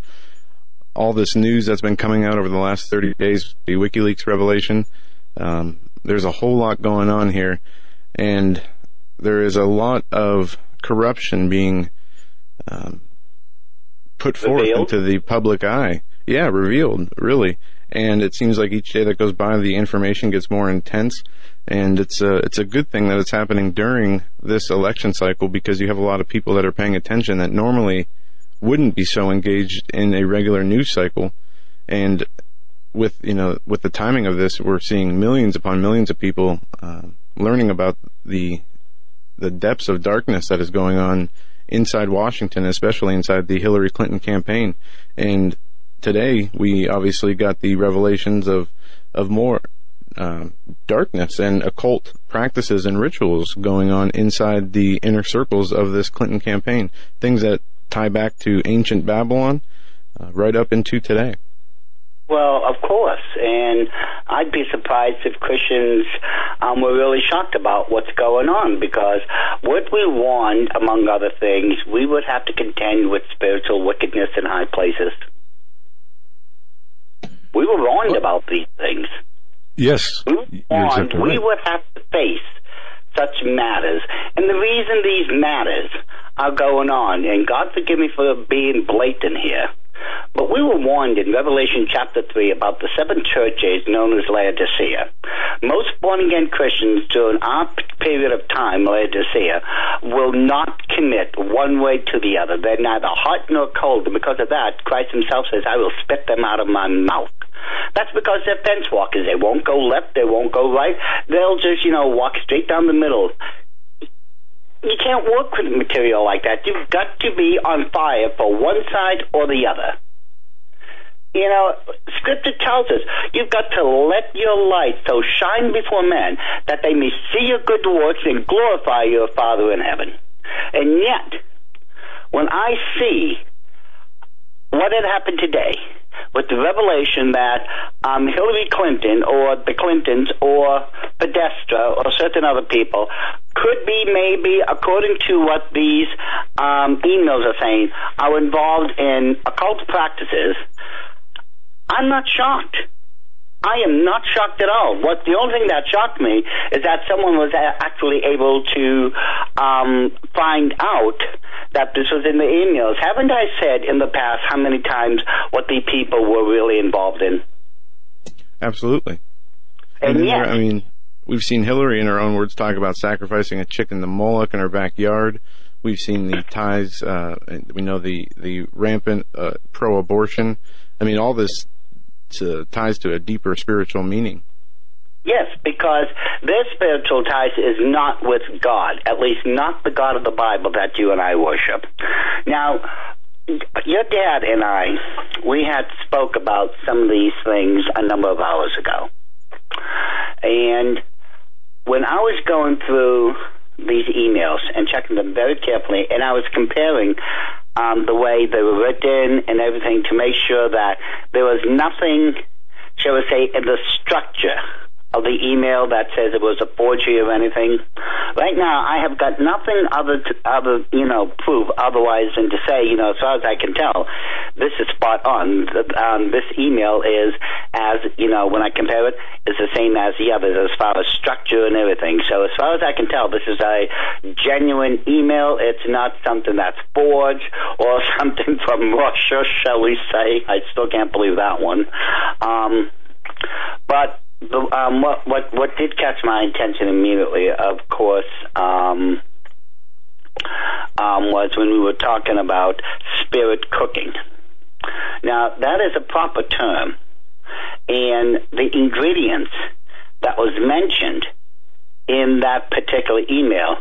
all this news that's been coming out over the last 30 days, the WikiLeaks revelation. Um, there's a whole lot going on here, and there is a lot of corruption being um, put forth into the public eye. Yeah, revealed, really. And it seems like each day that goes by, the information gets more intense. And it's a, it's a good thing that it's happening during this election cycle because you have a lot of people that are paying attention that normally wouldn't be so engaged in a regular news cycle. And with, you know, with the timing of this, we're seeing millions upon millions of people, uh, learning about the, the depths of darkness that is going on inside Washington, especially inside the Hillary Clinton campaign. And today we obviously got the revelations of, of more, uh, darkness and occult practices and rituals going on inside the inner circles of this Clinton campaign. Things that tie back to ancient Babylon, uh, right up into today. Well, of course, and I'd be surprised if Christians um, were really shocked about what's going on because what we warned, among other things, we would have to contend with spiritual wickedness in high places. We were warned about these things. Yes. We were warned exactly we would have to face such matters. And the reason these matters are going on, and God forgive me for being blatant here, but we were warned in Revelation chapter 3 about the seven churches known as Laodicea. Most born again Christians during our period of time, Laodicea, will not commit one way to the other. They're neither hot nor cold, and because of that, Christ himself says, I will spit them out of my mouth. That's because they're fence walkers. They won't go left, they won't go right. They'll just, you know, walk straight down the middle. You can't work with material like that. You've got to be on fire for one side or the other. You know, Scripture tells us you've got to let your light so shine before men that they may see your good works and glorify your Father in heaven. And yet, when I see what had happened today with the revelation that um, Hillary Clinton or the Clintons or Podesta or certain other people could be maybe, according to what these um, emails are saying, are involved in occult practices, I'm not shocked. I am not shocked at all. What the only thing that shocked me is that someone was actually able to um, find out that this was in the emails. Haven't I said in the past how many times what the people were really involved in? Absolutely. And And yet, I mean, we've seen Hillary, in her own words, talk about sacrificing a chicken to Moloch in her backyard. We've seen the ties. Uh, we know the the rampant uh, pro-abortion. I mean, all this to, ties to a deeper spiritual meaning. Yes, because their spiritual ties is not with God, at least not the God of the Bible that you and I worship. Now, your dad and I, we had spoke about some of these things a number of hours ago. And when I was going through these emails and checking them very carefully, and I was comparing um, the way they were written and everything to make sure that there was nothing, shall we say, in the structure of the email that says it was a forgery or anything. Right now, I have got nothing other to, other you know proof otherwise than to say you know as far as I can tell, this is spot on. Um, this email is as you know when I compare it is the same as the others as far as structure and everything. So as far as I can tell, this is a genuine email. It's not something that's forged or something from Russia, shall we say? I still can't believe that one. Um, but the, um, what what what did catch my attention immediately, of course, um, um, was when we were talking about spirit cooking. Now that is a proper term, and the ingredients that was mentioned in that particular email,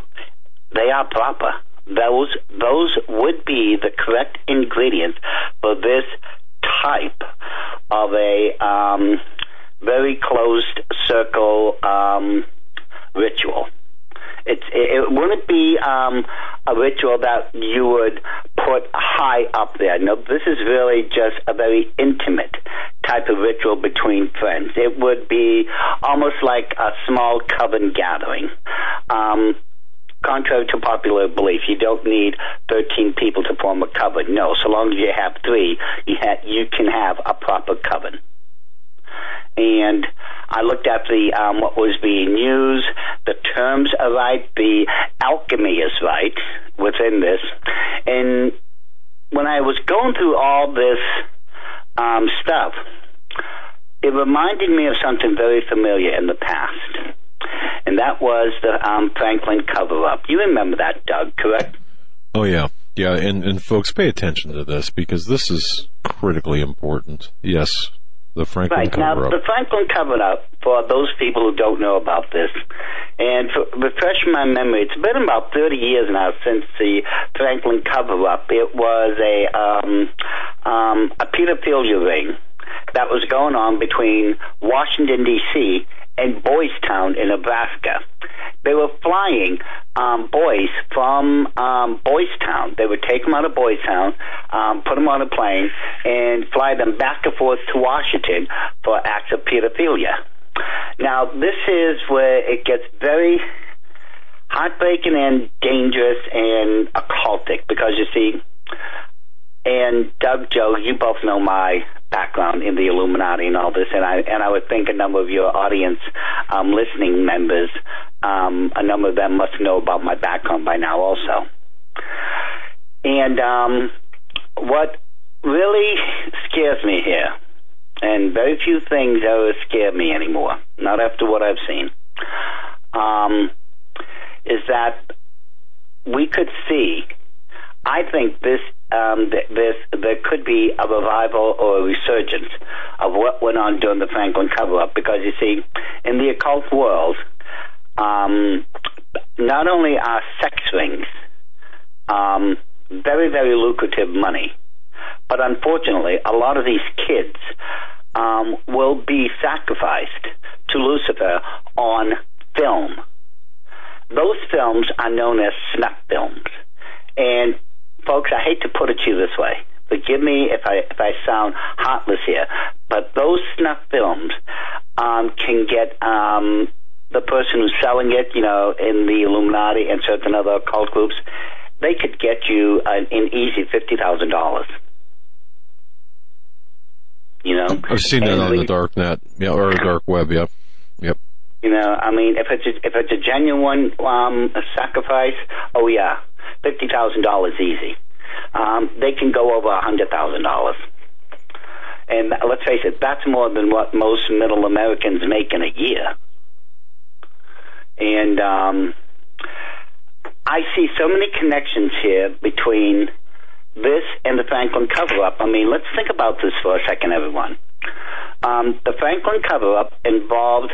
they are proper. Those those would be the correct ingredients for this type of a um, very closed circle um, ritual. It, it wouldn't be um, a ritual that you would put high up there. No, this is really just a very intimate type of ritual between friends. It would be almost like a small coven gathering. Um, contrary to popular belief, you don't need 13 people to form a coven. No, so long as you have three, you, ha- you can have a proper coven. And I looked at the um, what was being used. The terms are right. The alchemy is right within this. And when I was going through all this um, stuff, it reminded me of something very familiar in the past and that was the um, Franklin cover up. You remember that, Doug, correct? Oh yeah, yeah, and and folks, pay attention to this because this is critically important. Yes, the Franklin right. cover now, up. the Franklin cover up for those people who don't know about this, and for refresh my memory, it's been about 30 years now since the Franklin cover up. It was a um, um, a pedophilia ring that was going on between Washington D.C and Boys Town in Nebraska. They were flying um, boys from um, Boys Town. They would take them out of Boys Town, um, put them on a plane, and fly them back and forth to Washington for acts of pedophilia. Now, this is where it gets very heartbreaking and dangerous and occultic because you see, and Doug Joe, you both know my background in the Illuminati and all this, and I and I would think a number of your audience um, listening members, um, a number of them must know about my background by now also. And um, what really scares me here, and very few things ever scare me anymore, not after what I've seen, um, is that we could see. I think this um, there could be a revival or a resurgence of what went on during the Franklin cover up because you see, in the occult world, um, not only are sex rings um, very, very lucrative money, but unfortunately, a lot of these kids um, will be sacrificed to Lucifer on film. Those films are known as snuff films. And folks, I hate to put it to you this way. Forgive me if I if I sound heartless here, but those snuff films um, can get um, the person who's selling it, you know, in the Illuminati and certain other occult groups, they could get you an, an easy fifty thousand dollars. You know, I've seen that And on we- the dark net, yeah, or dark web. Yep, yep. You know, I mean, if it's a, if it's a genuine um, sacrifice, oh yeah, fifty thousand dollars easy. Um, they can go over a hundred thousand dollars, and let's face it, that's more than what most middle Americans make in a year. And um, I see so many connections here between this and the Franklin cover-up. I mean, let's think about this for a second, everyone. Um, the Franklin cover-up involved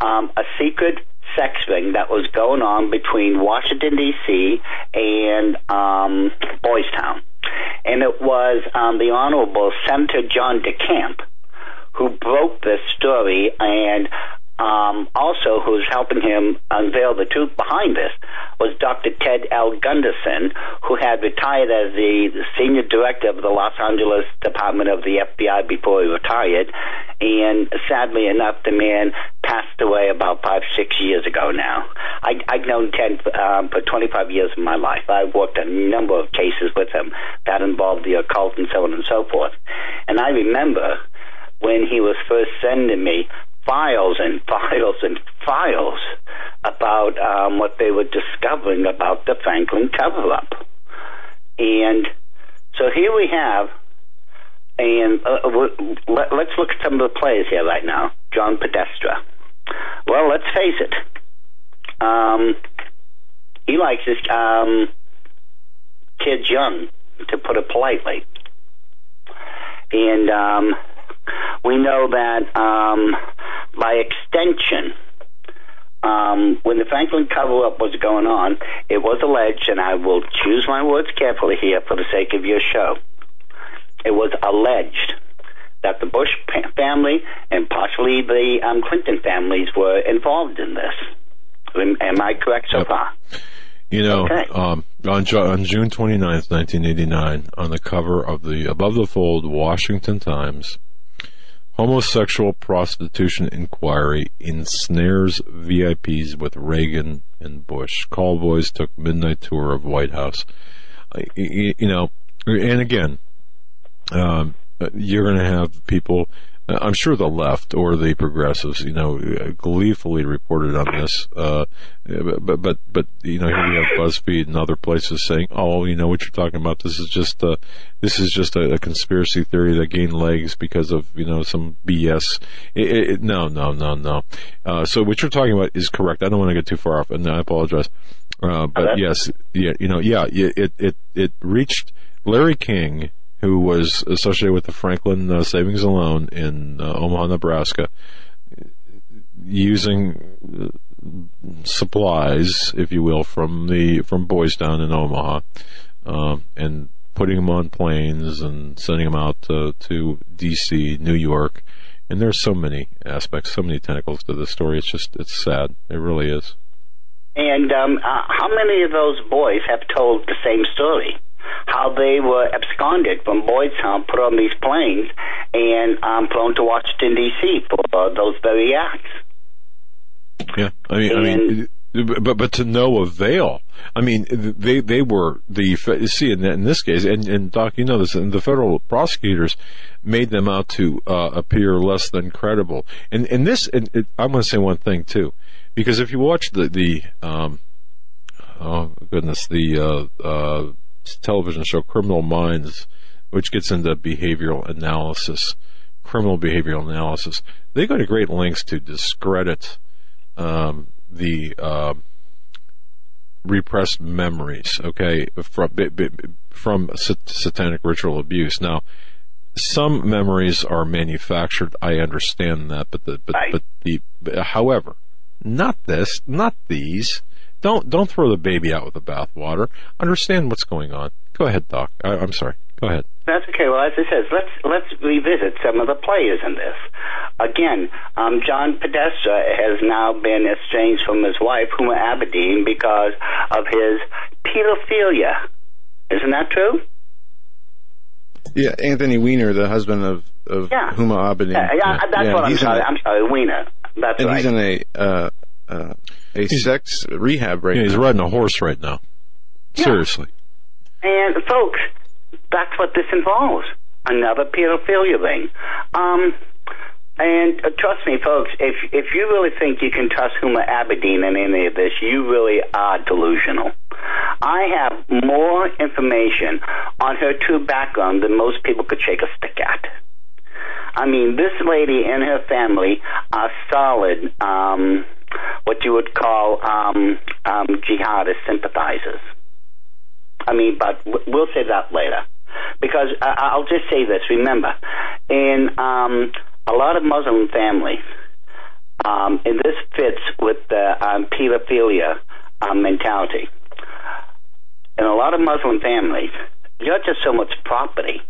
um, a secret sex ring that was going on between Washington D.C. and um, Boys Town, and it was um, the Honorable Senator John DeCamp who broke this story and um, also who's helping him unveil the truth behind this was Dr. Ted L. Gunderson, who had retired as the senior director of the Los Angeles Department of the FBI before he retired. And sadly enough, the man passed away about five, six years ago now. I, I've known Ted um, for 25 years of my life. I've worked a number of cases with him that involved the occult and so on and so forth. And I remember when he was first sending me files and files and files about um, what they were discovering about the Franklin cover up. And so here we have, and uh, let, let's look at some of the players here right now. John Podesta. Well, let's face it. Um, he likes his um, kids young, to put it politely. And um, we know that um, by extension, um, when the Franklin cover up was going on, it was alleged, and I will choose my words carefully here for the sake of your show. It was alleged that the Bush family and possibly the um, Clinton families were involved in this. Am, am I correct so Yep. far? You know, Okay. um, on, on June 29th, 1989, on the cover of the Above the Fold Washington Times, Homosexual prostitution inquiry ensnares VIPs with Reagan and Bush. Call boys took midnight tour of White House. You you know, and again, um, you're going to have people. Uh, I'm sure the left or the progressives, you know, gleefully reported on this. Uh, but, but, but, you know, here we have BuzzFeed and other places saying, "Oh, you know what you're talking about. This is just a, this is just a, a conspiracy theory that gained legs because of you know some BS." It, it, it- no, no, no, no. Uh, so what you're talking about is correct. I don't want to get too far off, and I apologize. Uh, but Okay. yes, yeah, you know, yeah, it, it, it reached Larry King who was associated with the Franklin uh, Savings and Loan in uh, Omaha, Nebraska, using uh, supplies, if you will, from the from Boys Town in Omaha, um, and putting them on planes and sending them out to, to D.C., New York. And there's so many aspects, so many tentacles to this story. It's just, it's sad. It really is. And um, uh, how many of those boys have told the same story? How they were absconded from Boys Town, put on these planes, and um, flown to Washington D.C. for uh, those very acts. Yeah, I mean, I mean, but but to no avail. I mean, they they were the you see in, in this case, and, and Doc, you know this, and the federal prosecutors made them out to uh, appear less than credible. And and this, and it, I'm going to say one thing too, because if you watch the the um, oh goodness, the uh, uh, television show Criminal Minds, which gets into behavioral analysis, criminal behavioral analysis, they go to great lengths to discredit um, the uh, repressed memories, okay, from from sat- satanic ritual abuse. Now, some memories are manufactured. I understand that, but the but, Right. but the however, not this, not these. Don't don't throw the baby out with the bathwater. Understand what's going on. Go ahead, Doc. I, I'm sorry. Go ahead. That's okay. Well, as I says, let's let's revisit some of the players in this. Again, um, John Podesta has now been estranged from his wife, Huma Abedin, because of his pedophilia. Isn't that true? Yeah, Anthony Weiner, the husband of of Yeah. Huma Abedin. Yeah, yeah, that's Yeah, what I'm he's in sorry. a- I'm sorry, Wiener. That's and right. he's in a uh, uh, a sex rehab right Yeah, he's now. riding a horse right now. Yeah. Seriously. And folks, that's what this involves. Another pedophilia ring. Um, and uh, trust me, folks, if if you really think you can trust Huma Abedin in any of this, you really are delusional. I have more information on her true background than most people could shake a stick at. I mean, this lady and her family are solid, um, what you would call um, um, jihadist sympathizers. I mean, but we'll say that later. Because I'll just say this. Remember, in um, a lot of Muslim families, um, and this fits with the um, pedophilia um, mentality. In a lot of Muslim families, you're just so much property.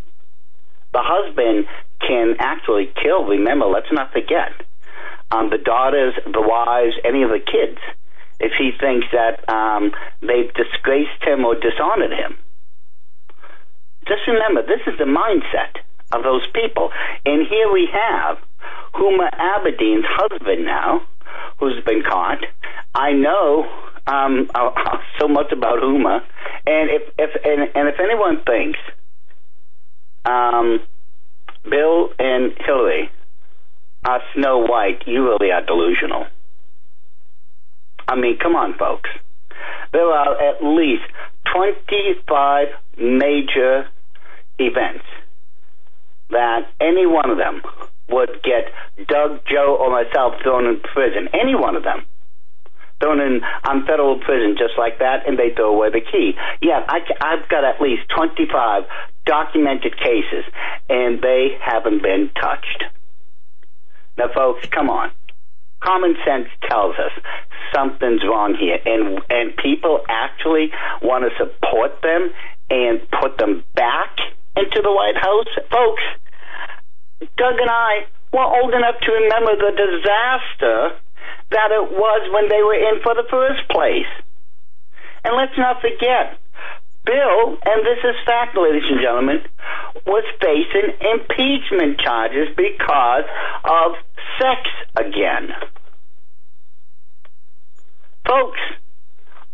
The husband can actually kill. Remember, let's not forget um, the daughters, the wives, any of the kids, if he thinks that um, they've disgraced him or dishonored him. Just remember, this is the mindset of those people. And here we have Huma Abedin's husband now, who's been caught. I know um, so much about Huma, and if if and, and if anyone thinks um, Bill and Hillary are Snow White, you really are delusional. I mean, come on, folks. There are at least 25 major events that any one of them would get Doug, Joe, or myself thrown in prison. Any one of them. Thrown in um, federal prison just like that, and they throw away the key. Yeah, I, I've got at least 25 documented cases, and they haven't been touched. Now, folks, come on. Common sense tells us something's wrong here, and and people actually want to support them and put them back into the White House, folks. Doug and I were old enough to remember the disaster that it was when they were in for the first place. And let's not forget, Bill, and this is fact, ladies and gentlemen, was facing impeachment charges because of sex again. Folks,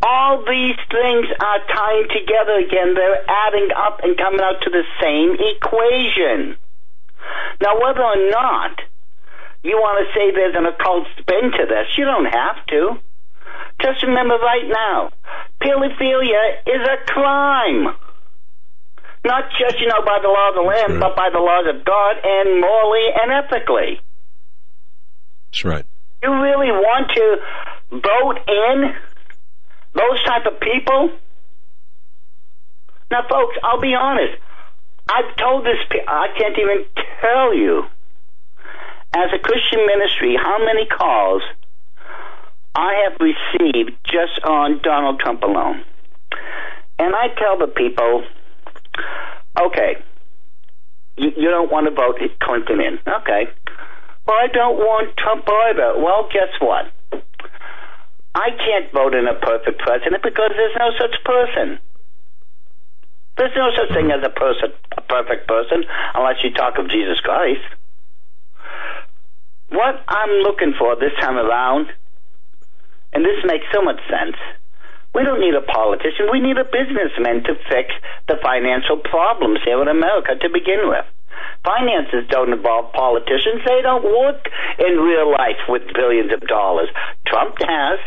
all these things are tying together again. They're adding up and coming out to the same equation. Now, whether or not you want to say there's an occult spin to this, you don't have to. Just remember right now, pedophilia is a crime. Not just, you know, by the law of the land, right. but by the laws of God and morally and ethically. That's right. You really want to vote in those type of people? Now, folks, I'll be honest. I've told this, I can't even tell you, as a Christian ministry, how many calls I have received just on Donald Trump alone. And I tell the people, okay, you, you don't want to vote Clinton in. Okay. Well, I don't want Trump either. Well, guess what? I can't vote in a perfect president because there's no such person. There's no such thing as a person, a perfect person, unless you talk of Jesus Christ. What I'm looking for this time around, and this makes so much sense, we don't need a politician. We need a businessman to fix the financial problems here in America to begin with. Finances don't involve politicians. They don't work in real life with billions of dollars. Trump has.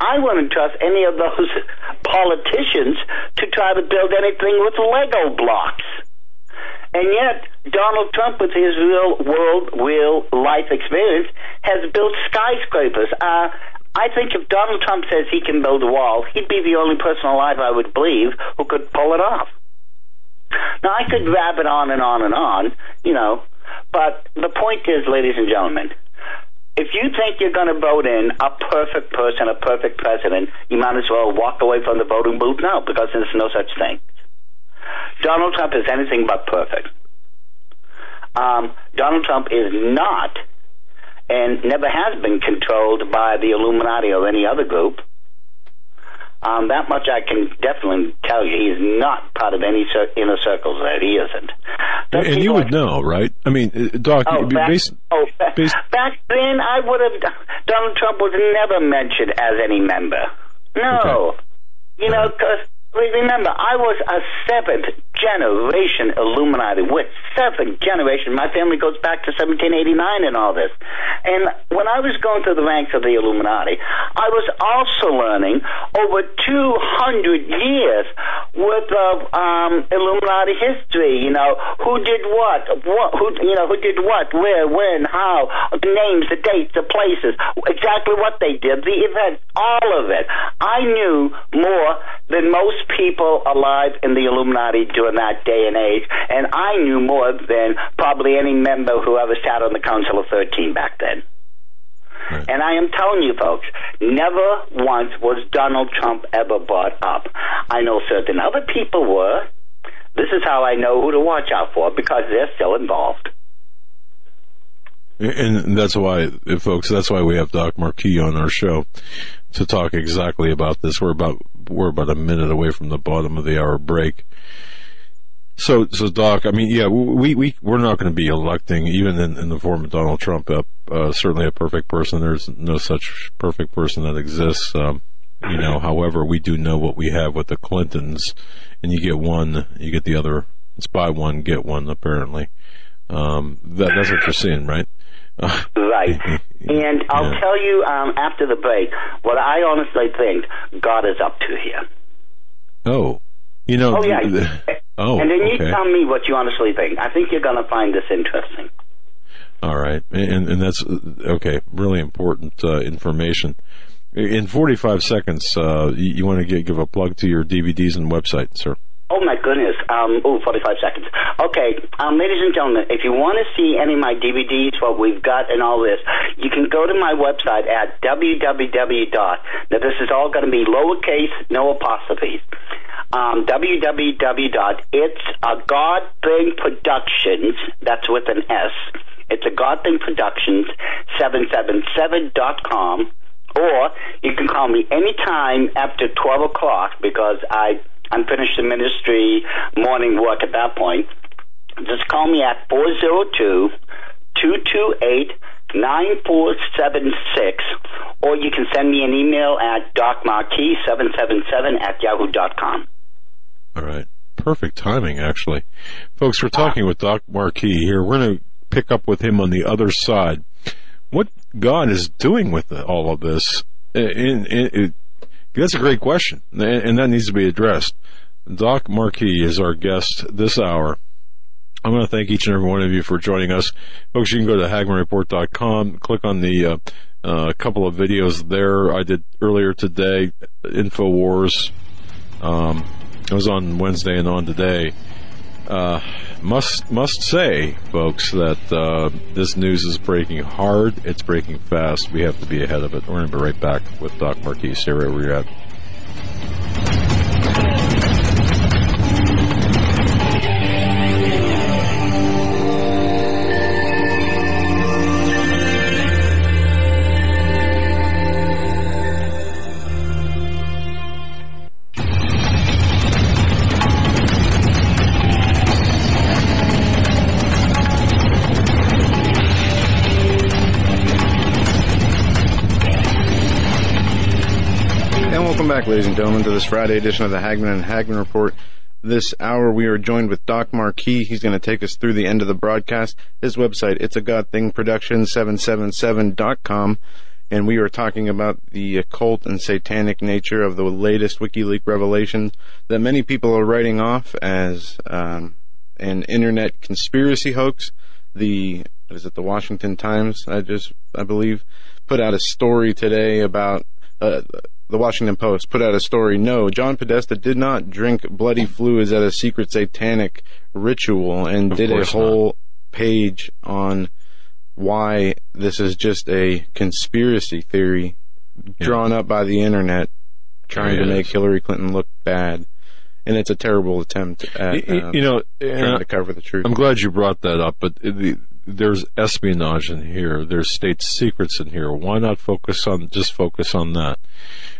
I wouldn't trust any of those politicians to try to build anything with Lego blocks. And yet, Donald Trump, with his real world, real life experience, has built skyscrapers. Uh, I think if Donald Trump says he can build a wall, he'd be the only person alive, I would believe, who could pull it off. Now, I could rabbit on and on and on, you know, but the point is, ladies and gentlemen, if you think you're going to vote in a perfect person, a perfect president, you might as well walk away from the voting booth now because there's no such thing. Donald Trump is anything but perfect. Um, Donald Trump is not and never has been controlled by the Illuminati or any other group. Um, that much I can definitely tell you. He's not part of any cir- inner circles that He isn't. Those And you would are- know, right? I mean, uh, Doc, Oh, back, based, oh, based, back then I would have. Donald Trump was never mentioned as any member. No, you know, because remember, I was a seventh generation Illuminati with seventh generation. My family goes back to 1789 and all this. And when I was going through the ranks of the Illuminati, I was also learning over 200 years worth of um, Illuminati history. You know, who did what, what, who, you know, who did what, where, when, how, the names, the dates, the places, exactly what they did, the events, all of it. I knew more than most people alive in the Illuminati during that day and age, and I knew more than probably any member who ever sat on the Council of 13 back then. And I am telling you, folks, never once was Donald Trump ever brought up. I know certain other people were. This is how I know who to watch out for because they're still involved. And that's why, folks, that's why we have Doc Marquis on our show to talk exactly about this. We're about, we're about a minute away from the bottom of the hour break. So, so Doc, I mean, yeah, we, we, we're not going to be electing, even in, in the form of Donald Trump, uh, uh, certainly a perfect person. There's no such perfect person that exists. Um, you know, however, we do know what we have with the Clintons, and you get one, you get the other. It's buy one, get one, apparently. Um, that, that's what you're seeing, right? Right. And I'll Yeah. tell you um, after the break what I honestly think God is up to here. oh, you know. Oh, yeah. th- oh, and then you tell me what you honestly think. I think you're going to find this interesting. All right, and and that's uh, okay. Really important uh, information. In 45 seconds, uh, you, you want to give a plug to your DVDs and website, sir. Oh my goodness. Um, oh, 45 seconds. Okay, um, ladies and gentlemen, if you want to see any of my DVDs, what we've got and all this, you can go to my website at www. dot. Now this is all going to be lowercase, no apostrophes. Um, www. dot. It's a God Thing Productions. That's with an S. It's a God Thing Productions 777 dot com. Or you can call me anytime after 12 o'clock because I I'm finished the ministry morning work at that point. Just call me at 402 228 9476, or you can send me an email at docmarquis777 at yahoo.com. All right. Perfect timing, actually. Folks, we're talking with Doc Marquis here. We're going to pick up with him on the other side. What God is doing with all of this, uh, in, in, in, that's a great question, and that needs to be addressed. Doc Marquis is our guest this hour. I want to thank each and every one of you for joining us. Folks, you can go to hagmannreport.com, click on the uh, uh, couple of videos there I did earlier today, InfoWars. Um, it was on Wednesday and on today. Uh, must must say, folks, that uh, this news is breaking hard. It's breaking fast. We have to be ahead of it. We're going to be right back with Doc Marquis. Right where you're at. Back, ladies and gentlemen, to this Friday edition of the Hagmann and Hagmann Report. This hour, we are joined with Doc Marquis. He's going to take us through the end of the broadcast. His website, it's a God Thing Production 777.com. And we are talking about the occult and satanic nature of the latest WikiLeaks revelation that many people are writing off as um, an internet conspiracy hoax. The is it the Washington Times? I just I believe put out a story today about uh, the Washington Post put out a story. No, John Podesta did not drink bloody fluids at a secret satanic ritual and Of did a whole not. page on why this is just a conspiracy theory drawn up by the internet trying Yeah, to make is. Hillary Clinton look bad. And it's a terrible attempt at uh, you know, trying uh, to cover the truth. I'm glad you brought that up, but the, there's espionage in here. There's state secrets in here. Why not focus on just focus on that?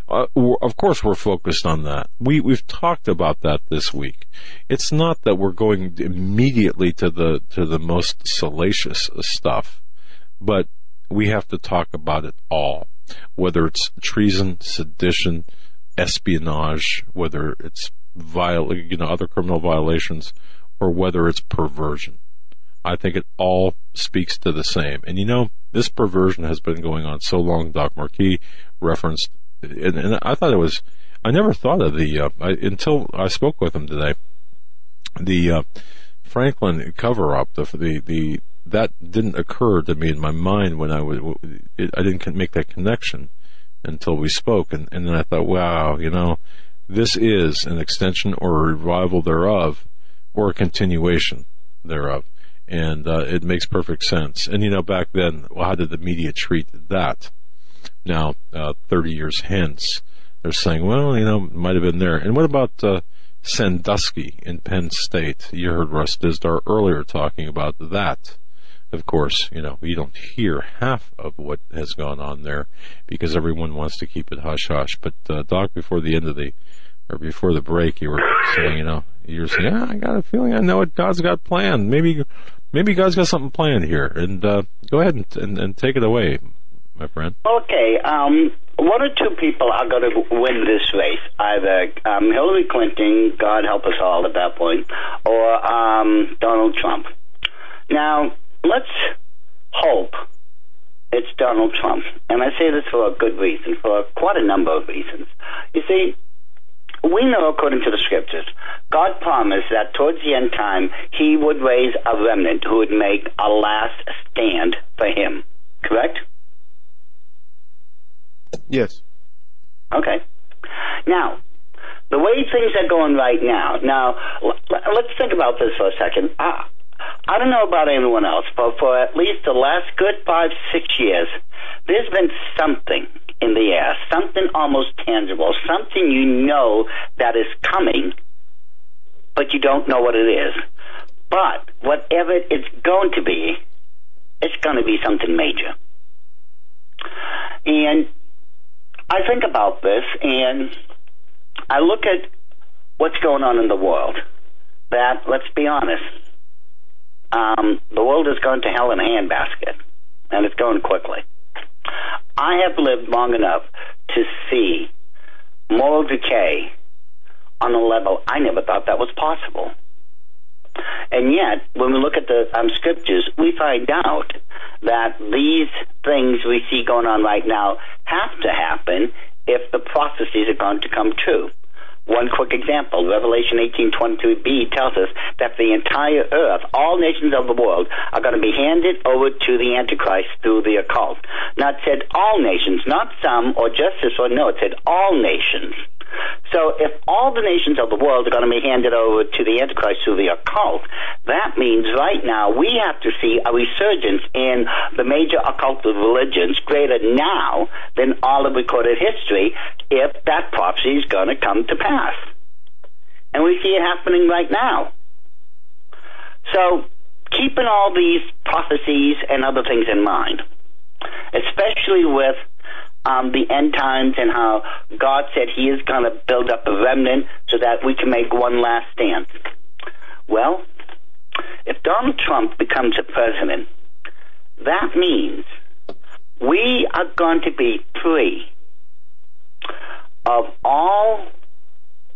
Uh, of course, we're focused on that. We we've talked about that this week. It's not that we're going immediately to the to the most salacious stuff, but we have to talk about it all, whether it's treason, sedition, espionage, whether it's viol- you know, other criminal violations, or whether it's perversion. I think it all speaks to the same. And you know, this perversion has been going on so long. Doc Marquis referenced, and, and I thought it was. I never thought of the uh, I, until I spoke with him today. The uh, Franklin cover up, the the the that didn't occur to me in my mind when I was. It, I didn't make that connection until we spoke, and, and then I thought, wow, you know, this is an extension or a revival thereof, or a continuation thereof, and uh, it makes perfect sense. And you know, back then, well, how did the media treat that? Now, uh, 30 years hence, they're saying, well, you know, it might have been there. And what about uh, Sandusky in Penn State? You heard Russ Dizdar earlier talking about that. Of course, you know, you don't hear half of what has gone on there because everyone wants to keep it hush hush. But, uh, Doc, before the end of the, or before the break, you were saying, you know, you were saying, ah, I got a feeling I know what God's got planned. Maybe, maybe God's got something planned here. And, uh, go ahead and, and, and take it away, my friend. Okay, um, one or two people are going to win this race. Either um, Hillary Clinton, God help us all at that point, or um, Donald Trump. Now, let's hope it's Donald Trump. And I say this for a good reason, for quite a number of reasons. You see, we know according to the scriptures, God promised that towards the end time, He would raise a remnant who would make a last stand for Him. Correct? Yes. Okay. Now, the way things are going right now, now, let's think about this for a second. I, I don't know about anyone else, but for at least the last good five, six years, there's been something in the air, something almost tangible, something you know that is coming, but you don't know what it is. But whatever it's going to be, it's going to be something major. And I think about this and I look at what's going on in the world. That, let's be honest, um, the world is going to hell in a handbasket, and it's going quickly. I have lived long enough to see moral decay on a level I never thought that was possible. And yet, when we look at the um, scriptures, we find out that these things we see going on right now have to happen if the prophecies are going to come true. One quick example, Revelation 18:22b tells us that the entire earth, all nations of the world, are going to be handed over to the Antichrist through the occult. Not said all nations, not some or just this or no, it said all nations. So if all the nations of the world are going to be handed over to the Antichrist through the occult, that means right now we have to see a resurgence in the major occult religions greater now than all of recorded history if that prophecy is going to come to pass. And we see it happening right now. So keeping all these prophecies and other things in mind, especially with um, the end times and how God said He is going to build up a remnant so that we can make one last stand. Well, if Donald Trump becomes a president, that means we are going to be free of all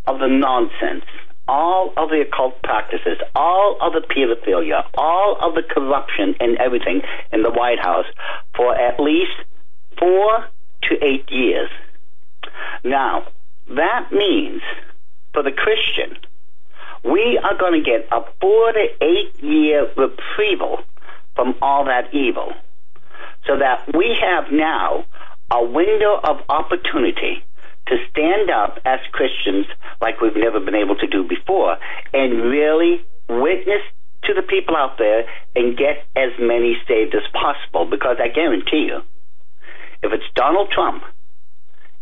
of the nonsense, all of the occult practices, all of the pedophilia, all of the corruption and everything in the White House for at least four to eight years. Now, that means for the Christian, we are going to get a four to eight year retrieval from all that evil. So that we have now a window of opportunity to stand up as Christians like we've never been able to do before and really witness to the people out there and get as many saved as possible because I guarantee you if it's Donald Trump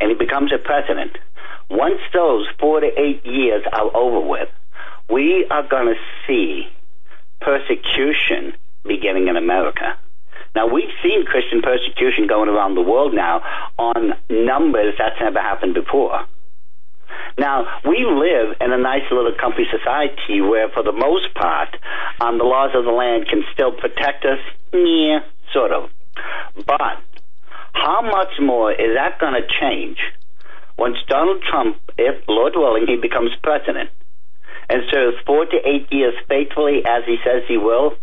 and he becomes a president, once those four to eight years are over with, we are going to see persecution beginning in America. Now, we've seen Christian persecution going around the world now on numbers that's never happened before. Now, we live in a nice little comfy society where, for the most part, um, the laws of the land can still protect us. Yeah, sort of. But how much more is that going to change once Donald Trump, if Lord willing, he becomes president and serves four to eight years faithfully as he says he will?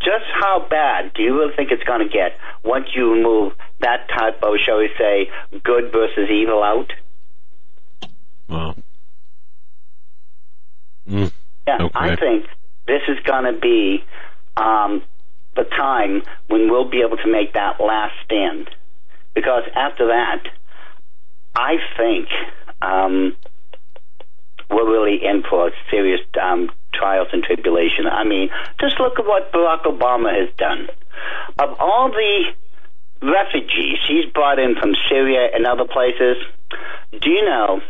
Just how bad do you really think it's going to get once you remove that type of, shall we say, good versus evil out? Wow. Mm, yeah, okay. I think this is going to be um, the time when we'll be able to make that last stand. Because after that, I think um, we're really in for serious um, trials and tribulation. I mean, just look at what Barack Obama has done. Of all the refugees he's brought in from Syria and other places, do you know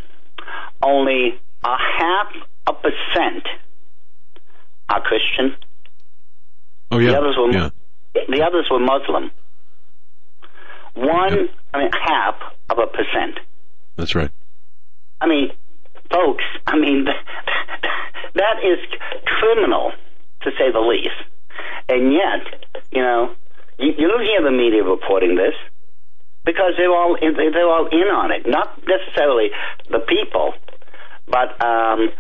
only a half a percent are Christian? Oh yeah. The others were, yeah. the others were Muslim. One, I mean, half of a percent. That's right. I mean, folks, I mean, that is criminal, to say the least. And yet, you know, you, you don't hear the media reporting this because they're all in, they're all in on it. Not necessarily the people, but um,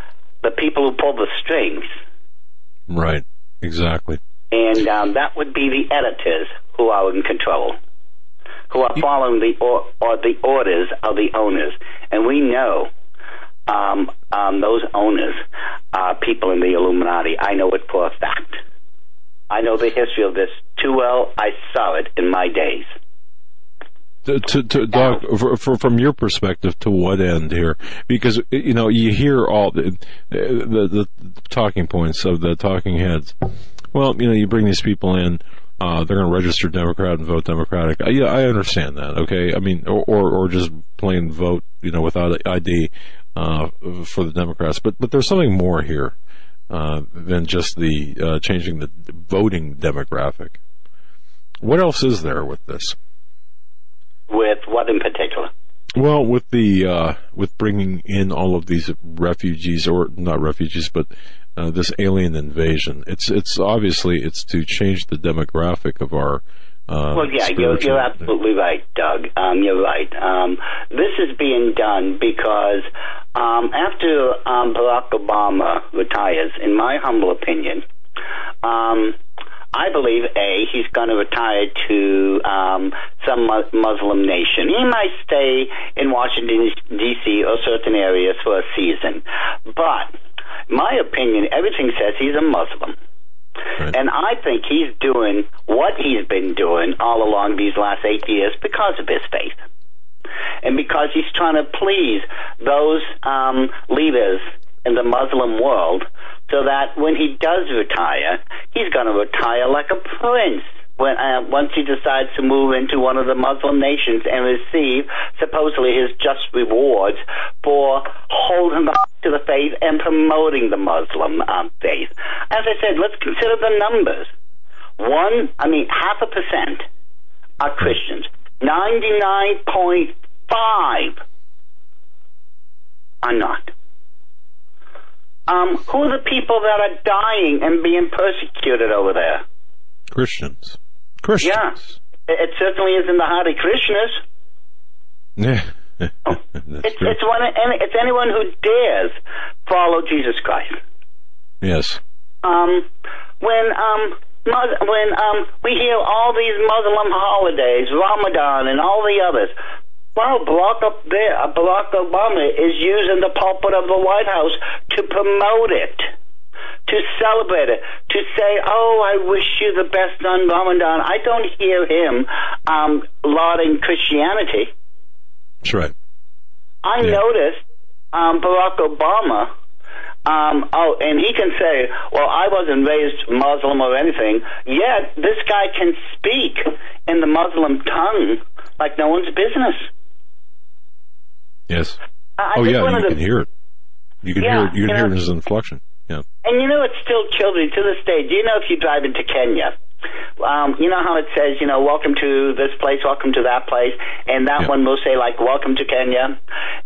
the people who pull the strings. Right. Exactly. And um, that would be the editors who are in control, who are following the or, or the orders of the owners. And we know um, um, those owners are people in the Illuminati. I know it for a fact. I know the history of this too well. I saw it in my days. To, to, to Doc, for, for, from your perspective, to what end here? Because you know you hear all the, the the talking points of the talking heads. Well, you know, you bring these people in, uh, they're going to register Democrat and vote Democratic. Uh, yeah, I understand that. Okay, I mean, or, or or just plain vote, you know, without ID uh, for the Democrats. But but there's something more here uh, than just the uh, changing the voting demographic. What else is there with this? With what in particular? Well, with the uh, with bringing in all of these refugees, or not refugees, but uh, this alien invasion, it's it's obviously it's to change the demographic of our. Uh, well, yeah, you're, you're absolutely right, Doug. Um, you're right. Um, this is being done because um, after um, Barack Obama retires, in my humble opinion, um, I believe A, he's going to retire to um, some Muslim nation. He might stay in Washington D.C. or certain areas for a season, but my opinion, everything says he's a Muslim. Right. And I think he's doing what he's been doing all along these last eight years because of his faith. And because he's trying to please those um, leaders in the Muslim world so that when he does retire, he's going to retire like a prince. When uh, once he decides to move into one of the Muslim nations and receive supposedly his just rewards for holding on to the faith and promoting the Muslim um, faith. As I said, let's consider the numbers. One, I mean, half a percent are Christians. Ninety-nine point five are not. Um, who are the people that are dying and being persecuted over there? Christians. Christians. Yeah. It certainly isn't the Hare Krishnas. Yeah. it's, it's, one, it's anyone who dares follow Jesus Christ. Yes. Um, when um, when um, we hear all these Muslim holidays, Ramadan and all the others, well, Barack, up there, Barack Obama is using the pulpit of the White House to promote it, to celebrate it, to say, "Oh, I wish you the best on Ramadan." I don't hear him um, lauding Christianity. That's right. I yeah. noticed um, Barack Obama. Um, oh, and he can say, "Well, I wasn't raised Muslim or anything." Yet this guy can speak in the Muslim tongue like no one's business. Yes. I oh yeah, you the, can hear it. You can yeah, hear it. You can you hear it as an inflection. Yeah. And you know, it's still children to this day. Do you know if you drive into Kenya? Um, you know how it says, you know, welcome to this place, welcome to that place, and that yeah. one will say like, welcome to Kenya,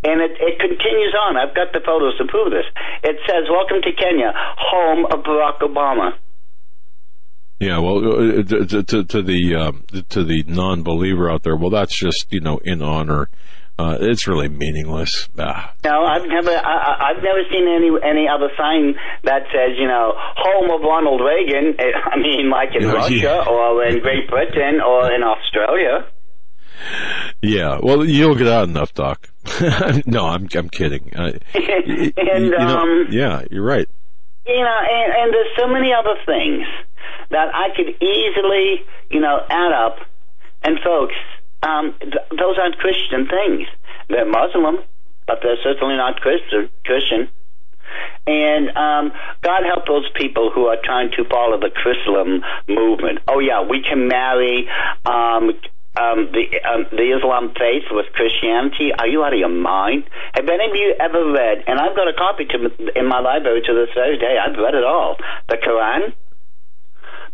and it, it continues on. I've got the photos to prove this. It says, welcome to Kenya, home of Barack Obama. Yeah, well, uh, to, to, to the um, to the non-believer out there, well, that's just you know in honor uh, it's really meaningless. Ah. No, I've never, I, have never seen any any other sign that says, you know, home of Ronald Reagan. I mean, like in Russia yeah. or in Great Britain or in Australia. Yeah, well, you don't get out enough, Doc. no, I'm I'm kidding. And you know, um, yeah, you're right. You know, and, and there's so many other things that I could easily, you know, add up. And folks, um, th- those aren't Christian things. They're Muslim, but they're certainly not Christian. Christian. And um, God help those people who are trying to follow the Chrislam movement. Oh yeah, we can marry um, um, the um, the Islam faith with Christianity. Are you out of your mind? Have any of you ever read? And I've got a copy to in my library to this very day. I've read it all. The Quran.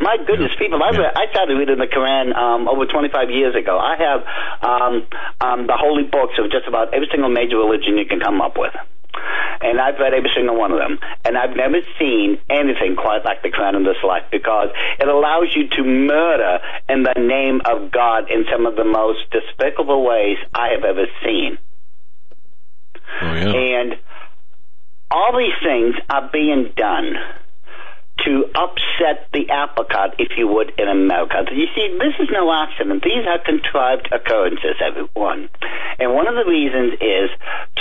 My goodness, yeah. people! I read, I started reading the Quran um, over 25 years ago. I have um, um, the holy books of just about every single major religion you can come up with. And I've read every single one of them. And I've never seen anything quite like the Quran in this life because it allows you to murder in the name of God in some of the most despicable ways I have ever seen. Oh, yeah. And all these things are being done to upset the cart, if you would, in America. You see, this is no accident. These are contrived occurrences, everyone. And one of the reasons is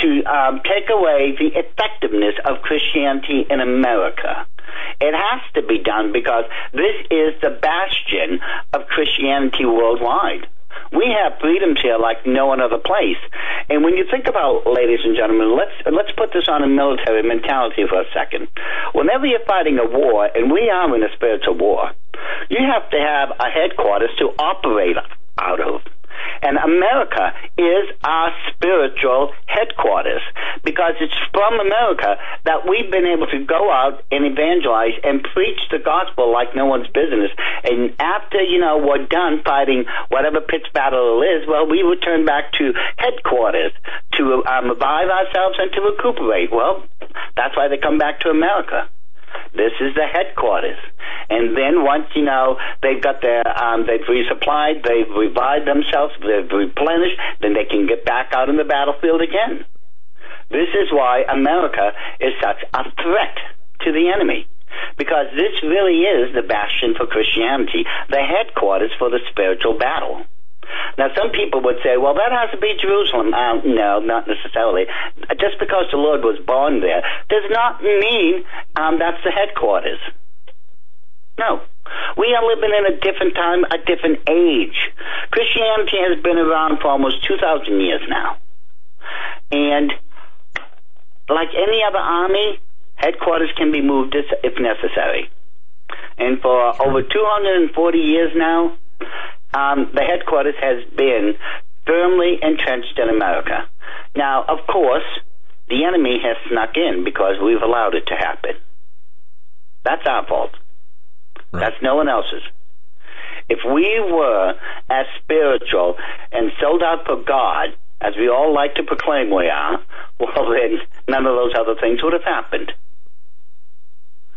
to um, take away the effectiveness of Christianity in America. It has to be done because this is the bastion of Christianity worldwide. We have freedoms here like no other place. And when you think about, ladies and gentlemen, let's let's put this on a military mentality for a second. Whenever you're fighting a war, and we are in a spiritual war, you have to have a headquarters to operate out of. And America is our spiritual headquarters because it's from America that we've been able to go out and evangelize and preach the gospel like no one's business. And after, you know, we're done fighting whatever pitch battle it is, well, we return back to headquarters to um, revive ourselves and to recuperate. Well, that's why they come back to America. This is the headquarters. And then once, you know, they've got their, um, they've resupplied, they've revived themselves, they've replenished, then they can get back out in the battlefield again. This is why America is such a threat to the enemy. Because this really is the bastion for Christianity, the headquarters for the spiritual battle. Now, some people would say, well, that has to be Jerusalem. Uh, no, not necessarily. Just because the Lord was born there does not mean um, that's the headquarters. No. We are living in a different time, a different age. Christianity has been around for almost 2,000 years now. And like any other army, headquarters can be moved if necessary. And for over 240 years now, um, the headquarters has been firmly entrenched in America. Now, of course, the enemy has snuck in because we've allowed it to happen. That's our fault. Right. That's no one else's. If we were as spiritual and sold out for God as we all like to proclaim we are, well, then none of those other things would have happened.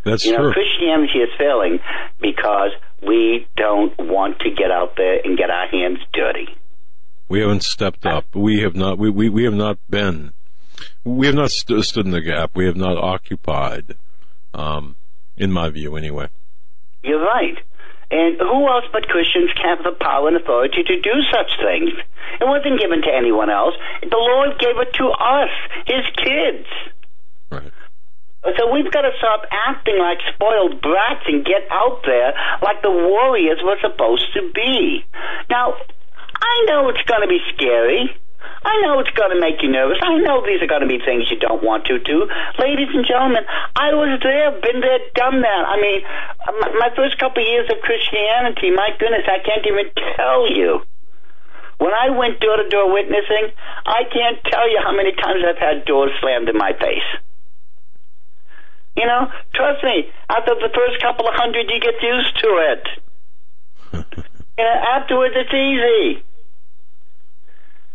That's you know, true. Christianity is failing because we don't want to get out there and get our hands dirty. We haven't stepped up. We have not. We we, we have not been. We have not st- stood in the gap. We have not occupied. Um, in my view, anyway. You're right. And who else but Christians have the power and authority to do such things? It wasn't given to anyone else. The Lord gave it to us, His kids. Right. So we've got to stop acting like spoiled brats and get out there like the warriors we're supposed to be. Now, I know it's going to be scary. I know it's going to make you nervous. I know these are going to be things you don't want to do. Ladies and gentlemen, I was there, been there, done that. I mean, my first couple of years of Christianity, my goodness, I can't even tell you. When I went door to door witnessing, I can't tell you how many times I've had doors slammed in my face. You know, trust me, after the first couple of hundred, you get used to it. you know, afterwards, it's easy.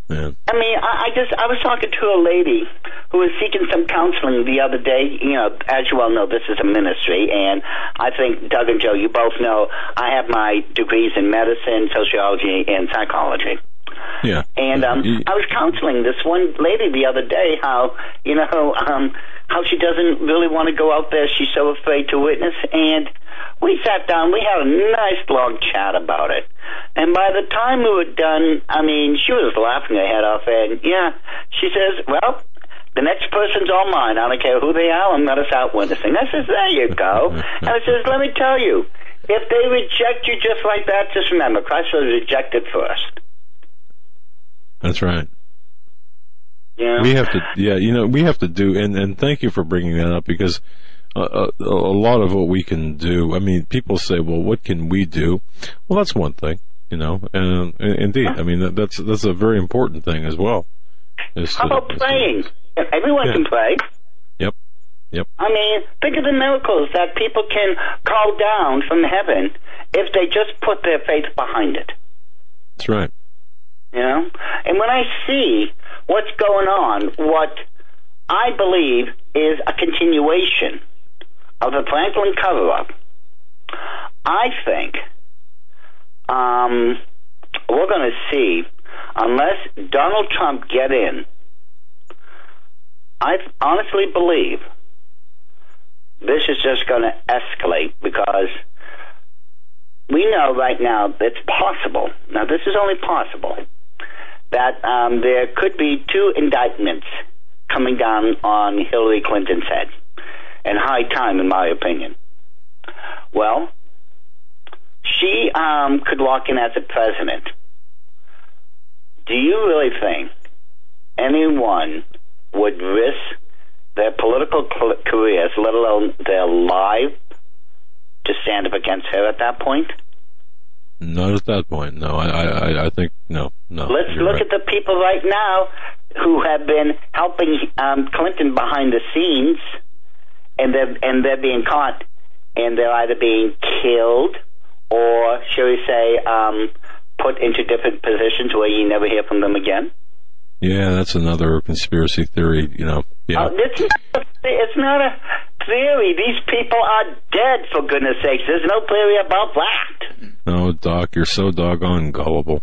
Yeah. I mean, I, I just I was talking to a lady who was seeking some counseling the other day. You know, as you all know, this is a ministry, and I think Doug and Joe, you both know, I have my degrees in medicine, sociology, and psychology. Yeah. And um, I was counseling this one lady the other day how you know um, how she doesn't really want to go out there. She's so afraid to witness. And we sat down. We had a nice long chat about it. And by the time we were done, I mean, she was laughing her head off. And yeah, she says, "Well, the next person's all mine. I don't care who they are. I'm going to start witnessing." I says, "There you go." and I says, "Let me tell you." If they reject you just like that, just remember, Christ was rejected first. That's right. Yeah. We have to, yeah, you know, we have to do, and, and thank you for bringing that up because a, a, a lot of what we can do, I mean, people say, well, what can we do? Well, that's one thing, you know, and, and indeed, I mean, that, that's, that's a very important thing as well. How about praying? Everyone yeah. can play. Yep. Yep. I mean, think of the miracles that people can call down from heaven if they just put their faith behind it. That's right. You know? And when I see what's going on, what I believe is a continuation of the Franklin cover up, I think um, we're going to see, unless Donald Trump get in, I honestly believe this is just going to escalate because we know right now it's possible. Now, this is only possible that um, there could be two indictments coming down on Hillary Clinton's head, and high time, in my opinion. Well, she um, could walk in as a president. Do you really think anyone would risk their political careers, let alone their life, to stand up against her at that point? Not at that point. No, I, I, I think no, no. Let's look right. at the people right now who have been helping um, Clinton behind the scenes, and they're and they're being caught, and they're either being killed or, shall we say, um, put into different positions where you never hear from them again. Yeah, that's another conspiracy theory. You know, yeah. Uh, it's, not, it's not a theory. These people are dead, for goodness sakes. There's no theory about that. No, Doc, you're so doggone gullible.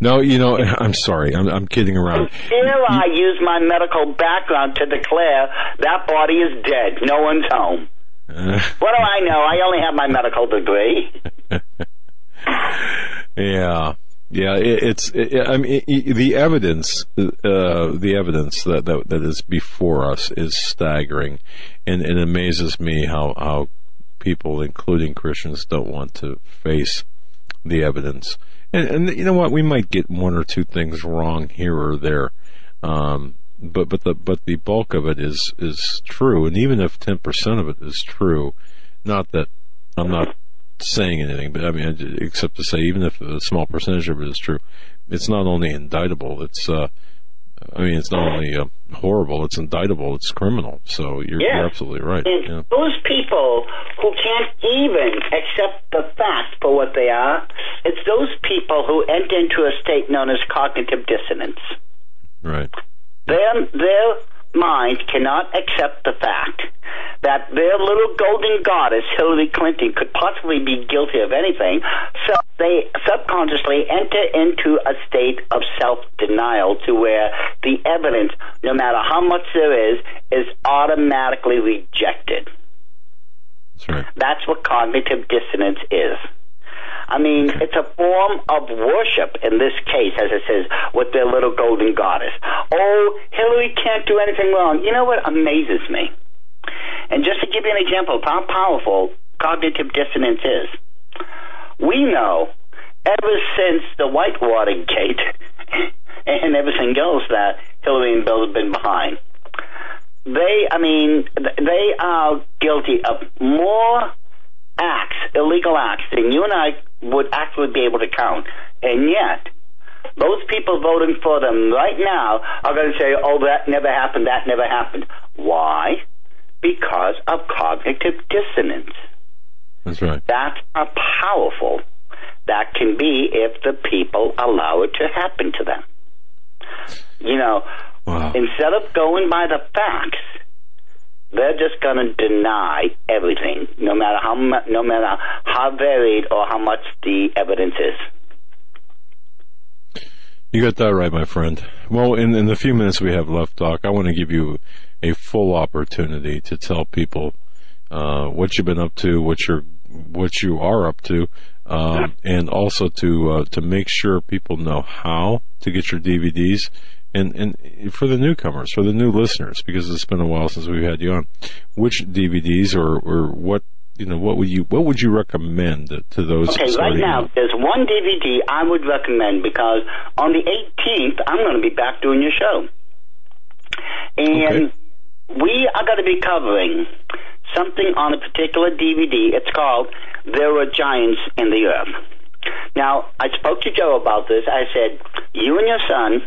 No, you know, I'm sorry. I'm, I'm kidding around. Here I use my medical background to declare that body is dead. No one's home. Uh, What do I know? I only have my medical degree. yeah, yeah. It, it's. It, I mean, it, the evidence, uh, the evidence that, that that is before us is staggering, and it amazes me how how people, including Christians, don't want to face the evidence. And, and you know what? We might get one or two things wrong here or there, um, but but the but the bulk of it is is true. And even if ten percent of it is true, not that I'm not saying anything, but I mean, except to say, even if a small percentage of it is true, it's not only indictable. It's uh, I mean, it's not only uh, horrible; it's indictable. It's criminal. So you're, Yeah. you're absolutely right. Yeah. those people who can't even accept the facts for what they are, it's those people who enter into a state known as cognitive dissonance. Right. Their, their mind cannot accept the fact that their little golden goddess, Hillary Clinton, could possibly be guilty of anything. So they subconsciously enter into a state of self-denial to where the evidence, no matter how much there is, is automatically rejected. That's right. That's what cognitive dissonance is. I mean, it's a form of worship in this case, as it says, with their little golden goddess. Oh, Hillary can't do anything wrong. You know what amazes me? And just to give you an example of how powerful cognitive dissonance is, we know ever since the Whitewater Gate and everything else that Hillary and Bill have been behind, they, I mean, they are guilty of more acts, illegal acts, than you and I would actually be able to count. And yet, those people voting for them right now are going to say, oh, that never happened, that never happened. Why? Because of cognitive dissonance. That's right. That's how powerful that can be if the people allow it to happen to them. You know, Wow. instead of going by the facts, they're just going to deny everything, no matter how no matter how varied or how much the evidence is. You got that right, my friend. Well, in, in the few minutes we have left, Doc, I want to give you a full opportunity to tell people uh, what you've been up to, what you're, what you are up to, um, and also to uh, to make sure people know how to get your DVDs, and and for the newcomers, for the new listeners, because it's been a while since we've had you on, which DVDs or or what you know what would you what would you recommend to those? Okay, right now there's one DVD I would recommend because on the 18th I'm going to be back doing your show, and Okay. we are going to be covering something on a particular DVD. It's called "There Were Giants in the Earth." Now, I spoke to Joe about this. I said, "You and your son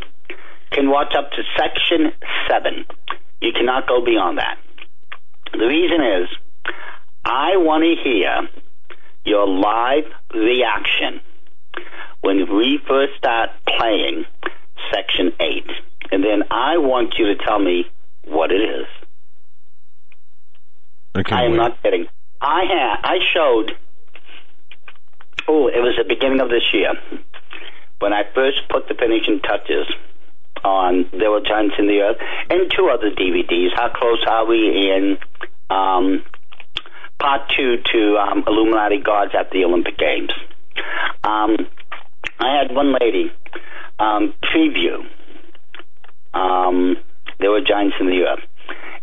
can watch up to section seven. You cannot go beyond that." The reason is, I want to hear your live reaction when we first start playing section 8. And then I want you to tell me what it is. I I am wait. not kidding. I had, I showed, oh, it was the beginning of this year when I first put the finishing touches on There Were Giants in the Earth and two other DVDs, How Close Are We in um, part two to um, Illuminati Gods at the Olympic Games. Um, I had one lady um, preview. Um, there were giants in the earth.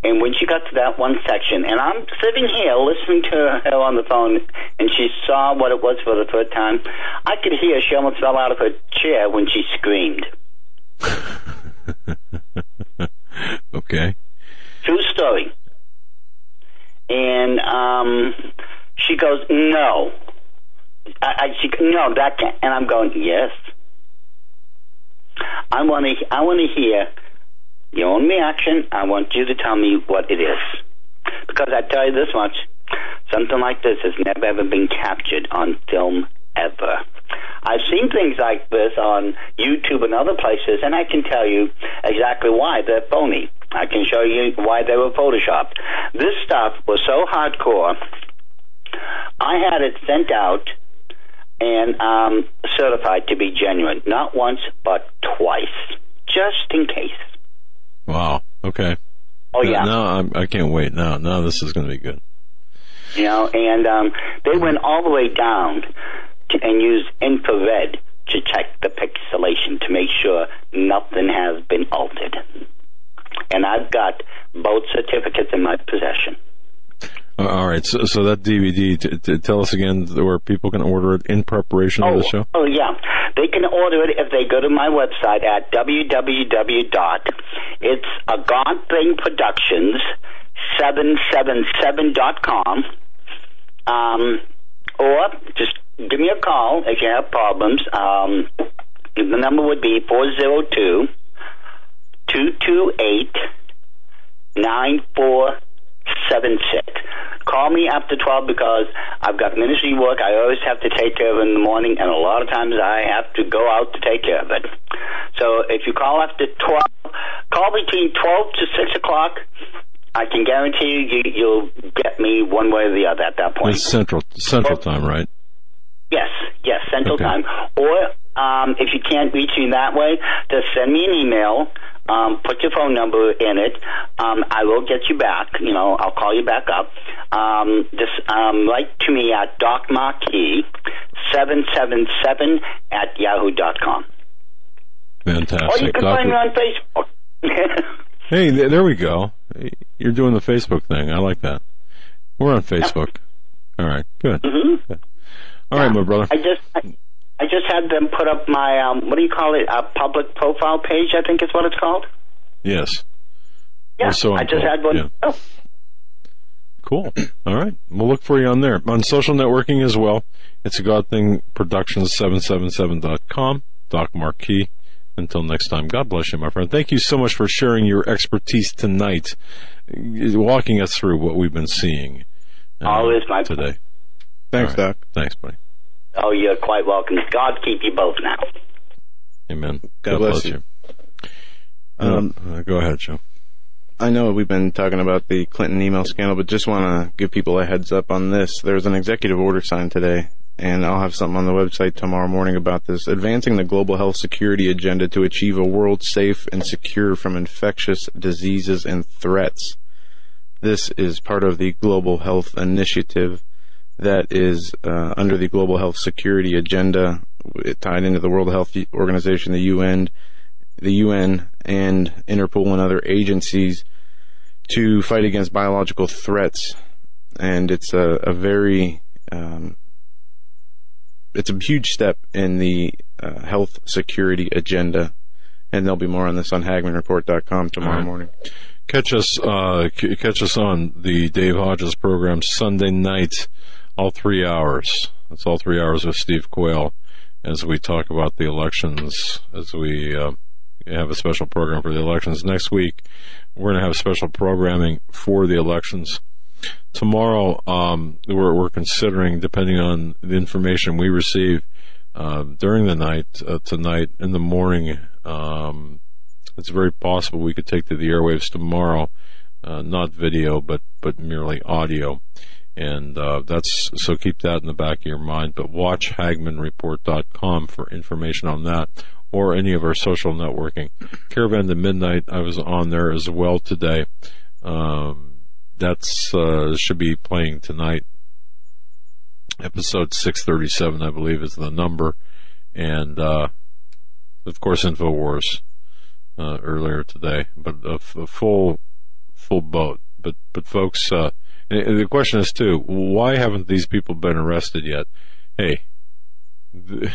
And when she got to that one section, and I'm sitting here listening to her on the phone, and she saw what it was for the third time, I could hear she almost fell out of her chair when she screamed. okay. True story. And um, she goes, no. I, I she, no, that can't. And I'm going, yes. I want to, I want to hear your own reaction. I want you to tell me what it is. Because I tell you this much, something like this has never ever been captured on film ever. I've seen things like this on YouTube and other places, and I can tell you exactly why they're phony. I can show you why they were photoshopped. This stuff was so hardcore. I had it sent out and um, certified to be genuine, not once but twice, just in case. Wow. Okay. Oh yeah. No, I'm, I can't wait. Now, now this is going to be good. You know, and um, they went all the way down and use infrared to check the pixelation to make sure nothing has been altered. And I've got both certificates in my possession. Uh, all right. So, so that DVD, t- t- tell us again where people can order it in preparation oh, of the show. Oh, yeah. They can order it if they go to my website at www. dot It's a God Thing Productions 777.com. Um, or just give me a call if you have problems. Um, the number would be 402 228 9476. Call me after 12 because I've got ministry work I always have to take care of in the morning, and a lot of times I have to go out to take care of it. So if you call after 12, call between 12 to 6 o'clock. I can guarantee you, you you'll get me one way or the other at that point. It's central central time, right? Yes, yes, Central Okay. Time. Or um, if you can't reach me that way, just send me an email. Um, put your phone number in it. Um, I will get you back. You know, I'll call you back up. Um, just um, write to me at Doc Marquis seven seven seven at yahoo dot com. Fantastic. Or you can Doc- find me on Facebook. hey, th- there we go. You're doing the Facebook thing. I like that. We're on Facebook. All right. Good. hmm All right, my brother. I just I, I just had them put up my um, what do you call it? A public profile page, I think is what it's called. Yes. Yeah, so I just had one. yeah. Oh, Cool. All right. We'll look for you on there. On social networking as well. It's a God Thing Productions 777.com. Doc Marquis. Until next time, God bless you, my friend. Thank you so much for sharing your expertise tonight, walking us through what we've been seeing uh, Always my today. Thanks, All right. Doc. Thanks, buddy. Oh, you're quite welcome. God keep you both now. Amen. God bless you. Um, Uh, go ahead, Joe. I know we've been talking about the Clinton email scandal, but just want to give people a heads up on this. There's an executive order signed today, and I'll have something on the website tomorrow morning about this. Advancing the global health security agenda to achieve a world safe and secure from infectious diseases and threats. This is part of the Global Health Initiative that is uh, under the Global Health Security Agenda, it tied into the World Health Organization, the UN, the UN and Interpol and other agencies to fight against biological threats. And it's a, a very, um, it's a huge step in the uh, health security agenda. And there'll be more on this on HagmannReport.com tomorrow right. morning. Catch us, uh, c- catch us on the Dave Hodges program Sunday night, all three hours. That's all three hours with Steve Quayle as we talk about the elections, as we, uh, have a special program for the elections next week. We're going to have special programming for the elections. Tomorrow, um, we're, we're considering, depending on the information we receive, um, during the night, uh, tonight, in the morning, um, it's very possible we could take to the airwaves tomorrow, uh, not video, but, but merely audio. And, uh, that's, so keep that in the back of your mind, but watch HagmannReport.com for information on that or any of our social networking. Caravan to Midnight, I was on there as well today. Um, that's, uh, should be playing tonight. Episode 637, I believe is the number. And, uh, of course, InfoWars uh, earlier today, but a, f- a full full boat. But but folks, uh, the question is too, why haven't these people been arrested yet? Hey, the,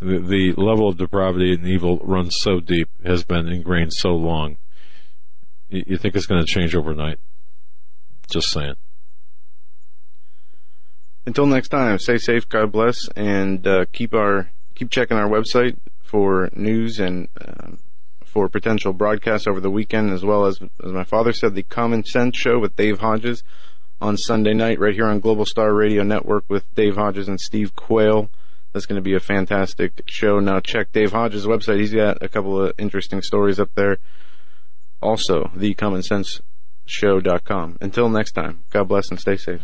the, level of depravity and evil runs so deep, has been ingrained so long. You, you think it's going to change overnight? Just saying. Until next time, stay safe, God bless, and uh, keep our keep checking our website for news and um, for potential broadcasts over the weekend, as well as as my father said, the Common Sense Show with Dave Hodges on Sunday night right here on Global Star Radio Network with Dave Hodges and Steve Quayle. That's going to be a fantastic show. Now check Dave Hodges' website. He's got a couple of interesting stories up there. Also, thecommonsenseshow.com. Until next time, God bless and stay safe.